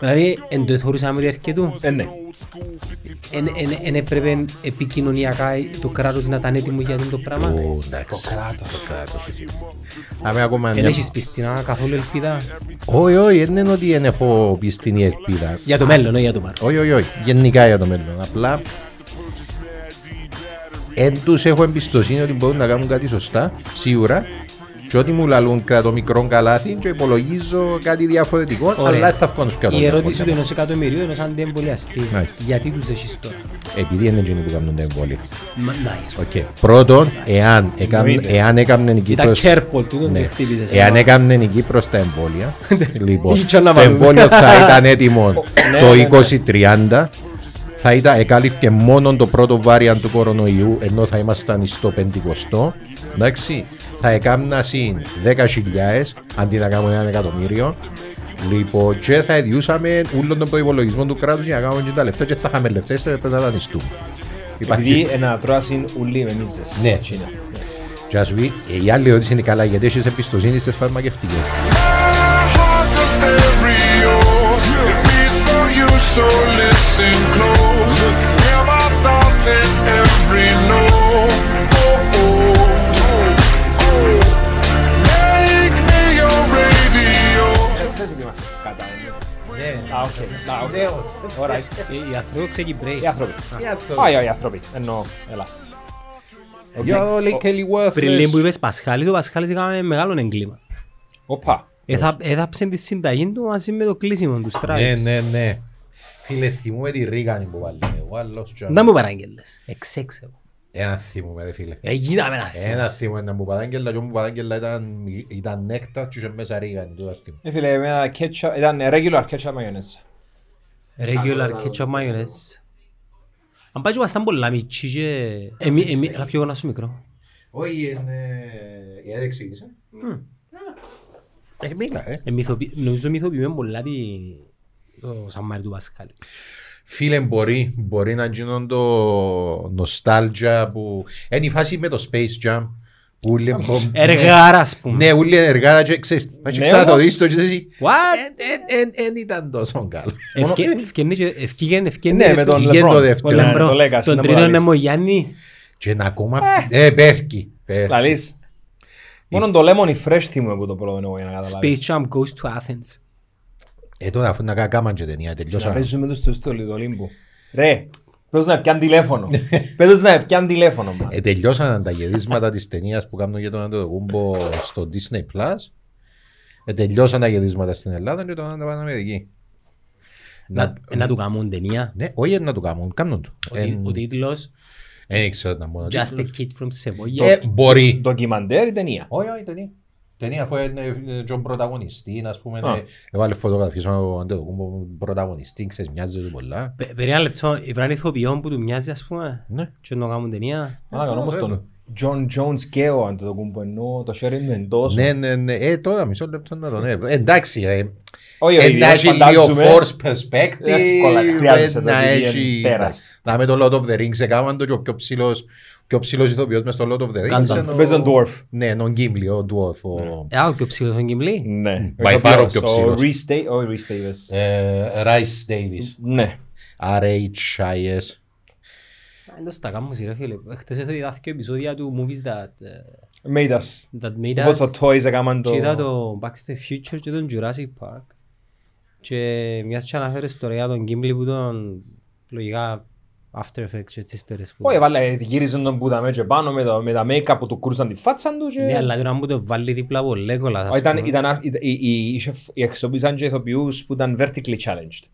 Δηλαδή, εν το θεωρούσαμε ότι αρκετού. Ε, ναι. Εν- εν- Εν έπρεπε επικοινωνιακά το κράτος να ήταν έτοιμο για αυτό το πράγμα. Ω, εντάξει. Το κράτος. Το κράτος. Αμέ ακόμα Εν μια... έχεις πιστινά καθόλου ελπίδα; Όχι, όχι, δεν είναι ότι δεν έχω πιστινή ελπίδα. Για το μέλλον, όχι για το παρόν. Όχι, όχι, όχι. Γενικά για το μέλλον. Απλά εν τους έχω εμπιστοσύνη ότι μπορούν να κάνουν κάτι σωστά, σίγουρα. Και ό,τι μου λαλούν κατά το μικρό καλάθι και υπολογίζω κάτι διαφορετικό, Ωραία. αλλά δεν θα βγω να σου κάνω Η το ερώτηση του εμβόλιο. ενός εκατομμυρίου είναι σαν εμβολιαστή. Μάλιστα. Γιατί τους έχεις τώρα; Επειδή είναι εκείνοι που κάνουν τα εμβόλια. Μα- Nice. Οκ. Πρώτον, εάν, έκαμ, Εννοείται. εάν έκαμνε η Ήταν Κύπρος... careful του, δεν Ναι. το χτύπησες. Εάν έκαμνε η Κύπρος τα εμβόλια, λοιπόν, Είχε και να το βάλουν. εμβόλιο θα ήταν έτοιμο ναι, το ναι, ναι. 2030, θα ήταν, εκάλυφε μόνο το πρώτο variant του κορονοϊού, ενώ θα ήμασταν στο 50. Εντάξει, θα έκαμνα συν 10.000 αντί να κάνουμε ένα εκατομμύριο. Λοιπόν, και θα ιδιούσαμε όλων των προϋπολογισμών του κράτους για να κάνουμε και τα λεφτά και θα είχαμε λεφτές και θα τα δανειστούμε. Υπάρχει Επειδή ένα τρώασιν ουλί με μίζες. Ναι. Έτσι είναι. Και ας πει, ε, η άλλη ερώτηση είναι καλά γιατί έχεις εμπιστοσύνη στις φαρμακευτικές. heart's a stereo. It beats for you, so listen close. Οι οι άνθρωποι ξεκυπρέοι. Οι άνθρωποι. Α, οι άνθρωποι. Εννοώ. Έλα. Yo, like Kelly Πριν λίγο που Worthless. είπες Πασχάλης, ο Πασχάλης έκαμε μεγάλο έγκλημα. Οπα. Έθα- Έδαψε τη συνταγή του μαζί με το κλείσιμο του Ναι, Stripes. ναι, ναι. Φίλε, θυμούμαι τη Ρίγανη που βάλει. Εγώ άλλος και Δεν μου παράγγελες. Εξέξε εγώ. Ένα θυμούμαι, ρε φίλε. Έγιναμε να Ένα θυμάσαι. θυμούμαι να μου παράγγελα και μου παράγγελα ήταν, ήταν νέκτα και είχε μέσα Ρίγανη. Το θυμούμαι. Ε, φίλε, με ένα ketchup, ήταν regular ketchup mayonnaise. Regular ketchup mayonnaise. Αν πάει και ήμασταν πολλά μητσί και... Εμεί, εμεί, έλα πιο γονά σου μικρό. Όχι, είναι... Η Έρα εξήγησε. Ε, μίλα, ε. Ε, μυθοποιη- Νομίζω μυθοποιούμε πολλά τη- το Σαμάρι του Πασχάλη. Φίλε, μπορεί, μπορεί να γίνουν το νοστάλγια που... Είναι η φάση με το Space Jam. που όλοι- Εργάρα, ας πούμε. Ναι, όλοι είναι εργάτα και ξέρεις, μα και Ναι, ξαναδείς το και εσύ. What? Δεν ήταν τόσο καλό. Ευκαι- ευκαινεί και- ευκήγεν- ευκαινεί Ναι, με δεύτερο. τον Βγαίνει το LeBron. δεύτερο. Ο Ναι, Λεμπρό. το Legacy, Τον να τρίτο μπορείς. είναι ο Γιάννης. Και να ακόμα... Ε, πέρκει. πέρκει. Λαλείς. Μόνο το lemon fresh θυμούμαι που το πρώτο εγώ για να καταλάβεις. Space Jam goes to Athens. Ε, τώρα αφού να κα- κάμαν και ταινία, Να τελειώσα. παίζουμε τους στους στο Λιντολίμπου. Ρε, πες να πιάνει τηλέφωνο. Πες να πιάνει τηλέφωνο. man. Ε, τελειώσαν τα γυρίσματα της ταινίας που κάνουν για τον Αντετοκούμπο στο Disney Plus. Ε, τελειώσαν τα γυρίσματα στην Ελλάδα και τον πάνε Αμερική. Να ε, να του κάνουν ταινία. Ναι, όχι να του κάνουν, κάνουν του. Ο τι- Ο τίτλος; Δεν ξέρω να μόνο. Just a Kid from Sevoya. Ε, μπορεί. Ντοκιμαντέρ ή ταινία; Όχι, όχι, ταινία. Ταινία αφού είναι ε, τον πρωταγωνιστή, ας πούμε, Α. ε, έβαλε φωτογραφίες ο Αντετοκούμπο πρωταγωνιστή, ξέρεις, μοιάζει του πολλά. Πε- Περί ένα λεπτό, βράνε ηθοποιόν που του μοιάζει ας πούμε Ναι. και να κάνουν ταινία. Άρα όμως βέβαια. τον John Jones και ο Αντετοκούμπο ενώ το sharing του εντός. Ναι, ναι, ναι. Ε, τώρα μισό λεπτό να τον έβρω. Εντάξει, ε, Όχι, ε, όχι, να έχει λίγο φαντάζομαι. force perspective, Εύκολα, χρειάζεσαι ε, το να επειδή είναι έχει... πέρας. Να με το Lord of the Rings έκαναν το και ο πιο ψηλός, πιο ψηλός ηθοποιός μες στο Lord of the Rings. Gandalf. είναι ο- Παίζει τον dwarf. Ναι, τον Gimli, ο dwarf. ο- Ε, α, ο πιο ψηλός ο Γκυμπλή. Ναι. By Ο far ο οποίος, πιο Ο ψηλός. Rhys Da- όχι, Rhys Davis. ε, Rice Davis. Ναι. R-H-I-S. Εντός τα κάνουν σειρά φίλε. Χτες έχω είδα δύο επεισόδια του movies that, ε, Made us. that made Όπως us. το Toys έκαναν το... Και είδα το Back to the Future και τον Jurassic Park. Και μιας και αναφέρεις ιστορία τον Gimli που τον λογικά After Effects και τις ιστορίες που... Όχι, βάλε, γύριζαν τον που τα και πάνω με τα- με τα make-up που του κρούσαν τη φάτσα του και... Ναι, αλλά τώρα που το βάλει δίπλα από Legolas ας Όχι, Ήταν, πούμε. ήταν, ήταν, οι- οι- είχε- οι χρησιμοποίησαν και ηθοποιούς που ήταν vertically challenged.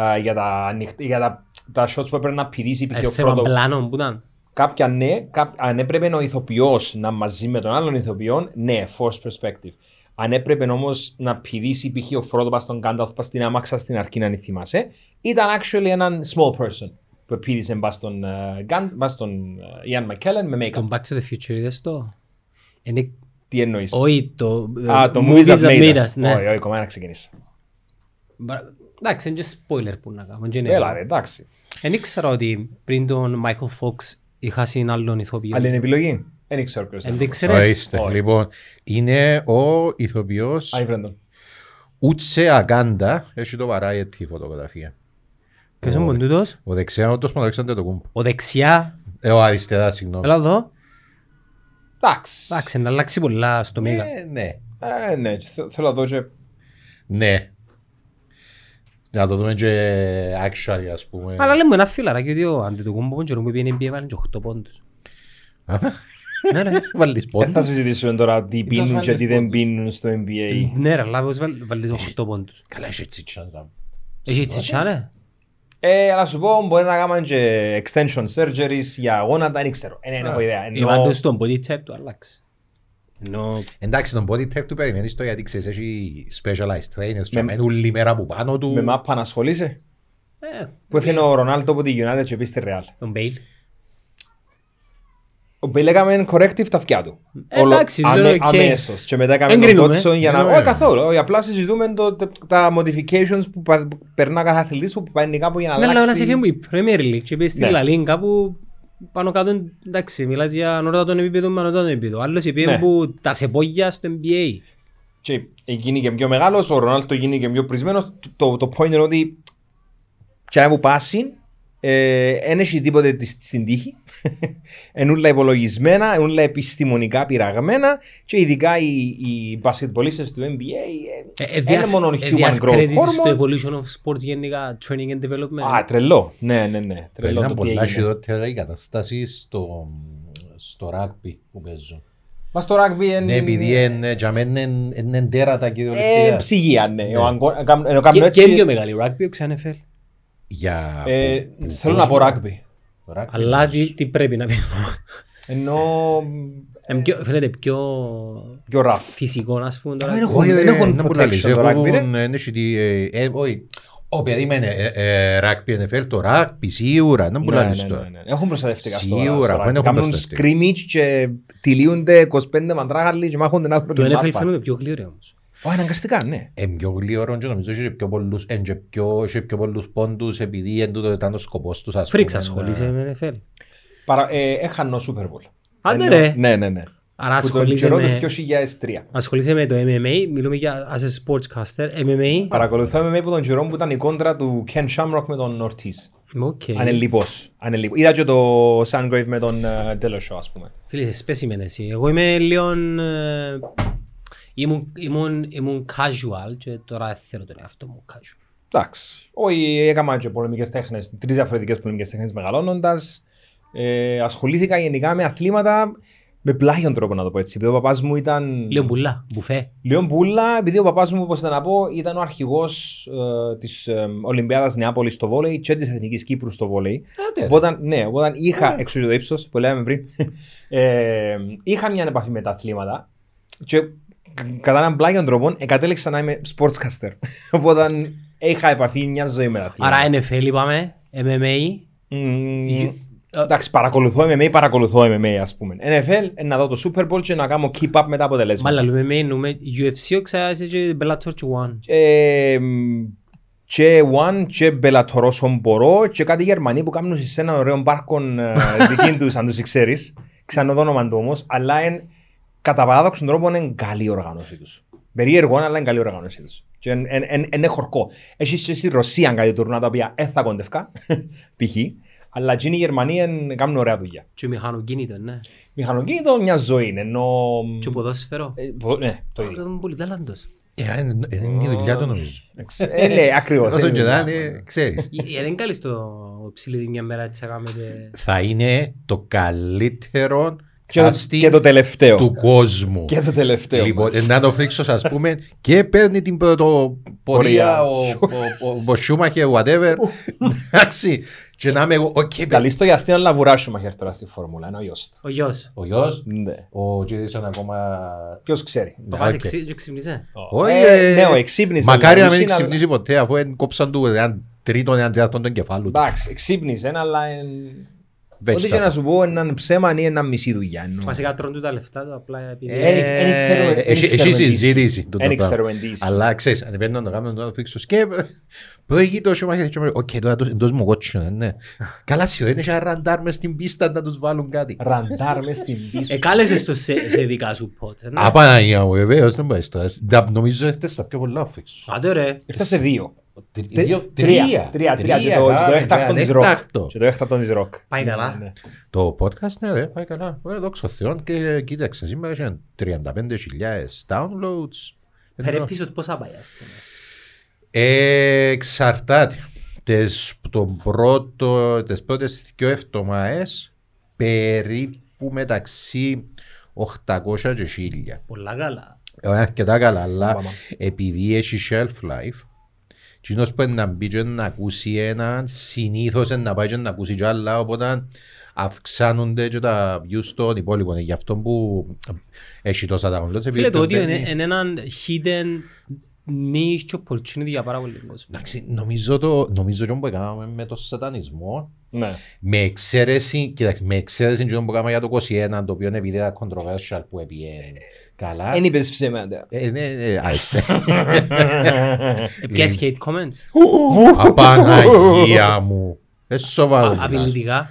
Α, για τα, ανοιχτ- για τα, τα shots που έπρεπε να πηδήσει π.χ. Ε, ο θέμα Frodo. πλάνο που ήταν. Κάποια ναι, κά, αν έπρεπε ο ηθοποιός να μαζί με τον άλλον ηθοποιό, ναι, force perspective. Αν έπρεπε όμως να πηδήσει π.χ. ο Φρόντο πας στον Gandalf πας στην άμαξα στην αρχή να θυμάσαι, ήταν actually έναν small person που πήδησε πας στον, ε, Gan- πας στον ε, Ian McKellen με make-up. Το Back to the Future είδες το; Είναι... Τι εννοείς; Όχι το... ε, Α, το Movies That Made Us. ναι. Όχι, όχι, κομμάτι να ξεκινήσεις. Μπα- Εντάξει, είναι και spoiler που να κάνω. και είναι- Έλα ρε, εντάξει. Εν ήξερα ότι πριν τον Michael Fox είχα συν άλλον ηθοποιό. Άλλη είναι επιλογή; Δεν ξέρω ποιος Εν είναι. δεν ξέρεις; Ορίστε, Όχι. λοιπόν, είναι ο ηθοποιός, Α, ήβρεν τον. Ούτσε Ακάντα έχει το Variety φωτογραφία. Ποιος είναι ο τούτος; Ο δεξιά όντως μου Αλεξάνδρ το κούμπο. Ο δεξιά; Ε, ο αριστερά, συγγνώμη. Έλα εδώ. Εντάξει. Εντάξει, να αλλάξει πολλά στο Μίγα. Ε, ναι. Ε, ναι, και θε- θέλω να δω και... Ναι. Να το δούμε και actually, ας πούμε. Αλλά λέμε ένα φιλαράκι ότι ο Αντετοκούμπο που καιρό που πήγαινε NBA βάλει και 8 πόντους. Ναι ρε. Βάλεις Δεν πόντους. θα συζητήσουμε τώρα τι πίνουν βάλεις και τι δεν πόντους. πίνουν στο NBA. Ναι ρε, αλλά πώς βάλ- βάλεις 8 πόντους. Καλά, έχει έτσι τσάντα. Έχει τσιτσιά ρε. Ε, αλλά σου πω, μπορεί να κάνουμε και extension surgeries για γόνατα, δεν ξέρω. Ε, ναι, δεν έχω ιδέα. Ή Ενώ- πάντως στον body type του αλλάξει. Ενώ Εντάξει, τον body type του περιμένεις το γιατί ξέρεις, έχει specialized trainers και Με- μένουν όλη μέρα από πάνω του. Με μάπα να ασχολείσαι; ε, Που έφυγε ο Ρονάλτο από τη United και πήγε στη Real. τον Bale. Ο Μπέιλ έκαμε corrective τα αυτιά του. Ε, Όλο- εντάξει, αμε- δεν είναι οκ. Αμέσως. Και μετά έκαμε τον Εγκρίνουμε. Dodson για να... Ναι, Όχι ναι. καθόλου. Όχι, απλά συζητούμε το- τα- τα modifications που πα- που περνά κάθε αθλητής που πάει κάπου για να Ναι, αλλά να σε αλλάξει. φύγει η Premier League και πήγες στη Ναι. La Liga που πάνω κάτω, εντάξει, μιλάς για ανώτατον επίπεδο με ανώτατον επίπεδο. Άλλος είπε Ναι. που τα σεπόγια στο NBA. Και γίνει και πιο μεγάλος, ο Ρονάλτο γίνει και πιο πρισμένος. Το, το point είναι ότι και αν που πάσει, δεν έχει τίποτε της- στην τύχη. Είναι όλα υπολογισμένα, είναι όλα επιστημονικά πειραγμένα και ειδικά οι, οι μπασκετμπολίστες του NBA ε, είναι μόνο human growth credit στο hormone. evolution of sports γενικά, training and development. Α, τρελό. Ναι, ναι, ναι. Τρελό Περνά το τι πολλά έγινε. χειρότερα η κατάσταση στο, στο rugby που παίζω. Μα στο rugby είναι... Ναι, επειδή είναι, για μένα είναι- είναι τέρατα Ε, κυριολεκτικά. ψυγεία, ναι. Ναι. Ο Αγκο- έκαμε- ενώ κάνω Και, έτσι- και πιο μεγάλη rugby, ο NFL. Για ε, που- που Θέλω να πω κόσμο. rugby. Το rugby Αλλά όμως. τι, τι πρέπει να πεις. Ενώ Ε, πιο- Φαίνεται πιο πιο rough. φυσικό, ας πούμε. τώρα. δεν έχω- Όχι, δεν δεν έχουν έχουν πολλά protection λύσεις. το rugby, ρε. Έχουν, ε, έχει τη, ε, ε, όχι. Ω, περίμενε, ε, ε, rugby NFL, το rugby σίγουρα, δεν πολλά Ναι, λύσεις ναι, τώρα. ναι, ναι. Έχουν προστατευτικά στο Σίγουρα, στο αφού rugby. δεν έχουν Κάνουν προστατευτικά. scrimmage και τυλίονται 25 μαντράγαλοι και μάχονται να βρουν Το την NFL μάπα. φαίνεται πιο γλύωρο όμως. Ω, αναγκαστικά, ναι. Είναι πιο γλύωρο και νομίζω έχει πιο πολλούς, εν και πιο, έχει πιο πολλούς πόντους επειδή εν τούτο ήταν ο σκοπός τους ας Φρίξ πούμε, ασχολείσαι να- με NFL. Παρα- ε, Έχανε Super Bowl. Άντε Ενώ- ρε. Ναι, ναι, ναι. Άρα Που τον ασχολείσαι καιρό τους με, 2003. ασχολείσαι με το MMA, μιλούμε για as a sportscaster, MMA. Παρακολουθώ με από τον καιρό που ήταν η κόντρα του Ken Shamrock με τον Ortiz. Οκ. Ανελίπως. Ανελίπως. Είδα και το Sungrave με τον ε, Deloshaw, ας πούμε. Φίλε, είσαι specimen εσύ. Εγώ είμαι λίγο... ε, Ήμουν, ήμουν, ήμουν casual και τώρα θέλω τον εαυτό μου casual. Εντάξει. Όχι, έκανα και πολεμικές τέχνες, τρεις διαφορετικές πολεμικές τέχνες μεγαλώνοντας. Ε, ασχολήθηκα γενικά με αθλήματα με πλάγιον τρόπο να το πω έτσι. Επειδή ο παπάς μου ήταν... Λίγο πουλά, μπουφέ. Λίγο μπουλά, επειδή ο παπάς μου, όπως ήταν να πω, ήταν ο αρχηγός ε, της ε, Ολυμπιάδας Νεάπολης στο βόλεϊ και της Εθνικής Κύπρου στο βόλεϊ. Άντε, ρε. Οπότε, ναι, οπότε είχα εξού το ύψος που λέγαμε πριν. ε, είχα μια επαφή με τα αθλήματα και κατά έναν πλάγιον τρόπο εγκατέλεξα να είμαι sportscaster. οπότε είχα επαφή μια ζωή με τα αθλήματα. Άρα NFL είπαμε, MMA. Μμμ, You- Εντάξει, παρακολουθώ MMA, παρακολουθώ MMA ας πούμε. NFL, ε, να δω το Super Bowl και να κάνω keep up με τα αποτελέσματα. Μάλλα λέμε MMA, εννοούμε UFC, ο ξέχασε και Bellator και One. Ε, μ, και One και Bellator όσο μπορώ και κάτι Γερμανοί που κάνουν σε ένα ωραίο πάρκο ε, δική τους, αν τους ξέρεις. Ξανό το όνομα του όμως, αλλά εν, κατά παράδοξον τρόπο είναι καλή η οργάνωση τους. Περίεργο, αλλά είναι καλή η οργάνωση τους. Και εν- εν- εν- είναι χορκό. Έχεις και στη Ρωσία κάτι τουρνά τα οποία δεν θα κοντευκά, π.χ. Αλλά εκείνοι οι Γερμανοί εν- κάνουν ωραία δουλειά. Και μηχανοκίνητο, ναι. Μηχανοκίνητο μια ζωή είναι, ενώ... Και ποδόσφαιρο. ε, πο- Ναι, το ίδιο. Είναι πολύ ταλάντος. Ε, Είναι είναι η δουλειά του νομίζω. Ε, ναι, ακριβώς. Όσο είναι και να δουλειά. είναι, ξέρεις. Ε, Δεν καλείς το ψηλίδι μια μέρα έτσι να κάνετε... Θα είναι το καλύτερο Και το- casting Και το τελευταίο. του κόσμου. Και το τελευταίο. Λοιπόν, μας. να το φρίξω ας πούμε και παίρνει την πρωτοπορία Πορεία. ο, ο, ο, ο Σούμαχερ, whatever. Εντάξει. Και να είμαι εγώ, οκ, παιδί. Καλή στο Γιαστίνα Λαβουράσου μαχαίρ τώρα στη φόρμουλα, είναι ο γιος του. Ο γιος. Ο γιος, Ναι. ο Τζίδησον ακόμα... Ποιος ξέρει. Το Ναι, πας οκ. εξή- και ξυπνήσε. Όχι, Ε, ε, ναι, ο εξύπνησε, Μακάρι αλλά να μην ουσίνα- ξυπνήσει ποτέ αφού εν κόψαν του έναν τρίτον, έναν τέταρτον τον κεφάλου του. Εντάξει, εξύπνησε, αλλά εν- Ό,τι και να σου πω έναν ψέμα ή έναν μισή δουλειά. εννοώ. Βασικά τρώνε του τα λεφτά του απλά επειδή... Ε, εν- εν ξέρουμε- εν Έχει ξέρουμε τι συζήτηση. είσαι. το Εν πράγμα. ξέρουμε τι είσαι. Αλλά ξέρεις, αν παίρνω να το κάνουμε το φίξος και προηγεί το σωμάχι και μου λέει, «Οκ, τώρα το- εντός μου κότσινο, ναι». Καλά, σίγουρα είναι ένα ραντάρ μες στην πίστα να τους βάλουν κάτι. Ραντάρ μες στην πίστα. Εκάλεσες το σε, σε δικά σου πότ. ε, ναι. Απαναγία μου, βεβαίως, δεν πάει τώρα. Τα- Νομίζω χτες τα πιο πολλά ο φίξος. Άντε ρε. Έφτασε δύο. Δύο- Τρία. Τρία. Τρία. Και το- και το έκτακτο της ροκ. έκτακτο. Και το έκτακτο της ροκ. Πάει Ναι, καλά. ναι. Το podcast, ναι, ρε, πάει καλά. Ε, Δόξα τω Θεώ και κοίταξε, σήμερα είχε 35.000 downloads. Per Ενώ- episode πόσα πάει ας πούμε. Ε, εξαρτάται. Τις, το πρώτο, τις πρώτες δύο εβδομάδες περίπου μεταξύ 800 και 1000. Πολλά καλά. Ε, αρκετά καλά, αλλά Πάμε. επειδή έχει shelf life, κοινός που είναι να μπει και να ακούσει έναν, συνήθως είναι να πάει και να ακούσει κι άλλα, οπότε αυξάνονται και τα views των υπόλοιπων. Ε, Γι' αυτό που έχει τόσα τα downloads. επειδή Φίλε το audio μπαίνει- είναι είναι έναν hidden niche opportunity για πάρα πολύ κόσμο. Εντάξει, νομίζω το, νομίζω το που έκαναμε με το σατανισμό, Ναι. με εξαίρεση, κοιτάξτε, με εξαίρεση το που έκαναμε για το 21, το οποίο είναι επειδή ήταν controversial που έπιε καλά. Εν είπες ψέματα. Ε, ναι, ναι, άιστε. Επιές hate comments; Απαναγία μου. Ε, σοβαρό. Α- μιλάς. Απειλητικά.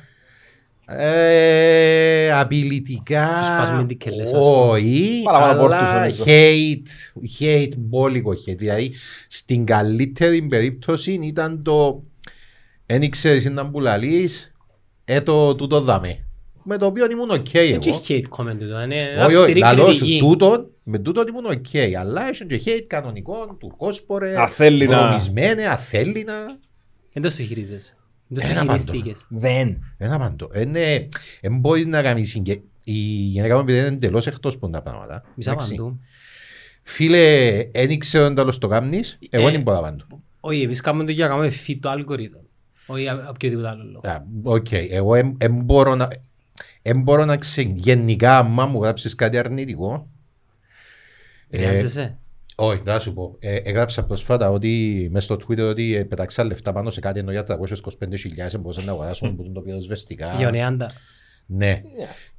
Ε, απειλητικά. Τους σπάζουμε την κελές, ας πούμε. Όχι, Παραπάνω πόρτους, αλλά νομίζω. hate, hate, μπόλικο hate. Δηλαδή, στην καλύτερη περίπτωση ήταν το δεν ήξερες να που λαλείς, ε, το τούτο δάμε. Με το οποίο ήμουν οκ Έτσι εγώ. hate comment του. Είναι ένα Όχι, όχι, αυστηρή λαλός σου, κριτική. τούτον, με τούτον ήμουν οκ. Αλλά είχε και hate κανονικό, τουρκόσπορε, Αθέλινα. βρωμισμένε, αθέλινα. Δεν το στο χειρίζεσαι. Δεν το Ένα χειριστήκες. Δεν. Ένα παντό. Είναι, εν μπορεί να κάνει συγκε... Η γυναίκα μου επειδή είναι εντελώς εκτός που τα πράγματα. Μισά Εντάξει. παντού. Φίλε, δεν ήξερε αν τέλος το κάνεις, εγώ Ε. δεν μπορώ να παντού. Όχι, εμείς κάνουμε το για να κάνουμε fit το αλγορίθμο. Όχι α- οποιοδήποτε άλλο λόγο. Α, Οκ, εγώ δεν μπορώ να... Εν μπορώ να ξέρω, γενικά, άμα μου γράψεις κάτι αρνητικό, ε, Επηρεάζεσαι. όχι, θα σου πω. Ε, έγραψα προσφάτα ότι μες στο Twitter ότι ε, πετάξα λεφτά πάνω σε κάτι ενώ για 325.000 μπορούσα να αγοράσω που το πυροσβεστικά. Για ονεάντα. Ναι.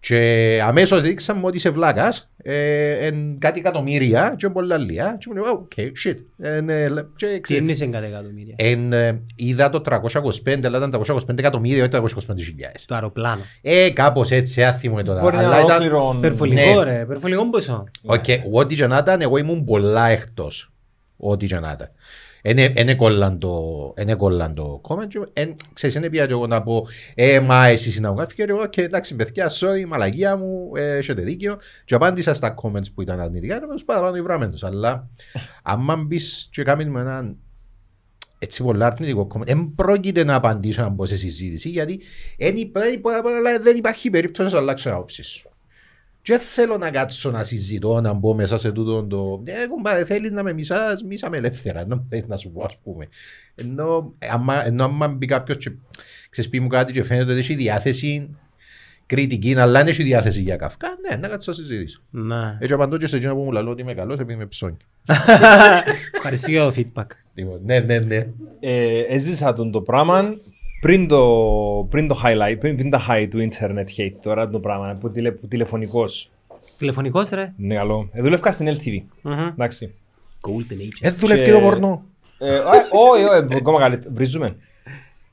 Και αμέσως δείξαμε ότι είσαι βλάκας, ε, εν κάτι εκατομμύρια και πολλά λίγα. Και μου λέει, οκ, shit. Ε, ναι, λε- και Τι ξέρεις, εννοείς εν κάθε εκατομμύρια; εν, ε, είδα το 325, αλλά ήταν 325 εκατομμύρια, όχι 325.000. Το αεροπλάνο. Ε, κάπως έτσι, άθιμο τώρα. Μπορεί να Αλλά είναι ήταν, ολόκληρο... Υπερβολικό ναι. ρε. Υπερβολικό ποσό. οκ, ό,τι και να ήταν, εγώ ήμουν πολλά εκτός. Ό,τι και να ήταν. Εν έκολλαν το, εν έκολλαν το comment και εν, ξέρεις, δεν πήγα και εγώ να πω ε, μα εσείς είναι αγγάφη και εγώ και εντάξει παιδιά, sorry, μαλαγία μου, ε, έχετε δίκιο και απάντησα στα comments που ήταν αρνητικά και τους παραπάνω υβράμενος αλλά άμα μπεις και κάνεις με έναν έτσι πολλά αρνητικό comment δεν πρόκειται να απαντήσω να μπω σε συζήτηση γιατί εν υπάρχει, αλλά δεν υπάρχει περίπτωση να αλλάξω άποψη σου. Και δεν θέλω να κάτσω να συζητώ, να μπω μέσα σε τούτο το... Ε, κουμπάρε, θέλεις να με μισάς, μίσα με ελεύθερα, να θέλεις να σου πω, ας πούμε. Ενώ, ε, άμα, ενώ άμα μπει κάποιος και ξέρεις πει μου κάτι και φαίνεται ότι έχει διάθεση κριτική, αλλά αν έχει διάθεση για καυκά, ναι, να κάτσω να συζητήσω. Ναι. Έτσι απαντώ και σε εκείνο που μου λαλώ ότι είμαι καλός επειδή είμαι ψώνι. Ευχαριστώ για το feedback. Λοιπόν, Ναι, ναι, ναι. Ε, έζησα τον το πράγμα πριν το, πριν το highlight, πριν, πριν τα high του internet hate τώρα το πράγμα, που, τηλε, που τηλεφωνικός. Τηλεφωνικός ρε. Ναι, καλό. Ε, δούλευκα στην LTV. Μμμ. Εντάξει. Golden Age. Ε, δουλεύει Και- και το πορνό. Ε, ε, Όχι, όχι, ακόμα καλύτερα. Βρίζουμε.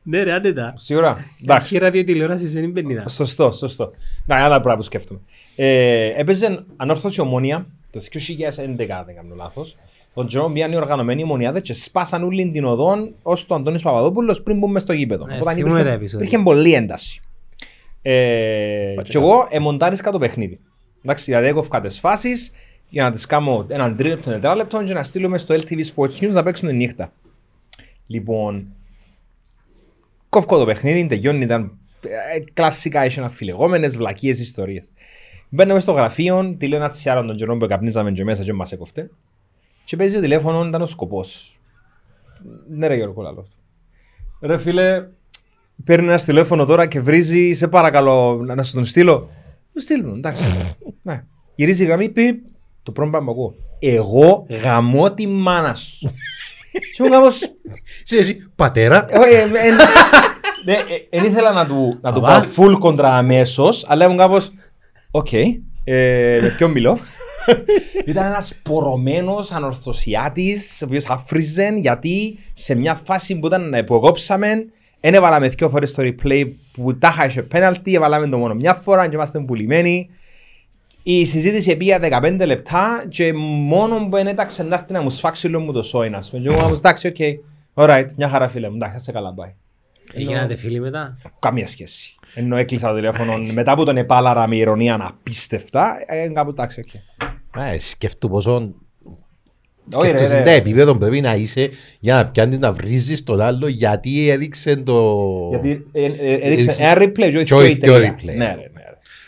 Ναι ρε, άντε τα. Σίγουρα. Αρχή Εντάξει. ραδιοτηλεόρασης δεν είναι πενήντα. Σωστό, σωστό. Να, άλλα πράγματα που σκέφτομαι. Ε, έπαιζε ανόρθωση ομόνια το 2011, αν δεν κάνω λάθος. Τον Τζον πήγαν οι οργανωμένοι ομονιάδε και σπάσαν όλη την οδόν ως το Αντώνης Παπαδόπουλος πριν μπούμε στο γήπεδο. Ναι, Οπότε θυμούμαι υπήρχε, τα επεισόδια. υπήρχε πολλή ένταση. Ε, Πάτσε και εγώ εμοντάρισκα το παιχνίδι. Εντάξει, δηλαδή έκοφκα τις φάσεις για να τις κάνω έναν τρίλεπτο, τετράλεπτο και να στείλουμε στο LTV Sports News να παίξουν τη νύχτα. Λοιπόν, κόφκω το παιχνίδι, τελειώνει, ήταν ε, κλασικά, είχε αφιλεγόμενες βλακίες ιστορίες. Μπαίνουμε στο γραφείο, τη λέω ένα τσιάρο τον καιρό που καπνίζαμε και μέσα και μας έκοφτε. Και παίζει το τηλέφωνο, ήταν ο σκοπός. Ναι ρε Γιώργο λαλό. Ρε φίλε, παίρνει ένα τηλέφωνο τώρα και βρίζει, σε παρακαλώ να σου τον στείλω. Του στείλω, εντάξει. ναι. Γυρίζει η γραμμή, πει το πρώτο πράγμα που ακούω. Εγώ γαμώ τη μάνα σου. Και μου κάπως, Σε εσύ, πατέρα. ε, ε, ε, Ναι, δεν ήθελα να του, να του Αβά. πάω full κόντρα αμέσως, αλλά ήμουν κάπως. Οκ, ε, με ποιον μιλώ. Ήταν ένας πορωμένος ανορθωσιάτης, ο οποίος άφριζε γιατί σε μια φάση που, ήταν, που κόψαμε, δεν έβαλαμε δύο φορές το replay που τα είχε πέναλτι, έβαλαμε το μόνο μια φορά και είμαστε πουλημένοι. Η συζήτηση πήγε 15 λεπτά και μόνο που δεν έταξε να έρθει να μου σφάξει λίγο μου το σόι, ας πούμε. Και εγώ ήμουν, εντάξει, οκ, alright, μια χαρά φίλε μου, εντάξει, να 'σαι καλά, bye. Έγινατε φίλοι μετά; Καμία σχέση. Ενώ έκλεισα το τηλέφωνο μετά που τον επάλαρα με ειρωνεία απίστευτα, ε, κάπου εντάξει, οκ. Ε, Σκέφτου πόσο Όχι, ρε, σκέφτου ρε. τα επίπεδο πρέπει να είσαι για να πιάνεις να βρίζεις τον άλλο γιατί έδειξε το... Γιατί ε, ε, έδειξε Έδειξε- ένα replay και όχι και όχι δύο δύο ιτέλεια. replay. Ναι, ρε, ναι,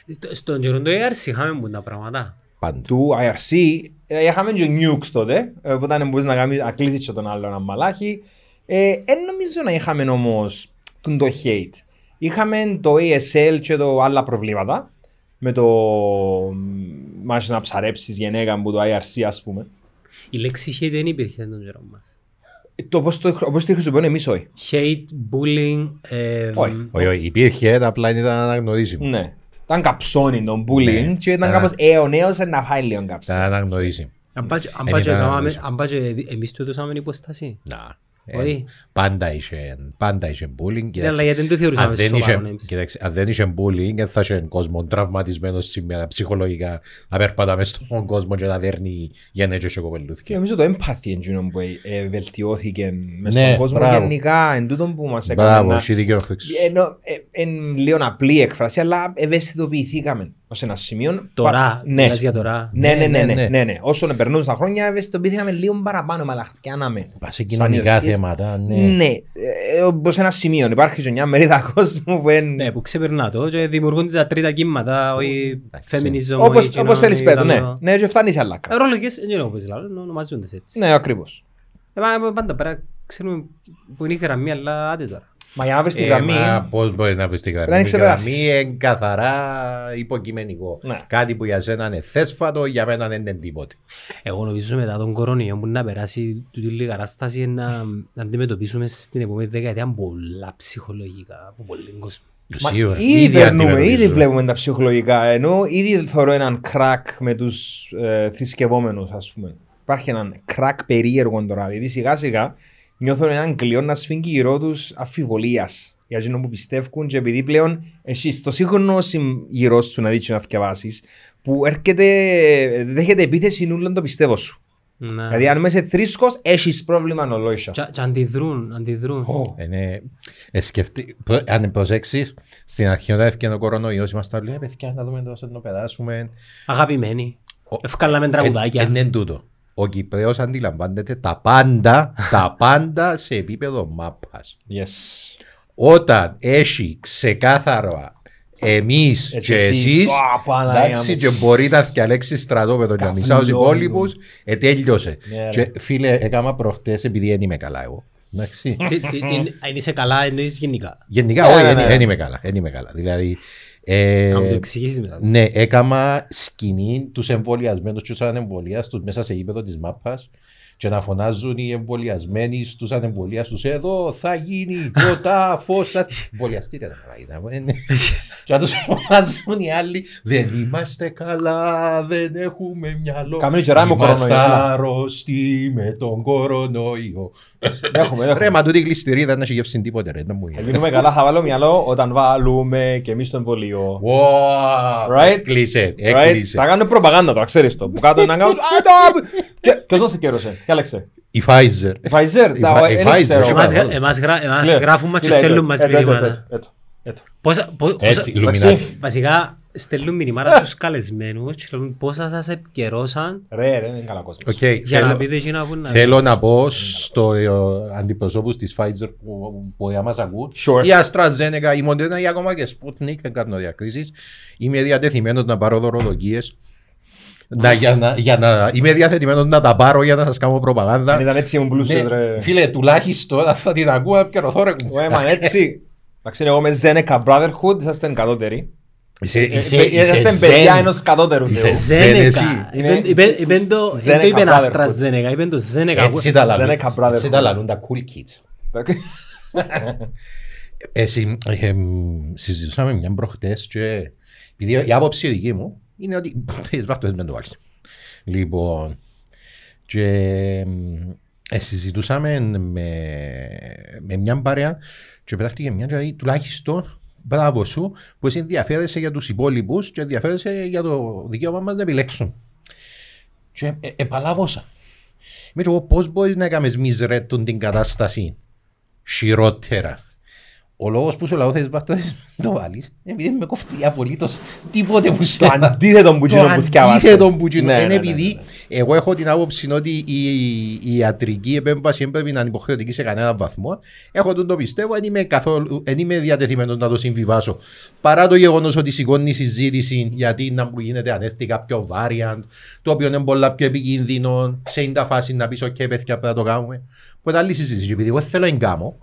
ρε. Στο- Στον καιρό του ARC είχαμε που τα πράγματα. Παντού. Του IRC, ε, είχαμε και nukes τότε, ε, που ήταν μπορείς να κάνεις- να κλείσεις και τον άλλο ένα μαλάχι. Ε, Εν νομίζω να είχαμε όμως τον το hate. Είχαμε το ASL και το άλλα προβλήματα. Με το μάχη να ψαρέψεις γενέκα που το IRC ας πούμε. Η λέξη hate δεν υπήρχε στον καιρό μας. Το πώς το, όπως το χρησιμοποιούμε εμείς όχι. Hate, bullying, ε, Όχι. Όχι, όχι, υπήρχε, απλά δεν ήταν αναγνωρίσιμο. Ναι. Ήταν καψόνι τον bullying Ναι. και ήταν Α. κάπως ε, ο νέος να φάει λίγο Ήταν καψόνι. αναγνωρίσιμο. αν πάει και- αν Εν πάει και ήταν κάναμε- αναγνωρίσιμο. αν πάει και εμείς του έδωσαμε υποστάση. Να. Ε, Όχι. Πάντα είχε, πάντα είχε bullying. Ναι, αλλά γιατί δεν το θεωρούσαμε αν δεν σοβαρό είχε, εμείς; κοίταξε, αν δεν είχε bullying, δεν θα είχε κόσμο τραυματισμένος σήμερα ψυχολογικά να περπατά μες στον κόσμο και να δέρνει γενέτσιο και Και κοπελούθηκια. νομίζω το empathy εκείνο που ε, ε, βελτιώθηκε μες Ναι, στον κόσμο μπράβο. γενικά εν τούτο που μας έκανε Μπράβο, να... έχει δίκιο ο Χρήστος. Ενώ ε, εν λίγο απλή έκφραση, αλλά ευαισθητοποιηθήκαμε ως ένα σημείο. Τώρα, Πα- ναι. μιλάς για τώρα. Ναι, ναι, ναι, Ναι, ναι, ναι. ναι, ναι. Όσο περνούν τα χρόνια, ευαισθητοποιηθήκαμε λίγο παραπάνω, μα λαχτιάναμε. Πας σε κοινωνικά Σαν- θέματα, ναι. Ναι, ε, όπως ένα σημείο. Υπάρχει και μια μερίδα κόσμου που είναι... Ναι, που ξεπερνά το και δημιουργούνται τα τρίτα κύματα, όχι feminism, Όπως, όχι όπως θέλεις κοινό, πέτω, ναι. ήταν- Ναι, και φτάνεις σε άλλα. Ε, Ρόλογες, δεν είναι όπως λέω, ονομαζούνται έτσι. Ναι, ακριβώς. Ε, μα, Πάντα πέρα ξέρουμε που είναι η γραμμή, αλλά άντε τώρα. Μα για να βρεις τη Ε, γραμμή... μα πώς μπορείς να βρεις τη Πρέπει να γραμμή. Η ξεπεράσεις. γραμμή είναι καθαρά υποκειμενικό. Ναι. Κάτι που για σένα είναι θέσφατο, για μένα δεν είναι τίποτε. Εγώ νομίζω μετά τον κορονοϊό που να περάσει τούτη λίγη κατάσταση είναι να, να αντιμετωπίσουμε στην επόμενη δεκαετία πολλά ψυχολογικά από πολύ κόσμο. Μα Σίγουρα. ήδη περνούμε, ήδη αντιμετωπίζουμε. βλέπουμε τα ψυχολογικά. Ενώ ήδη θεωρώ έναν κρακ με τους ε, θρησκευόμενους, ας πούμε. Υπάρχει έναν κρακ περίεργο τώρα. Γιατί σιγά σιγά νιώθω έναν κλειό να σφίγγει γύρω τους αφιβολίας. Για εκείνο που πιστεύουν και επειδή πλέον εσύ στο σύγχρονο συμ- γύρω σου να δείξεις να διαβάσει, που έρχεται, δέχεται επίθεση νουλαν το πιστεύω σου. Να. Δηλαδή, αν είσαι θρήσκος, έχεις πρόβλημα νολόισα. Και, και αντιδρούν, αντιδρούν. Είναι, ε, σκεφτεί, προ- αν προσέξεις, στην αρχή όταν έφυγε ο κορονοϊός, ήμασταν όλοι, «Ε, παιδιά, να δούμε τόσο να περάσουμε. Αγαπημένοι. Ευκάλαμε Ε, τραγουδάκια. ε, Είναι τούτο. Ο Κυπρέος αντιλαμβάνεται τα πάντα, τα πάντα σε επίπεδο μάπας. Yes. Όταν έχει ξεκάθαρο εμείς Έτσι και εσείς, εσείς, α, Παναγία εντάξει μου. και μπορεί να διαλέξεις στρατόπεδο και να μισά τους Καβλώνουν. υπόλοιπους, ε, τέλειωσε. Ναι, ρε. Και φίλε, έκανα προχτές επειδή δεν είμαι καλά εγώ. Εντάξει. Τι- τι- τι- Αν είσαι καλά εννοείς γενικά. Γενικά, Ναι, όχι, ναι, δεν ναι. δεν είμαι καλά. Δεν είμαι καλά. Δηλαδή, ε, Να μου το εξηγήσεις μετά. ναι, έκανα σκηνή τους εμβολιασμένους και τους ανεμβολιάστους μέσα σε γήπεδο της μάπας και να φωνάζουν οι εμβολιασμένοι στους ανεμβολιάστους εδώ θα γίνει ποτά φως σας». Εμβολιαστείτε τα καλά είδαμε. Και να τους φωνάζουν οι άλλοι δεν είμαστε καλά, δεν έχουμε μυαλό. Κάμενε και ράμο Είμαστε κορονοϊός, έλα. άρρωστοι με τον κορονοϊό. Έχουμε, Ρε, έχουμε. μα τούτη η κλειστηρίδα δεν έχει γεύσει τίποτε ρε. δεν μου Θα γίνει. γίνουμε καλά, θα βάλω μυαλό όταν βάλουμε και εμείς το εμβολίο. Wow, Right? Έκλεισε, Right? έκλεισε. Θα κάνουν προπαγάνδα τώρα, ξέρεις το. Που κάτω να κάνουν. «Α, το- Και- Ποιος μας καιρούσε, ποια λέξε. Η Pfizer. Η Pfizer, Η τα- Pfi- ε, η δεν Pfizer, ξέρω. όχι Εμάς, Εμάς- εμάς, γρα- εμάς Λέει, γράφουν μας και λέει, στέλνουν έτω, μας έτω, έτω, μηνύματα. έτω, έτω, έτω. Πόσα- πο- πόσα- Έτσι, Εντάξει. Illuminati. Βασικά στέλνουν μηνύματα στους καλεσμένους και λένε πόσα σας επικαιρώσαν; Ρε, ρε, είναι καλά κόσμος. Οκ, για να θέλω- πείτε εκείνα που να... Θέλω να πω στο ε, αντιπροσώπους της Pfizer που, που για μας ακούν Sure. η AstraZeneca, η Moderna ή ακόμα και Sputnik, δεν κάνω διακρίσεις είμαι διατεθειμένος να πάρω δωροδοκίες να, για να, για να, είμαι διαθετημένος να τα πάρω για να σας κάνω προπαγάνδα Αν ήταν έτσι ήμουν πλούσιος, Ναι, ρε. Φίλε, τουλάχιστον θα την ακούω και το θόρυβο μου. Ωε, μα έτσι. Εντάξει, εγώ με Zeneca Brotherhood, είσαστε κατώτεροι. Είσαι, Ε, είσαι, ε, είσαι Είσαστε παιδιά zen. ενός κατώτερου Είσαι θεού. zen. εσύ. Ζένεκα. Είναι- Είπεν το Zeneca δεν το είπεν Brotherhood. AstraZeneca, είπεν το Zeneca. Έτσι τα λαλούν. Zeneca Brotherhood. Έτσι τα λαλούν τα cool kids. Εσύ, ε, εμ, συζητούσαμε μια προχτές και επειδή η άποψη δική μου είναι ότι θέλεις βάρτο δεν το βάλεις. Λοιπόν, και εμ, ε, συζητούσαμε με, με μια παρέα και πετάχτηκε μια και λέει, τουλάχιστον μπράβο σου που εσύ ενδιαφέρεσαι για τους υπόλοιπους και ενδιαφέρεσαι για το δικαίωμα μας να επιλέξουν. Και ε, επαλάβωσα. Είμαι και εγώ πώς μπορείς να κάνεις μιζρέτουν την κατάσταση χειρότερα; Ο λόγος που σου λέω θέλεις βάρ' το θες να το βάλεις είναι επειδή με κοφτεί απολύτως τίποτε που σου Το αντίθετο που εκείνο που θυκάβασα. αντίθετο που εκείνο. Ναι, ναι, Είναι ναι, επειδή ναι. εγώ έχω την άποψη ότι η, η ιατρική επέμβαση δεν πρέπει να είναι υποχρεωτική σε κανένα βαθμό. Έχω τον το πιστεύω, δεν είμαι, καθόλου, δεν είμαι διατεθειμένος να το συμβιβάσω. Παρά το γεγονός ότι σηκώνει η συζήτηση γιατί να μου γίνεται αν έρθει κάποιο variant, το οποίο είναι πολλά πιο επικίνδυνο, σε είναι τα φάση να πεις «ΟΚ, παιδιά, πρέπει να το κάνουμε». Που είναι άλλη συζήτηση. Και Επειδή εγώ θέλω να κάνω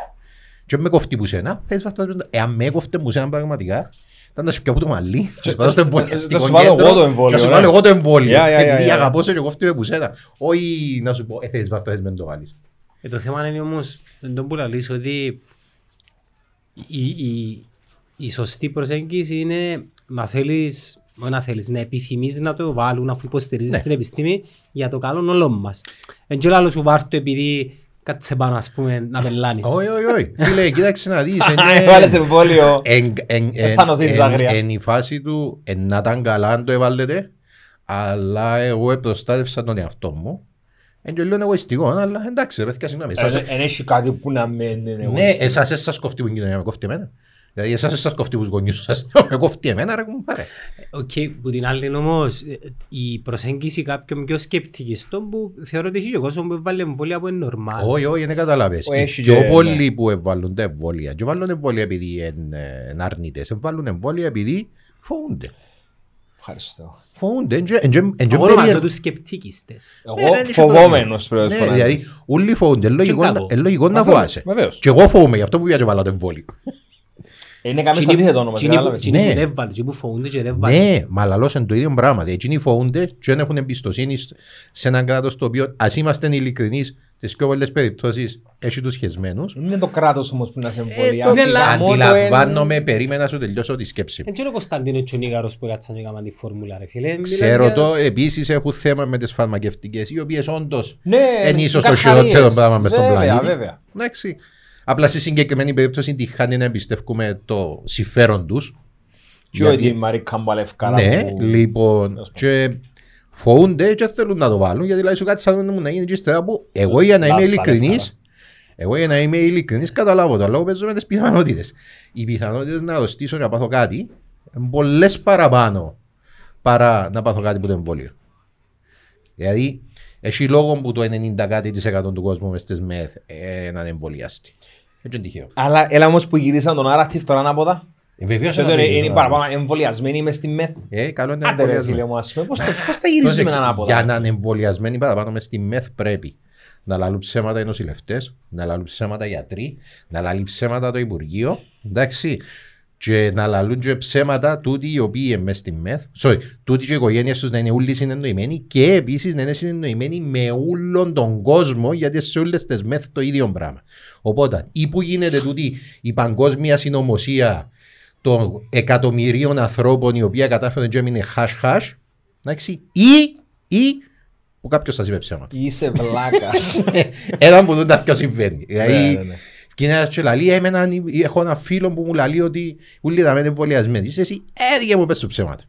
και με κοφτεί που σένα, πες βάρ' το- εάν με κοφτεί που σένα πραγματικά, ήταν να σε πιω από το μαλλί, και σε πάω στο εμβολιαστικό Θα σου βάλω κέντρο εγώ το εμβόλιο, και θα σου ναι. βάλω εγώ το εμβόλιο. Yeah, yeah, yeah, Επειδή yeah. αγαπώ σε και κοφτεί με που σένα. Όχι να σου πω, ε, θέλεις βάρ' το, θες με το βάλεις. Ε, το θέμα είναι όμως, δεν τον που λαλείς, ότι η, η, η σωστή προσέγγιση είναι να θέλεις, όχι να θέλεις, να επιθυμείς να το βάλουν αφού υποστηρίζεις Ναι. την επιστήμη για το καλό όλων μας. Εν και άλλος σου βάρτο επειδή κάτσε πάνω ας πούμε να πελάνεις. Όχι, όχι, όχι. Φίλε, κοίταξε να δεις. Έβαλες εμβόλιο. Εν- εν- εν- θα νοσήσεις εν- άγρια. εν η φάση του εν να ήταν καλά αν το έβαλετε, αλλά εγώ προστάτευσα τον εαυτό μου. Εν και λίγο εγωιστικό, αλλά εντάξει, ρε παιδιά, συγγνώμη. εσάς- Δεν έχει κάτι που να μην είναι Ναι, εγωιστικό. εσάς δεν σας κοφτεί που είναι, με κοφτεί εμένα. Δηλαδή εσάς δεν σας κοφτεί που τους γονείς σας, με κοφτεί εμένα, ρε κουμπάρε. Οκ, που την άλλη όμως ε, η προσέγγιση κάποιων πιο σκεπτικιστών που θεωρώ ότι έχει και κόσμο που βάλει εμβόλια που είναι normal. Όχι, όχι, δεν καταλάβες. Ο, Οι έχει πιο και- πολλοί που εβάλλουν τα εμβόλια, και βάλουν εμβόλια επειδή είναι είναι αρνητές, βάλουν εμβόλια επειδή φοβούνται. Ευχαριστώ. Φοβούνται, εν και- εν και- εν και Εγώ ονομάζω περίεργο. τους σκεπτικιστές. Ναι, Εγώ δεν είχε φοβόμενος πρέπει να Ναι, φωνάζεις. δηλαδή, όλοι φοβούνται, είναι λογικό Και να- κάπου. είναι λογικό να Βεβαίως, φοβάσαι. βεβαίως. Και εγώ φοβούμαι, γι' αυτό που πήγα και βάλα το εμβόλιο. Είναι κάποιος Εκείνοι- αντίθετο όμως, εκείνοι που- κατάλαβες. εκείνοι που Ναι. δεν βάλουν, εκείνοι που φοβούνται και δεν βάλουν. Ναι, μα λαλώς είναι το ίδιο πράγμα. Δηλαδή, Εκείνοι φοβούνται και δεν έχουν εμπιστοσύνη σ- σε έναν κράτος το οποίο, ας είμαστε ειλικρινείς, τις πιο πολλές περιπτώσεις έχει τους χεσμένους. Είναι το κράτος όμως που να σε Ε, εμβολιάσει. το- αλλά- Γαμώ το Αντιλαμβάνομαι, περίμενα να σου τελειώσω τη σκέψη μου. Εν και είναι ο Κωνσταντίνος και ο Νίγαρος που κάτσαν και έκαναν τη φόρμουλα ρε φίλε. Μιλάς Ξέρω για- το, επίσης έχουν θέμα με τις φαρμακευτικές, οι οποίες όντως Ναι, είναι ίσως το καρχαρίες. χειρότερο πράγμα μες στον Βέβαια, πλανήτη. βέβαια. Εντάξει. Απλά στη συγκεκριμένη περίπτωση τυχάνει να εμπιστεύουμε το συμφέρον τους. Και ότι η Μαρίκα Μπαλευκάρα Ναι, που- λοιπόν, και φοβούνται και θέλουν να το βάλουν γιατί λέει σου κάτι σαν να γίνει και ύστερα που εγώ για να είμαι Λάψα, ειλικρινής λεφτά. εγώ για να είμαι ειλικρινής καταλάβω το λόγο παίζω με τις πιθανότητες. Οι πιθανότητες να αρρωστήσω και να πάθω κάτι είναι πολλές παραπάνω παρά να πάθω κάτι που το εμβόλιο. Δηλαδή, έχει λόγο που το 90 κάτι της εκατό του κόσμου μες στις ΜΕΘ ε, να είναι εμβολιάστη. Έτσι είναι τυχαίο. Αλλά έλα όμως που γυρίσαν τον Άρα τώρα ανάποδα. Ε, βεβαίως Και να τώρα το γυρίσω είναι παραπάνω εμβολιασμένοι μες στη ΜΕΘ. Ε, καλό είναι να Άντε ρε εμβολιάσουμε. φίλε μου ας πούμε. Πώς το- πώς τα γυρίζουμε Πρόσεξε, ανάποδα. Για να είναι εμβολιασμένοι παραπάνω μες στη ΜΕΘ πρέπει να λαλούν ψέματα οι νοσηλευτές, να λαλούν ψέματα οι γιατροί, να λαλούν ψέματα το Υπουργείο, εντάξει, και να λαλούν και ψέματα τούτοι οι οποίοι είναι μες στη ΜΕΘ, sorry, τούτοι και οι οικογένειες τους να είναι όλοι συνεννοημένοι και επίσης να είναι συνεννοημένοι με όλον τον κόσμο γιατί σε όλες τις ΜΕΘ το ίδιο πράγμα. Οπότε, ή που γίνεται τούτη η παγκόσμια συνωμοσία των εκατομμυρίων ανθρώπων οι οποίοι κατάφεραν και έμεινε χаш-χаш, ή, ή που κάποιος σας είπε ψέματα. Είσαι βλάκας. Έναν που δουν τα πιο συμβαίνει. Ναι, δηλαδή, ναι, ναι και ένας και λαλεί, «Εμένα, έχω ένα φίλο που μου λαλεί ότι όλοι τα μένουν εμβολιασμένοι. Είσαι εσύ, έδειξε μου πες σου ψέματα.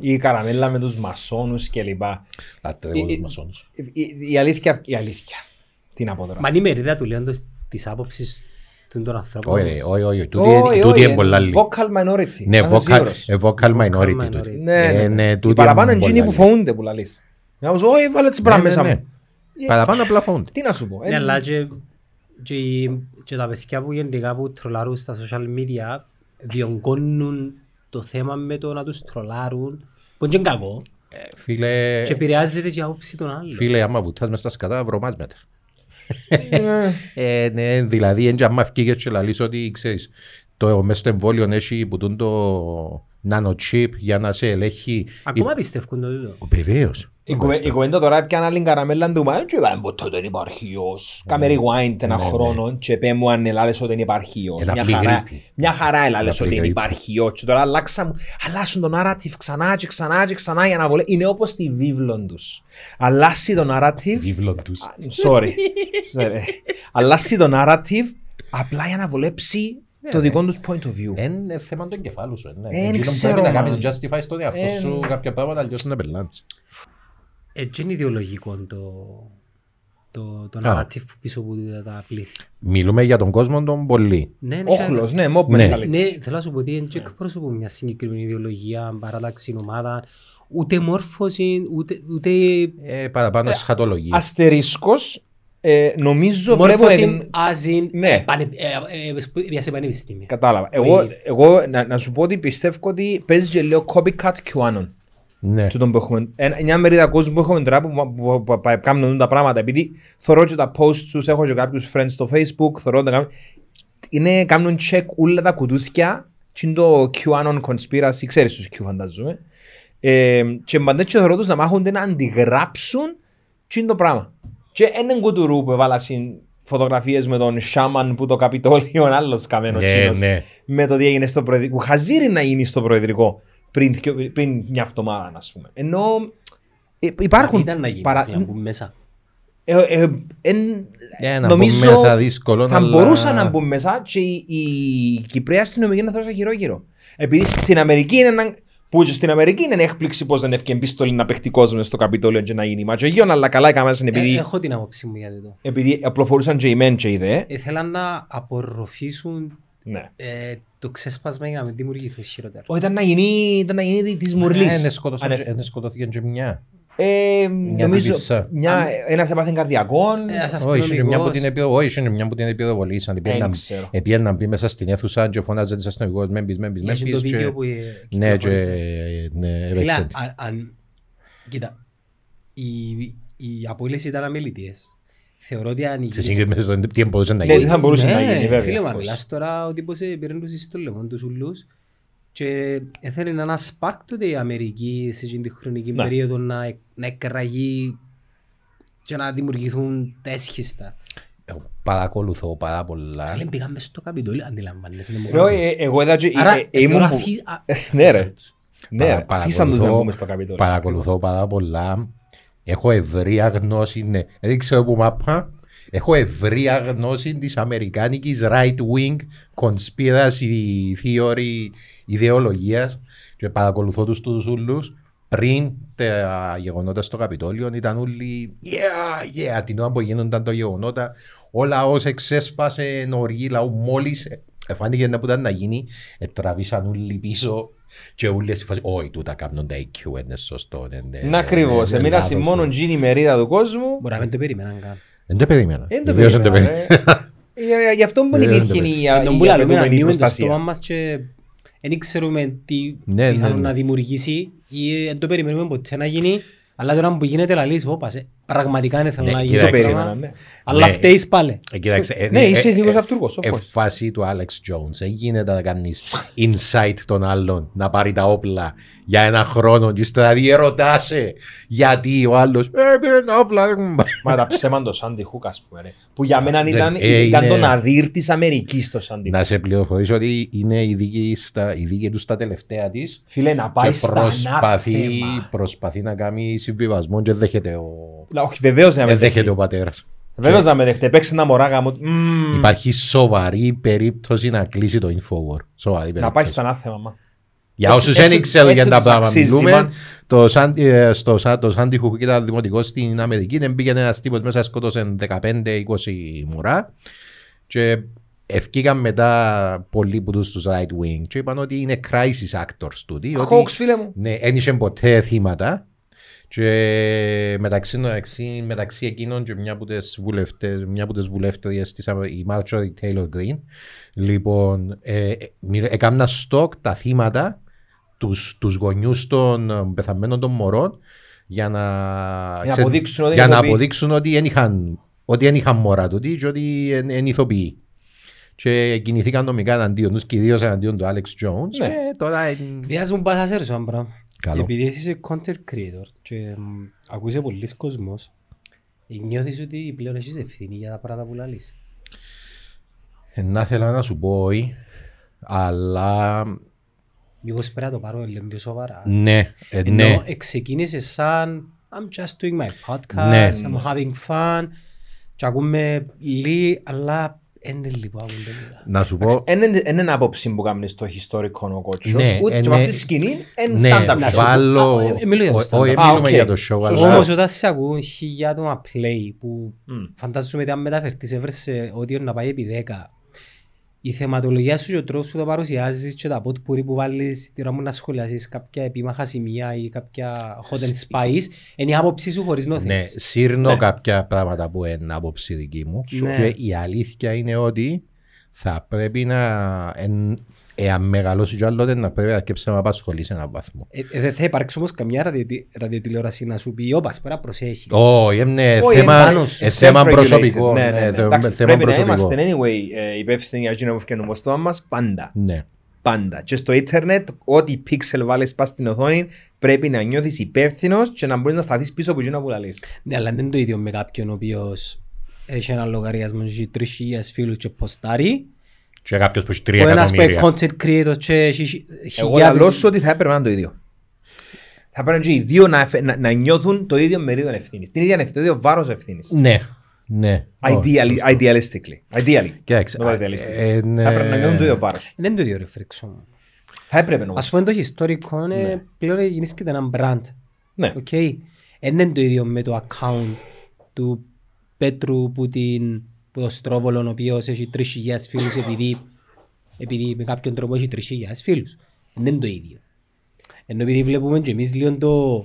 Η καραμέλα με τους μασόνους κλπ. Λατρεύω Ε, τους ε, μασόνους. Η- Η αλήθεια, η αλήθεια. Τι να πω τώρα. Μα είναι η μερίδα του λέοντος της άποψης των των ανθρώπων. Όχι, όχι, όχι. Τούτη Όχι, είναι- Τούτη όχι, είναι πολλά λίγη. Vocal minority. Ναι, Να είσαι vocal σίγουρος. ε, vocal minority. minority. τούτη. Ναι, Ε, ναι, ναι, ναι. Οι τούτη παραπάνω είναι είναι εκείνοι πολλά που λίγη. φοβούνται που λαλείς. Να μου σου, όχι βάλε τις Ναι, πράγματα ναι, μέσα ναι. μου. Παραπάνω απλά φοβούνται. Τι να σου πω. Ναι, ε, αλλά και, και, οι- και τα παιδιά που γενικά που τρολάρουν στα social media διονγκώνουν το θέμα με το να τους τρολάρουν που είναι και κακό Φίλε, και επηρεάζεται και η άποψη των άλλων. φίλε, άμα βουτάς μες στα σκατά, βρωμάς μετά. ε, Ε, ναι, δηλαδή, έτσι άμα ευκήγες και λαλείς ότι, ξέρεις, το, μες στο εμβόλιο έχει που τούν το nanochip για να σε ελέγχει. Ακόμα πιστεύουν το τούτο. Βεβαίως. Η κουβε- Η κουβέντα τώρα έπιανε άλλη καραμέλα του μα και είπαμε ποτέ δεν υπάρχει ιός. Κάμε rewind ένα Ναι, χρόνο και πέ μου αν ελάλες ότι δεν υπάρχει ιός. Ένα Μια απλή χαρά, γρήπη. μια χαρά ελάλες Ένα ότι δεν απλή υπάρχει ιός. Και τώρα αλλάξα- αλλάσουν το narrative ξανά και ξανά και ξανά για να βολέ. Είναι όπως τη βίβλον τους. Αλλάσει το narrative Βίβλο τους. Sorry. Sorry. Αλλάσει το narrative απλά για να βολέψει το δικό τους point of view. Είναι θέμα του εγκεφάλου σου. ναι. Ε, Εκείνο ξέρω, Πρέπει να μα. κάνεις justify στον εαυτό Ε, σου κάποια πράγματα, αλλιώς είναι πελάτης. Έτσι είναι ιδεολογικό το, το, το Α. narrative που πίσω από τα πλήθη. Μιλούμε για τον κόσμο τον πολύ. Ναι, ναι, Όχλος, ναι, mob Ναι. mentality. Ναι, θέλω να σου πω ότι δεν εκπροσωπούν μια συγκεκριμένη ιδεολογία, παράταξη, ομάδα, ούτε μόρφωση, ούτε, ούτε Ε, παραπάνω σχατολογία. Αστερίσκος, ε, νομίζω βλέπω... μόρφωση εν- άζιν Ναι. πανε, ε, ε, σπου- για σε πανεπιστήμια. Κατάλαβα. Όχι. Εγώ, εγώ να, να σου πω ότι πιστεύω ότι παίζει και λίγο copycat QAnon. Ναι. Τούτον που έχουμε. Ένα- Μια μερίδα κόσμου που έχουμε τώρα που, που, που, που, που κάνουν τα πράγματα. Επειδή θωρώ και τα posts τους, έχω και κάποιους friends στο facebook, θωρώ τα κάνουν. Είναι, κάνουν check όλα τα κουτούθια και είναι το QAnon conspiracy, ξέρεις τους Q φαντάζομαι. Ε, και πάντα και θωρώ τους να μάχονται να αντιγράψουν και είναι το πράγμα. Και έναν κουτουρού που έβαλα συν φωτογραφίες με τον Σάμαν που το Καπιτόλιο, ο άλλος καμένος Ναι, τσίνος, ναι. με το τι έγινε στο προεδρικό. Που χαζίρι να γίνει στο προεδρικό πριν, δυο- πριν μια εβδομάδα, ας πούμε. Ενώ ε, υπάρχουν. Ήταν να γίνει, παρα- να μπουν μέσα. ε, ε, εν- Ε, να νομίζω μπουν μέσα δύσκολο, θα αλλά- μπορούσαν να μπουν μέσα και η, η Κυπρέας αστυνομική να θέσει γύρω-γύρω. Επειδή στην Αμερική είναι έναν. Που και στην Αμερική είναι έκπληξη πώς δεν έφυγε επίστολη να παιχτεί κόσμος στο Καπιτόλιο και να γίνει μάτσο. Γιον, αλλά καλά έκαμε Ε, επειδή, έχω την άποψή μου για αυτό. επειδή απλοφορούσαν και οι μεν και οι δε. Ήθελαν να απορροφήσουν Ναι. ε, το ξέσπασμα για να μην δημιουργηθούν χειρότερα. Όχι, ήταν να γίνει, ήταν να γίνει της μουρλής. Ε, ναι, σκότωσαν και- ε, σκοτώθηκε και μια. Ε, νομίζω τύπισσα. μια, ένας έπαθεν καρδιακών. Ε, ένας Όχι, είχε μια που αστυνομικός. την επιδο- όχι, είχε μια που την επιδοβολήσαν. Δεν Επήγαιναν- ξέρω. Επήγαιναν μπει μέσα στην αίθουσα και φώναζε της αστυνομικός «Μεν μπεις, μεν μπεις, μεν Είχε το μπεις» και- βίντεο που ε, Ναι, και κυκλοφόρησε. ναι, Φίλα, έπαιξε. αν- αν- κοίτα, οι, οι απολύσεις ήταν αμελητίες. Θεωρώ ότι αν Σε σύγκριση με το τι μπορούσε να Ναι, γίνει. τι θα μπορούσε Ναι, να γίνει, βέβαια. Φίλε, of μα course. μιλάς τώρα ότι πως ε, πήραν τους στο λαιμό τους ούλους και έθελε να σπάρκ τότε η Αμερική σε εκείνη τη χρονική Ναι. περίοδο να, να εκραγεί και να δημιουργηθούν τα έσχιστα. Εγώ Παρακολουθώ πάρα πολλά. Φίλε, πήγαμε στο Καπιτόλιο, αντιλαμβάνεσαι. δεν μου Ναι, κάνουν. ε, Εγώ είδα και... Άρα, ε, ε, ήμουν θεωρώ που- αφή- α- Ναι, ρε. αφήσαν τους. Ναι, ρε. Παρα- αφήσαν τους να παρακολουθώ- μπούμε στο Καπιτόλιο. Παρακολουθώ πάρα πολλά. Έχω ευρία γνώση, ναι. Δεν ξέρω που μάπα. Έχω ευρία γνώση της αμερικάνικης right-wing conspiracy theory ιδεολογίας και παρακολουθώ τους τους ούλους πριν τα γεγονότα στο Καπιτόλιο ήταν όλοι yeah, yeah, την ώρα που γίνονταν τα γεγονότα ο λαός εξέσπασε νωρί λαού μόλις εφάνηκε να που ήταν να γίνει τραβήσαν όλοι πίσω και όλοι στη φάση όχι τούτα κάνουν τα IQ είναι σωστό ναι, ναι, Ναι, ακριβώς. ναι, ναι, Εμείνασε λάθος, μόνο ναι. γίνει η μερίδα του κόσμου. Μπορεί να μην το περίμεναν καν. Δεν το περίμενα. Δεν το Βεβαίως δεν το περίμενα, περίμενα. ρε. Για- Γι' αυτό που Δεν το υπήρχε περίμενα. η Εν τον η που λαλούμε, απαιτούμενη ανοίγουμε το προστασία. στόμα μας και δεν ξέρουμε τι Ναι, πιθανόν ναι, ναι. να δημιουργήσει ή δεν το περιμένουμε ποτέ να γίνει. Αλλά τώρα που γίνεται λαλείς, όπα, σε, πραγματικά δεν θέλω Ναι, να γίνει Το το κοίταξε. περίμενα, πράγμα. ναι. Αλλά Ναι. φταίεις πάλι. Ε, κοίταξε, ε, Ναι, ε, είσαι ε, ειδικός ε, αυτούργος, of ε, course. φάση του Alex Jones. Δεν γίνεται να κάνεις insight των άλλων, να πάρει τα όπλα για ένα χρόνο και ύστερα διερωτάσαι γιατί ο άλλος «Ε, πήρε τα όπλα. μ». Μα τα ψέμα το Σάντι Χουκ, ας πούμε. ρε. Που για μένα Ναι, ήταν, ε, ήταν είναι- το ναδύρ της Αμερικής το Σάντι Να Χουκ. σε πληροφορήσω ότι είναι η δίκη, στα, η δίκη τους στα τελευταία της Φίλε, να πάει και στα προσπαθεί, ανάθεμα. προσπαθεί να κάνει συμβιβασμό και δέχεται ο, Να, Όχι, βεβαίως να με ε, δέχεται δέχεται. ο πατέρας. Βεβαίως να με δέχεται. Παίξει ένα μωρά γάμο. Μμμ. Υπάρχει σοβαρή περίπτωση να κλείσει το Infowar. Σοβαρή Να πάει περίπτωση. στα ανάθεμα. μα. Για Έτσι- όσους έτσι- δεν ξέρουν για έτσι τα τους πράγματα αξίζει, μιλούμε, μαν. το Σάντι, ε, στο, Σα- το Σάντι Χουκ ήταν δημοτικό στην Αμερική. Δεν πήγαινε ένας τύπος μέσα, σκότωσε 15-20 μουρά. Και ευκήκαν μετά πολλοί που τους τους right wing και είπαν ότι είναι crisis actors τούτοι. ότι- Χόξ, φίλε μου. ναι, δεν είχε ποτέ θύματα. Και μεταξύ, μεταξύ, μεταξύ εκείνων και μια από τις βουλευτές, μια από τις βουλεύτριες της, Αμε- η Marjorie Taylor Greene, λοιπόν, ε, ε, μι- έκαναν στόκ τα θύματα, τους, τους γονιούς των ε, πεθαμένων των μωρών, για να, Για να αποδείξουν ότι για είναι να ηθοποιοί. αποδείξουν ότι δεν είχαν, ότι δεν είχαν μωρά τούτοι και ότι είναι ηθοποιοί. Και κινηθήκαν νομικά εναντίον τους, κυρίως εναντίον του Alex Jones. Ναι. Και τώρα ε, Βιάζουν πάσα σε έρσο, αν πράγμα. Καλό. Επειδή εσύ είσαι content creator και μ, ακούσε πολλοί κόσμος, ε, νιώθεις ότι πλέον έχεις ευθύνη για τα πράγματα που λαλείς. Ε, Να ήθελα να σου πω όχι, αλλά Μήπως πρέπει να το πάρω λίγο πιο σοβαρά. ναι, ε, Ενώ ναι. ξεκίνησε σαν I'm just doing my podcast, Ναι. I'm having fun και ακούμε λίγοι, αλλά είναι λίγο ακούνται λίγα. Να σου πω, Δεν είναι άποψη που κάνεις το ιστορικό ο κότσος, Ναι, ούτε ε, και ναι. μας στη σκηνή, είναι ναι, stand-up show. βάλω, Α, ε, μιλώ για το ό- stand-up. όχι Α, μιλούμε οκ. για το show, Σωστό. αλλά Όμως όταν σε ακούν χιλιά άτομα play που Μμ. φαντάζομαι ότι αν μεταφερθείς έβρεσαι ότι να πάει επί 10 η θεματολογία σου και ο τρόπος που το παρουσιάζεις και τα potpourri που βάλεις τη ώρα μου να σχολιάσεις κάποια επίμαχα σημεία ή κάποια hot and spice είναι η άποψη σου χωρίς ναι, νόθες. σύρνω Ναι. κάποια πράγματα που είναι άποψη δική μου Ναι. και η αλήθεια είναι ότι θα πρέπει να, εν, εάν μεγαλώσει κι άλλος, να πρέπει να αρκέψει να με απασχολεί σε έναν βαθμό. Ε, ε, δεν θα υπάρξει όμως καμιά ραδιοτι- ραδιοτηλεόραση να σου πει «Όπα, πρέπει να προσέχεις». Όχι, είναι Όχι, θέμα, πάνω σου, ε, θέμα Self-regulated. προσωπικό. Ναι, ναι, ναι, ναι. θε- Εντάξει, θέμα Πρέπει να προσωπικό. είμαστε anyway ε, υπεύθυνοι για εκείνο που φτιάχνουμε στο στόμα μας πάντα. Ναι. Πάντα. Και στο ίντερνετ, ό,τι πίξελ βάλεις πας στην οθόνη, πρέπει να νιώθεις υπεύθυνος και να μπορείς να σταθείς πίσω από εκείνο που λαλείς. Ναι, αλλά δεν είναι το ίδιο με κάποιον ο οποίος έχει ένα λογαριασμό και τρεις χιλιάδες φίλους και ποστάρει. Και κάποιος που έχει Ο τρία ένας που είναι εκατομμύρια. content creator και έχει χι- Εγώ λαλώ χιλιάδες... σου ότι θα έπρεπε να είναι το ίδιο. Θα πρέπει και οι δύο να, εφε- να, να νιώθουν το ίδιο μερίδιο ευθύνης. Την ίδια ευθύνη, το ίδιο βάρος ευθύνης. Ναι, ναι. Όχι. Ideally, idealistically. Ideally. Κοίταξε, Not ε, idealistically. ε, ναι. Θα έπρεπε να νιώθουν το ίδιο βάρος. Δεν είναι το ίδιο ρε Φρίξο μου. Θα έπρεπε όμως. Ας πούμε το ιστορικό είναι πλέον γεννήσκεται ένα brand. Ναι. Οκ. Δεν είναι το ίδιο με το account του Πέτρου που, την, που το Στρόβολο ο οποίος έχει 3.000 φίλους επειδή, επειδή με κάποιον τρόπο έχει 3.000 φίλους. Δεν είναι το ίδιο. Ενώ επειδή βλέπουμε και εμείς λίγο το,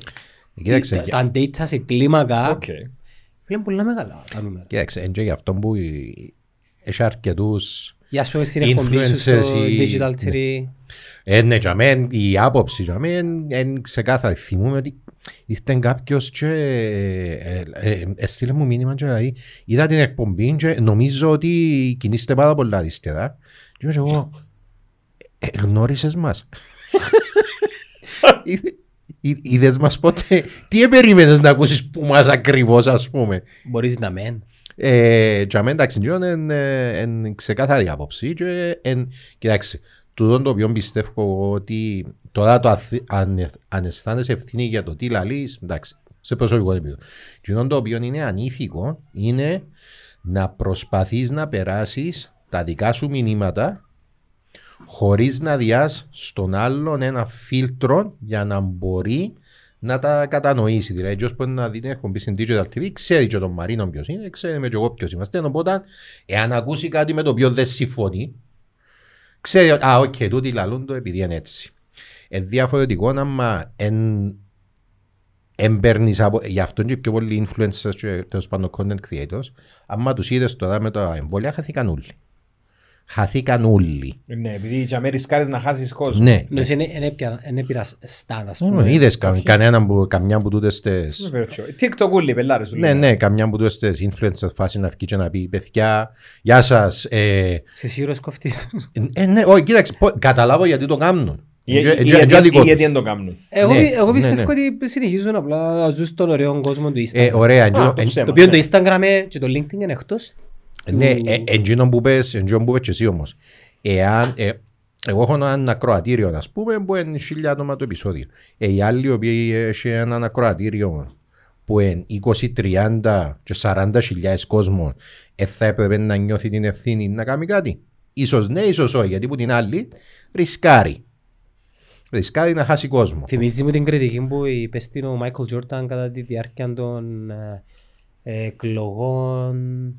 Κοίταξε, τα, για- τα data σε κλίμακα, Οκ. βλέπουμε πολλά μεγάλα τα νούμερα. Κοίταξε, είναι και γι' αυτό που η- έχει αρκετούς Για ας πούμε στην εκπομπή σου στο Influencers ή- Digital Tree. Ε, ναι, για μένα, η άποψη για μένα είναι ξεκάθαρη. Θυμούμαι ότι ήρθε κάποιος και ε, ε, ε, έστειλε μου μήνυμα και λέει είδα την εκπομπή και νομίζω ότι κινείστε πάρα πολλά αριστερά. Και είπα εγώ, «Ε, γνώρισες μας. Είδε- εί- Είδες μας ποτέ; Τι περίμενες να ακούσεις που μας ακριβώς ας πούμε; Μπορείς να μεν. Ε, για μένα εντάξει, είναι ξεκάθαρη άποψη και εν, κοιτάξτε, τούτο το οποίο πιστεύω εγώ ότι τώρα το αθ- αν, αν αισθάνεσαι ευθύνη για το τι λαλείς, εντάξει, σε προσωπικό επίπεδο. Και το οποίο είναι ανήθικο είναι να προσπαθείς να περάσεις τα δικά σου μηνύματα χωρίς να διάς στον άλλον ένα φίλτρο για να μπορεί να τα κατανοήσει. Δηλαδή, έτσι που να δει την εκπομπή στην Digital Tree, ξέρει και τον Μαρίνο ποιος είναι, ξέρει με και εγώ ποιος είμαστε. Οπότε, εάν ακούσει κάτι με το οποίο δεν συμφωνεί, ξέρει ότι, α, οκ, τούτοι λαλούν το επειδή είναι έτσι. Ε, διαφορετικό άμα εν, εν παίρνεις από, γι' αυτό και πιο πολλοί influencers και τέλος πάντων content creators, άμα τους είδες τώρα με τα εμβόλια, χαθήκαν όλοι. Χαθήκαν όλοι. Ναι, επειδή για μένα ρισκάρεις να χάσεις κόσμο. Ναι. Νος είναι έπειρα στάδα, ας Ναι, πούμε. Είδες κα- κανέναν που, καμιά που τούτες τις... Βεβαίως. TikTok όλοι, πελάρες σου Ναι, λένε. ναι, καμιά που τούτες τις influencers φάση να βγει και να πει παιδιά, γεια σας. Ε, Σε σίγουρος κοφτής. ε, ναι, όχι, κοίταξε, πω- καταλάβω γιατί το κάνουν. Ή- Ε, ή- ε, ή- ε, ή- ε, δικό ή τους. γιατί δεν το κάνουν. Εγώ, Ναι, πι- εγώ ναι, πιστεύω ναι. ότι συνεχίζουν απλά να ζουν στον ωραίο κόσμο του Ε, Instagram. ωραία, εντζήνο- Α, το εν- ψέμα. Το οποίο ναι. το Instagram ε, και το LinkedIn είναι εκτός. Ναι, του- ε, εντζήνο που πες, εντζήνο που πες και εσύ όμως. Εάν, ε, εγώ έχω ένα ακροατήριο, ας πούμε, που είναι χίλια άτομα το επεισόδιο. Ε, οι άλλοι οι οποίοι έχουν ένα ακροατήριο που είναι 20, 30 και 40 χιλιάδες κόσμος, ε, θα έπρεπε να νιώθει την ευθύνη να κάνει κάτι. Ίσως ναι, ίσως όχι, γιατί που την άλλη ρισκάρει. Ρισκάρει να χάσει κόσμο. Θυμίζει μου την κριτική που είπε στην ο Μάικλ Τζόρταν κατά τη διάρκεια των ε, ε, εκλογών.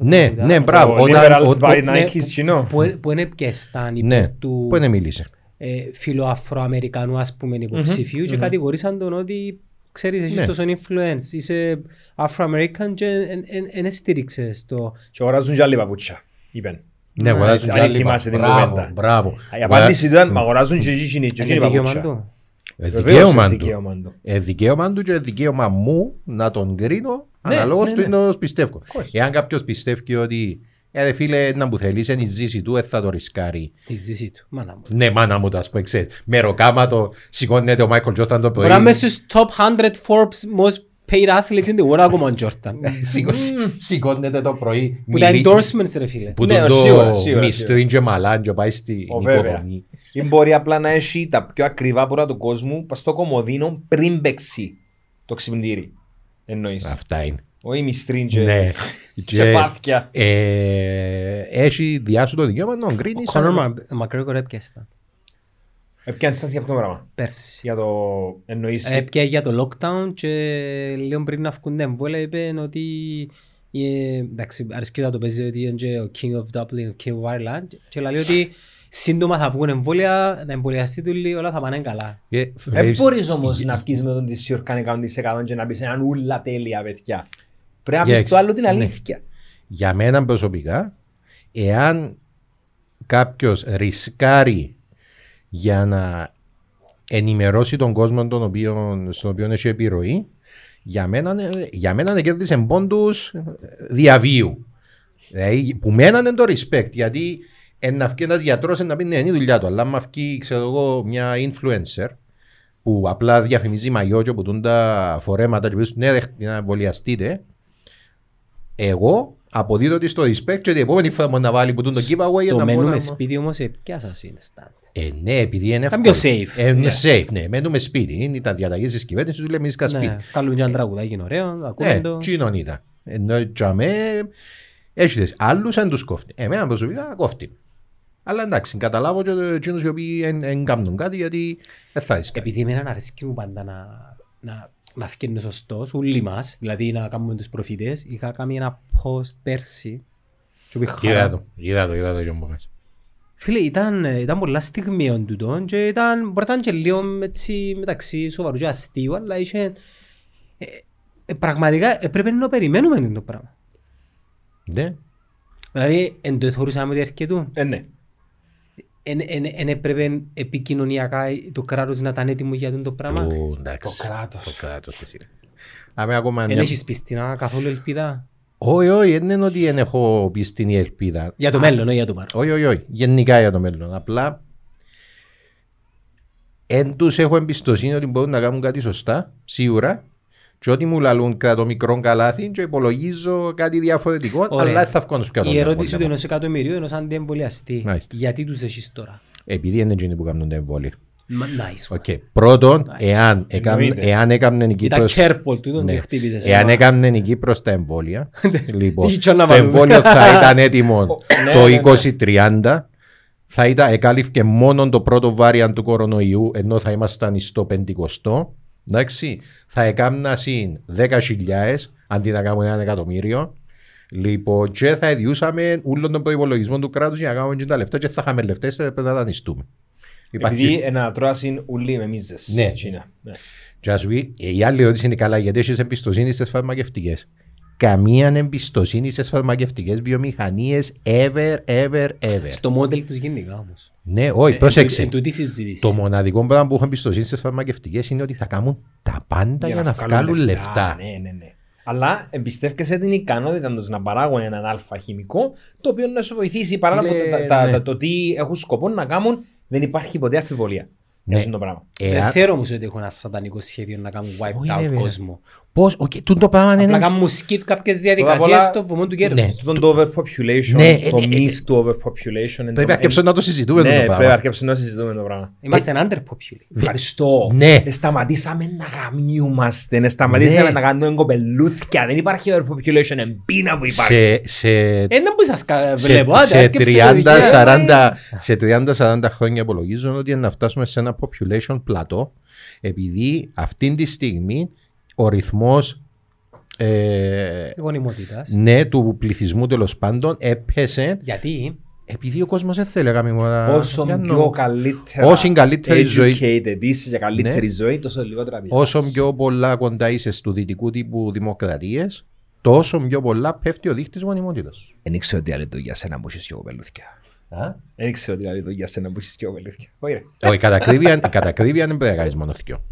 Ναι, Πότε ναι, ήταν, μπράβο. Ο Όταν- liberals ο- by ο- Ναι, Nike κοινό. Που, που είναι πιεστάν Ναι, υπέρ του πού είναι μίλησε. ε, φιλοαφροαμερικανού ας πούμε υποψηφίου και κατηγορήσαν τον ότι ξέρεις έχεις Ναι. τόσο influence, είσαι Afro-American και δεν στήριξες το... Και αγοράζουν και άλλοι παπούτσια. Είπεν. Ναι, αγοράζουν αν και άλλοι. θυμάσαι την Μπράβο, κουβέντα. μπράβο. Η απάντηση του ήταν, «Μα αγοράζουν και εκείνοι και Είναι εκείνοι δικαίωμα παπούτσια. του. Ε, Βεβαίως Δικαίωμα είναι του. δικαίωμα του. Ε, δικαίωμα του και δικαίωμα μου να τον κρίνω Ναι, αναλόγως ναι, του ναι. είναι το πιστεύω. course. Εάν κάποιος πιστεύει ότι Ε, φίλε, να μου θέλεις, είναι η ζήση του, ε, θα το ρισκάρει. Τη ζήση του. Μάνα μου. Ναι, μάνα μου το ας πούμε, ξέρεις. Με ροκάματο σηκώνεται ο Μάικλ Τζόρταν το πρωί. Μπορεί να είμαι στους top 100 Forbes most paid athletes in the world ακόμα ο Jordan. Σηκώ- Σηκώνεται το πρωί. Που τα μιλεί- endorsements ρε φίλε. Που Ναι, τον το σίγουρα, σίγουρα, μισθούν και μαλάν και πάει στην Ω, βέβαια. οικοδομή. Ή μπορεί απλά να έχει τα πιο ακριβά πορά του κόσμου πας στο κομμωδίνο πριν παίξει το ξυπνητήρι. Εννοείς. Αυτά είναι. Όχι μυστρίν και, Ναι. και βάθια. ε, έχει διάσου το δικαίωμα να τον κρίνει. Ο Conor McGregor έπιασε τα. Επιάνε σας για ποιο πράγμα; Πέρσι. Για το εννοείς. Έπια για το lockdown και λίγο πριν να βγουν τα εμβόλια είπε ότι ε, εντάξει, αρέσκει να το παίζει ότι είναι και ο King of Dublin, ο King of Ireland και λέει ότι σύντομα θα βγουν εμβόλια, να εμβολιαστεί του λέει όλα θα πάνε καλά. Δεν μπορείς όμως να βγεις με τον της Ιορκάνη 100% και να πεις έναν ούλα τέλεια παιδιά. Πρέπει να πεις Yes. το άλλο την Ναι. αλήθεια. Για μένα προσωπικά, εάν κάποιος ρισκάρει για να ενημερώσει τον κόσμο τον οποίο, στον οποίο έχει επιρροή, για μένα, για μένα κέρδισε πόντους διαβίου. Δηλαδή, που μένα είναι το respect, γιατί ένα βγει ένας γιατρός να πει ναι, είναι η δουλειά του, αλλά άμα βγει, ξέρω εγώ, μια influencer, που απλά διαφημίζει μαγιό και που τούν τα φορέματα και πεις ναι, δέχτε να εμβολιαστείτε, εγώ αποδίδω τη στο respect και την επόμενη φορά που να βάλει που τούν το giveaway Το να μπορώ μένουμε να... σπίτι όμως έπιασα instant. Ε, ναι, επειδή είναι Ήταν εύκολο. πιο safe. Ε, είναι Ναι. safe, ναι. Μένουμε σπίτι. Είναι τα διαταγές της κυβέρνησης, του λέμε isκα σπίτι. Ναι, κάνουμε και ένα τραγουδάκι είναι ωραίο, ακούμε Ε, το. τσίνον ήταν. Ενώ για με, έχεις τις άλλους δεν τους κόφτει. Εμένα προσωπικά κόφτει. Αλλά εντάξει, καταλάβω και εκείνους οι οποίοι δεν κάνουν κάτι γιατί δεν θα είσαι κάτι. Επειδή εμένα αρέσκει μου πάντα να, να, να φκένει σωστός, όλοι μας, δηλαδή να κάνουμε τους προφητές, είχα κάνει ένα post πέρσι και που είχα Είδα χαρά. το, είδα το, είδα το και μου πες. Φίλε, ήταν, ήταν πολλά στιγμίων τούτο και ήταν, μπορεί να ήταν και λίγο έτσι, μεταξύ σοβαρού και αστείου, αλλά είχε... Ε, ε, πραγματικά έπρεπε να περιμένουμε το πράγμα. Ναι. Δηλαδή, εν το θεωρούσαμε ότι έρχεται. Ε, ναι. Εν, εν, εν έπρεπε επικοινωνιακά το κράτος να ήταν έτοιμο για το πράγμα; Ου, εντάξει. Το κράτος. Το κράτος. εσύ. Αμέ ακόμα Εν μια... έχεις πιστινά καθόλου ελπίδα; Όχι, όχι, δεν είναι ότι δεν έχω πει στην ελπίδα. Για το μέλλον, όχι για το παρόν. Όχι, όχι, όχι. Γενικά για το μέλλον. Απλά εν τους έχω εμπιστοσύνη ότι μπορούν να κάνουν κάτι σωστά, σίγουρα. Και ό,τι μου λαλούν κρατώ μικρό καλάθι και υπολογίζω κάτι διαφορετικό, Ωραία. αλλά δεν θα βγω να σου κάνω Η τα ερώτηση του εμβόλια. ενός εκατομμυρίου ενός αντιεμβολιαστή. Μάλιστα. Γιατί τους έχεις τώρα; Επειδή είναι εκείνοι που κάνουν τα εμβόλια. Μα, Nice. OK. Πρώτον, εάν, έκαμ, Εννοείται. εάν έκαμνε η Ήταν Κύπρος... careful του, τον Ναι. και χτύπησες. Εάν έκαμνε η Κύπρος τα εμβόλια, λοιπόν, Τι είχε να το βάλουμε. εμβόλιο θα ήταν έτοιμο ναι, το ναι, ναι. 2030, θα ήταν, εκάλυφε μόνο το πρώτο variant του κορονοϊού, ενώ θα ήμασταν στο 50. Εντάξει, θα έκανα συν 10.000 αντί να κάνουμε ένα εκατομμύριο. Λοιπόν, και θα ιδιούσαμε όλων των προπολογισμών του κράτους για να κάνουμε και τα λεφτά και θα είχαμε λεφτά, θα πρέπει να δανειστούμε. Επειδή ένα τρώασιν ουλί με μίζες. Ναι. Τσίνα. Ναι. Και ας πει, η άλλη ερώτηση είναι καλά, γιατί έχεις εμπιστοσύνη στις φαρμακευτικές. Καμία εμπιστοσύνη στις φαρμακευτικές βιομηχανίες ever, ever, ever. Στο μόντελ τους γενικά όμως. Ναι, όχι, πρόσεξε. Εν τούτη συζήτηση. Το μοναδικό πράγμα που έχω εμπιστοσύνη στις φαρμακευτικές είναι ότι θα κάνουν τα πάντα για, να βγάλουν λεφτά. Ναι, ναι, ναι. Αλλά εμπιστεύκεσαι την ικανότητα τους να παράγουν έναν αλφα χημικό το οποίο να σου βοηθήσει παρά από Φίλε, τα, τα, ναι. τα- το τι έχουν σκοπό να κάνουν δεν υπάρχει ποτέ αμφιβολία. Ναι. Για αυτό το πράγμα. Δεν Εάν- θέλω όμως ότι έχουν ένα σατανικό σχέδιο να κάνουν wipe Όχι, out βέβαια. κόσμο. Πώς, οκ, τούτο το πράγμα Να είναι... κάνουν skip κάποιες απ' διαδικασίες όλα- στο βωμό του κέρδους. Ναι. Τούτον το overpopulation, Ναι, το ε, ε, myth του overpopulation. είναι Πρέπει το- αρκέψω να το συζητούμε Ναι, το πρέπει πράγμα. αρκέψω να συζητούμε το πράγμα. Είμαστε underpopulated. Ευχαριστώ. Ναι. Ε, Σταματήσαμε να γαμιούμαστε, ε, σταματήσαμε Ναι. να κάνουμε κοπελούθια. Δεν υπάρχει overpopulation, εμπίνα που υπάρχει. Σε, σε, Ε, δεν μπορείς να σκα- σε, βλέπω. άντε, σε άρκεψε το 30-40 δικαίωμα. σε 30-40 χρόνια υπολογίζω ότι να φτάσουμε σε ένα population plateau επειδή αυτή τη στιγμή ο ρυθμός ε, Γονιμότητας. ναι, του πληθυσμού τέλος πάντων έπεσε Γιατί; Επειδή ο κόσμος δεν θέλει να κάνει μόνο- Όσο για πιο νο- καλύτερα Όσο καλύτερη ζωή. educated είσαι για καλύτερη Ναι. ζωή, τόσο λιγότερα πεινάς. όσο πιο πολλά κοντά είσαι στου δυτικού τύπου δημοκρατίες τόσο πιο πολλά πέφτει ο δείχτης γονιμότητας. Δεν ήξερα ότι άλλη το για σένα που έχεις πιο κοπελούθια. Α; Δεν ξέρω τι λέει το για σένα που έχεις και αλήθεια. Όχι ρε. Όχι, η κατακρίβεια η κατακρίβεια δεν πρέπει να κάνεις μόνος δυο.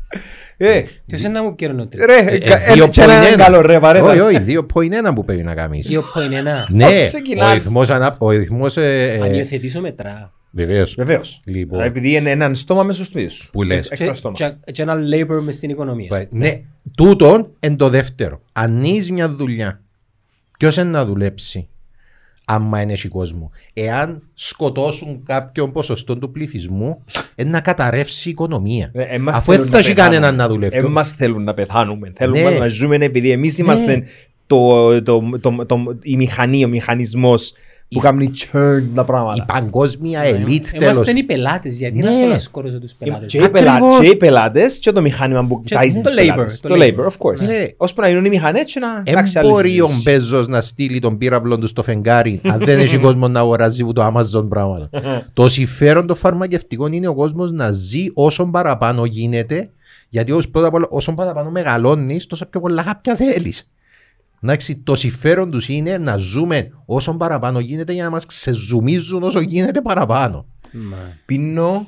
Ε, Ποιος είναι να μου πιέρνει ο τρίτος; ρε, Ε, κα- ε, δύο ε, και ένα point ένα. καλό ρε παρέτα. Όχι, όχι, δύο point ένα που πρέπει να κάνεις. 2.1. Ναι, Πώς ξεκινάς. ο ρυθμός, ανα... ο ρυθμός ε, Αν ε, υιοθετήσω μετρά. βεβαίως. Βεβαίως. Λοιπόν. Επειδή είναι έναν στόμα μέσα στο σπίτι σου. Που λες. Έξτρα Και- στόμα. και- Και ένα labor μες στην οικονομία. Ναι, τούτον εν το δεύτερο. Αν είσαι μια δουλειά, ποιος είναι να δουλέψει; Άμα είναι έχει κόσμο. Εάν σκοτώσουν κάποιον ποσοστό του πληθυσμού, είναι να καταρρεύσει η οικονομία. Ε, εμάς Αφού θέλουν δεν θα έχει πεθάνουμε. κανέναν να δουλεύει. Εμάς θέλουν να πεθάνουμε. Θέλουν Ναι. μας να ζούμε επειδή εμείς είμαστε το, το, το, το, η μηχανή, ο μηχανισμός που κάνει churn τα Η πράγματα. παγκόσμια ελίτ τέλος. Είμαστε οι πελάτες. Γιατί Ναι. να θέλω να σκόρωσω τους πελάτες. Και οι, πελά, Ακριβώς. και οι πελάτες και το μηχάνημα που Και ταΐζει το τους labor, πελάτες. το Το labor. labor, of course. Ναι. Ώσπου να γίνουν οι μηχανές και να Εν αλλάξει άλλη μπορεί ο συζήτηση. Μπέζος να στείλει τον πύραυλο του στο φεγγάρι αν δεν έχει κόσμο να αγοράζει που το Amazon πράγματα. το συμφέρον των φαρμακευτικών είναι ο κόσμος να ζει όσο παραπάνω γίνεται γιατί όσο, πρώτα απ' όλα, όσο παραπάνω μεγαλώνεις τόσο πιο πολλά χάπια θέλεις. Εντάξει, το συμφέρον τους είναι να ζούμε όσο παραπάνω γίνεται για να μας ξεζουμίζουν όσο γίνεται παραπάνω. Μα. Πίνω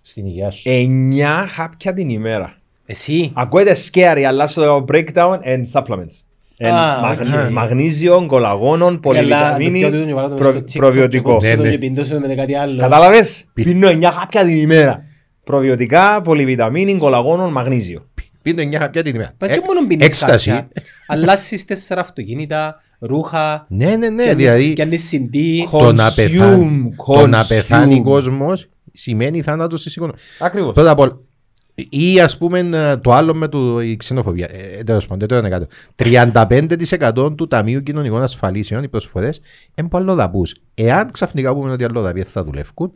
Στην υγεία σου. 9 χάπια την ημέρα. Εσύ. Ακούγεται scary, αλλά στο λέω breakdown and supplements. And Α, μαγνη- οκ. Μαγνήσιο, κολαγόνων, πολυβιταμίνη, Καλά, το πιάτο του βάλω το προ- στο TikTok προβιωτικό. και Ναι, κόψω το ναι. και πιντώσω το με κάτι άλλο. Κατάλαβες, πίνω 9 χάπια την ημέρα. Προβιωτικά, πολυβιταμίνη, κολαγόνων, μαγνήσιο. Πίνω 9 χάπια την ημέρα. Μα Ε, και μόνο πίνεις Έκσταση. κάποια. Αλλάσεις τέσσερα αυτοκίνητα, ρούχα, Ναι, ναι, ναι, πιάνεις- δηλαδή πιάνεις συντή. το να Consume, πεθάνει, το να consume. πεθάνει κόσμος σημαίνει θάνατος της οικονομίας. Ακριβώς. Πρώτα απ' όλα, ή ας πούμε ε, το άλλο με το, η ξενοφοβία. Ε, τέλος πάντων, δεν το είναι κάτω. 35% του Ταμείου Κοινωνικών Ασφαλίσεων, οι προσφορές, είναι που αλλοδαπούς. Εάν ξαφνικά πούμε ότι οι αλλοδαποί δεν θα δουλεύουν,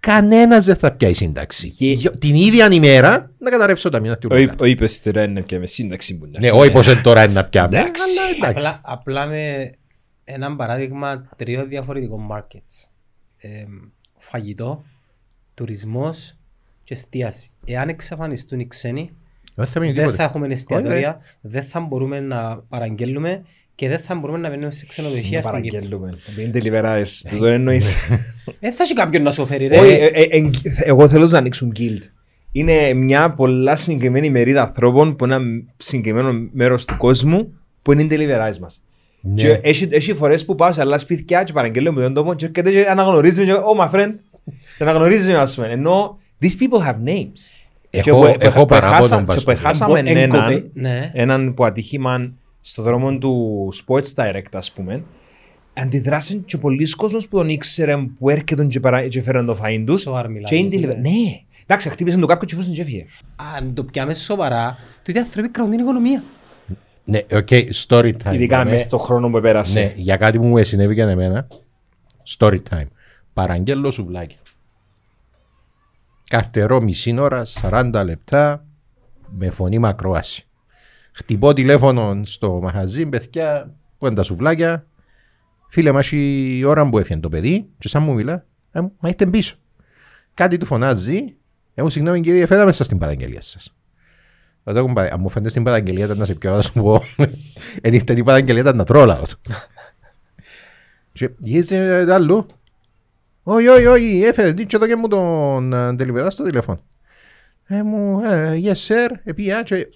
κανένας δεν θα πιάει σύνταξη. Γε- Γιο- Την ίδια ημέρα να καταρρεύσει το Ταμείο. να Ο του είπε- Ο είπες τώρα είναι και με σύνταξη που Ναι, όχι πως είναι τώρα είναι να πιάμε. Εντάξει. αλλά εντάξει. Απλά, απλά με ένα παράδειγμα τριών διαφορετικών markets. Ε, φαγητό, τουρισμός και εστίαση. Εάν εξαφανιστούν οι ξένοι, Δεν θα μείνει δεν τίποτε. θα έχουμε εστιατόρια, δεν θα μπορούμε να παραγγέλνουμε και δεν θα μπορούμε να μπαίνουμε σε ξενοδοχεία στην Κύπρο. Παραγγέλουμε. Είναι τελειβεράες. Του το εννοείς; Δεν θα έχει κάποιον να σου φέρει Όχι, ρε. ε, ε, ε, εγώ θέλω να ανοίξουν guild. Είναι μια πολλά συγκεκριμένη μερίδα ανθρώπων που είναι ένα συγκεκριμένο μέρος του κόσμου που είναι οι deliveries μας. Ναι. Και έχει, έχει φορές που πάω σε άλλα σπίτια και παραγγέλνω με τον τόπο και έρχεται και αναγνωρίζεις με και oh my friend και αναγνωρίζεις με ας πούμε ενώ these people have names. Έχω- Και που- έχω που παράπονο έχασα- μπας και στο που έχασαμε Εγκο- έναν εγκοπε- ναι. έναν που ατύχημα στο δρόμο του Sports Direct ας πούμε αντιδράσαν και πολλοί κόσμος που τον ήξερε που έρχεται και, παρα... και φέραν το φαΐν τους Σοβαρά μιλάμε, και είναι δηλαδή. delivery. Ναι, εντάξει, χτύπησαν το κάποιο και φούσαν και έφυγε. Αν το πιάμε σοβαρά, τότε οι άνθρωποι κρατούν την οικονομία. Ναι, OK, story time. Ειδικά Ναι. μες στον χρόνο που επέρασε. Ναι, για κάτι που μου συνέβη και εμένα. Story time. Παραγγέλω σουβλάκι. Καρτερό μισή ώρα, 40 λεπτά, με φωνή μακρόαση. Χτυπώ τηλέφωνο στο μαχαζί, παιδιά, που είναι τα σουβλάκια. Φίλε, μας η ώρα που έφυγε το παιδί, και σαν μου μιλά, «Ε, μα είστε πίσω. Κάτι του φωνάζει, εγώ συγγνώμη κύριε, φέτα μέσα στην παραγγελία σας. Θα το έχουν παρα- Αν μου φαίνεται στην παραγγελία ήταν να σε πιω, θα σου πω. Εν ήρθε την παραγγελία ήταν να τρώλα. Και γύρισε το άλλο. Όχι, όχι, όχι, έφερε δίτσο εδώ και μου τον ε, τελειβερά στο τηλέφωνο. Ε, μου, ε, yes sir, επία και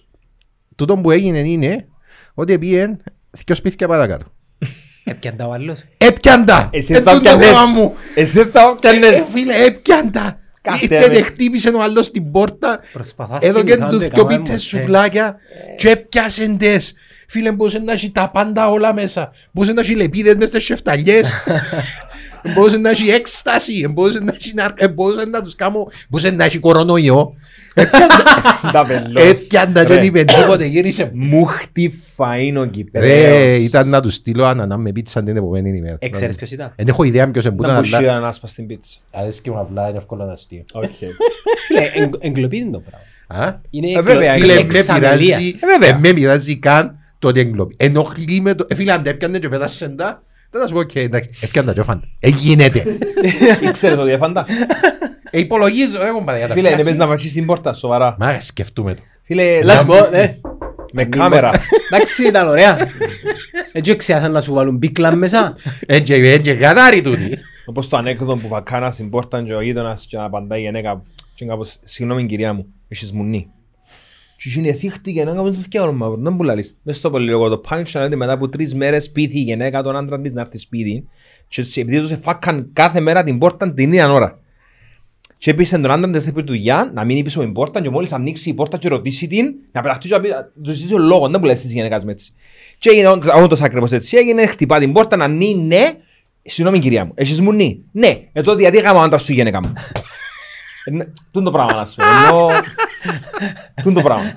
τούτο που έγινε είναι ότι επίεν δυο σπίτια παρακάτω. Έπιαν ο άλλος. Έπιαντα! Εσύ Εν τα τούτο πιάνες. θέμα μου! Εσύ θα Ε, πιάνες. Φίλε, έπιαντα! Κάτε, Ήρθε ρε. και χτύπησε ο άλλος στην πόρτα Προσπαθάς εδώ και θυμηθώ, τους δεν δυο έκαμε πίτες ποτέ. σουβλάκια και έπιασεν τες. Φίλε, μπορούσε να έχει τα πάντα όλα μέσα. Μπορούσε να έχει λεπίδες μες στις σεφταλιές. Μπορούσε να έχει έκσταση. Μπορούσε να έχει ναρ- ε, μπορούσε να τους κάνω... Μπορούσε να έχει κορονοϊό. Τα πελός. Έπιαντα και Ρε, δεν είπε τίποτε. Γύρισε. Μου χτυφαεί ο Ρε, Κυπρέος. ήταν να τους στείλω ανανά με πίτσα την επόμενη ημέρα. Ξέρεις ποιος ήταν; Δεν έχω ιδέα ποιος Να εμπούταν, μπουσεί αλλά... έναν άσπα στην πίτσα. Αρέσκει μου απλά, είναι εύκολο να αστείο. Οκ. Φίλε, εγγ- εγκλωβεί είναι το πράγμα. Α; Είναι Ε, βέβαια, εγκλω- Φίλε, είναι με πειράζει, εξαμελίας. Ε, βέβαια. ε, με πειράζει καν το ότι εγκλωβεί. Ενοχλεί με το... Ε, φίλε, αν τα έπιανε και πέτασαν τα, δεν θα σου πω, οκ, εντάξει, έπιανε τα και φάντα. Ε, γίνεται. Ήξερε το διαφάντα. Ε, υπολογίζω, έχω πάρει για τα Φίλε, είναι πιάσει. πες να βατσίσεις την πόρτα, σοβαρά. Μα, σκεφτούμε το. Φίλε, Να σου να- πω, ναι. με κάμερα. Εντάξει, ήταν ωραία. Έτσι ξέρασαν να σου βάλουν μπίκλα μέσα. Έτσι, έτσι, γαδάρι τούτη. Όπως το ανέκδοτο που βακάνας στην πόρτα και ο γείτονας και απαντάει η γυναίκα και κάπως, συγγνώμη κυρία μου, έχεις μουνί. Και εκείνη εθίχτηκε να κάνουμε το θκιάρο μαύρο, δεν που λαλείς. Μες στο πολύ λίγο το punch είναι ότι μετά από τρεις μέρες σπίτι η γυναίκα τον άντρας της να έρθει σπίτι και τους- επειδή τους εφάκαν κάθε μέρα την πόρτα την ίδια ώρα. Και έπεισε τον άντρα της του δουλειά να μείνει πίσω από την πόρτα και μόλις ανοίξει η πόρτα και ρωτήσει την να πεταχτεί και να πει- να τους ζητήσει ο λόγος, δεν που λες της γυναίκας με έτσι. Και έγινε ό- όντως ακριβώς έτσι έγινε, χτυπά την πόρτα να νεί ναι, συγγνώμη κυρία μου, έχεις μου νεί, ναι, ε τότε γιατί έκαμε ο άντρας σου η γυναίκα μου. Ε, ναι, Τούν το πράγμα να σου πω, ενώ... Τούν το πράγμα.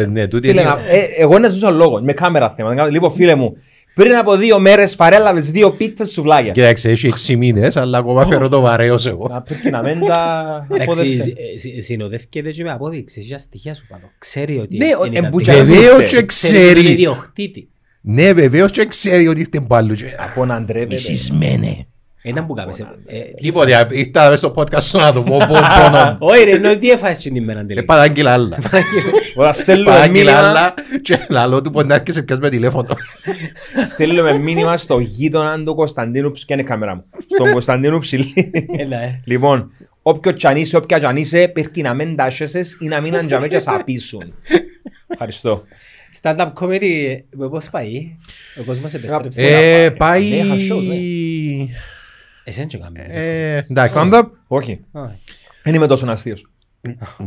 Ε, Ναι, τούτη Φίλε, είναι- να- ε, εγώ να ζούσα λόγο, με κάμερα θέμα. Να κάνω- Λοιπόν, φίλε μου, πριν από δύο μέρες παρέλαβες δύο πίτσες σουβλάκια. Κοίταξε, έχει έξι μήνες, αλλά ακόμα φέρω το βαρέως εγώ. Να πρέπει να μην τα Εντάξει, απόδευσες. συ- συ- συνοδεύκεται και με απόδειξη, έχει στοιχεία σου πάνω. Ξέρει ότι Ναι, ο- είναι εμπούτσα- κατοίκια. Βεβαίως ούτε. και Ξέρει ότι είναι ξέρει. ιδιοκτήτη. Ναι, βεβαίως και ξέρει ότι είστε μπάλου. και- Από να ντρέπεται. Μισισμένε. Ήταν που κάμεσαι. Ε, τι Τίποτε, ήρθα μες στο podcast στο να το πω πόνο. Όχι ρε, ενώ τι έφασες την ημέρα Ε, τελικά. παράγγειλα άλλα. Όταν στέλνουμε Παράγγειλα μήνυμα, άλλα και λαλό του που να έρχεσαι πιας με τηλέφωνο. στέλνουμε μήνυμα στο γείτονα του Κωνσταντίνου Ψ- και είναι η κάμερα μου; Στον Κωνσταντίνου Ψηλή. Έλα, ε. Λοιπόν, όποιο τσανίσει, όποια τσανίσει, πρέπει να μην τάσσεσαι ή να μην αντζαμέ και σ' απίσουν. Ευχαριστώ. Stand-up comedy, ε, πώς πάει; Ο κόσμος επέστρεψε. Ε, Ναι, πάει... είχα shows, ναι. Εσένα και κάνουμε. Ε, Εντάξει, Stand-up, όχι. Όχι. Δεν είμαι τόσο αστείος.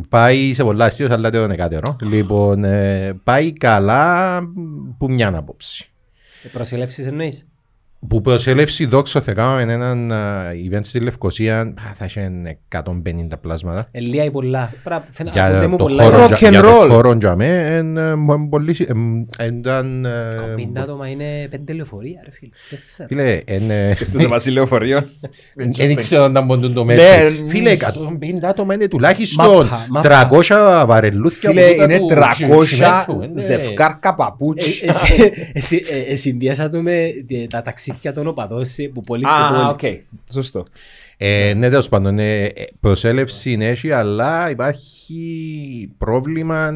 πάει σε πολλά αστείος, αλλά δεν είναι κατερό. Λοιπόν, ε, πάει καλά που μια άποψη. Ε, Προσελεύσεις εννοείς; Που προσέλευση δόξο θα κάναμε έναν α, event στη Λευκοσία, α, θα είχε 150 πλάσματα. Ελία ή πολλά. Πρα- φαίνα- Για ακούγονται μου το πολλά. χώρο, Rock για- and για roll. το χώρο για μέ, εν, ε, μ- πολύ συ- εμ, ήταν... ε, Κομπίντα άτομα είναι πέντε λεωφορεία ρε φίλε. Τέσσερα. Φίλε, εν, ε, Σκεφτούσε Βασίλειο Φοριών. δεν ξέρω αν ήταν μόνο το Ναι, μέτρο. μ. Φίλε, 150 άτομα είναι τουλάχιστον Μάπα, μάπα. 300 βαρελούθια. Φίλε, που τούτα είναι του 300 τσιμέντου, είναι- ζευκάρκα παπούτσι. Ε, εσύ- εσύ- ε, ε, Συνδυάσα το με ε, τα ταξίδια των οπαδών σε- που πολύ σε Α, πόλη. οκ. Σωστό. Ε, ναι, τέλος πάντων, ε, ε, προσέλευση είναι έχει, αλλά υπάρχει πρόβλημα...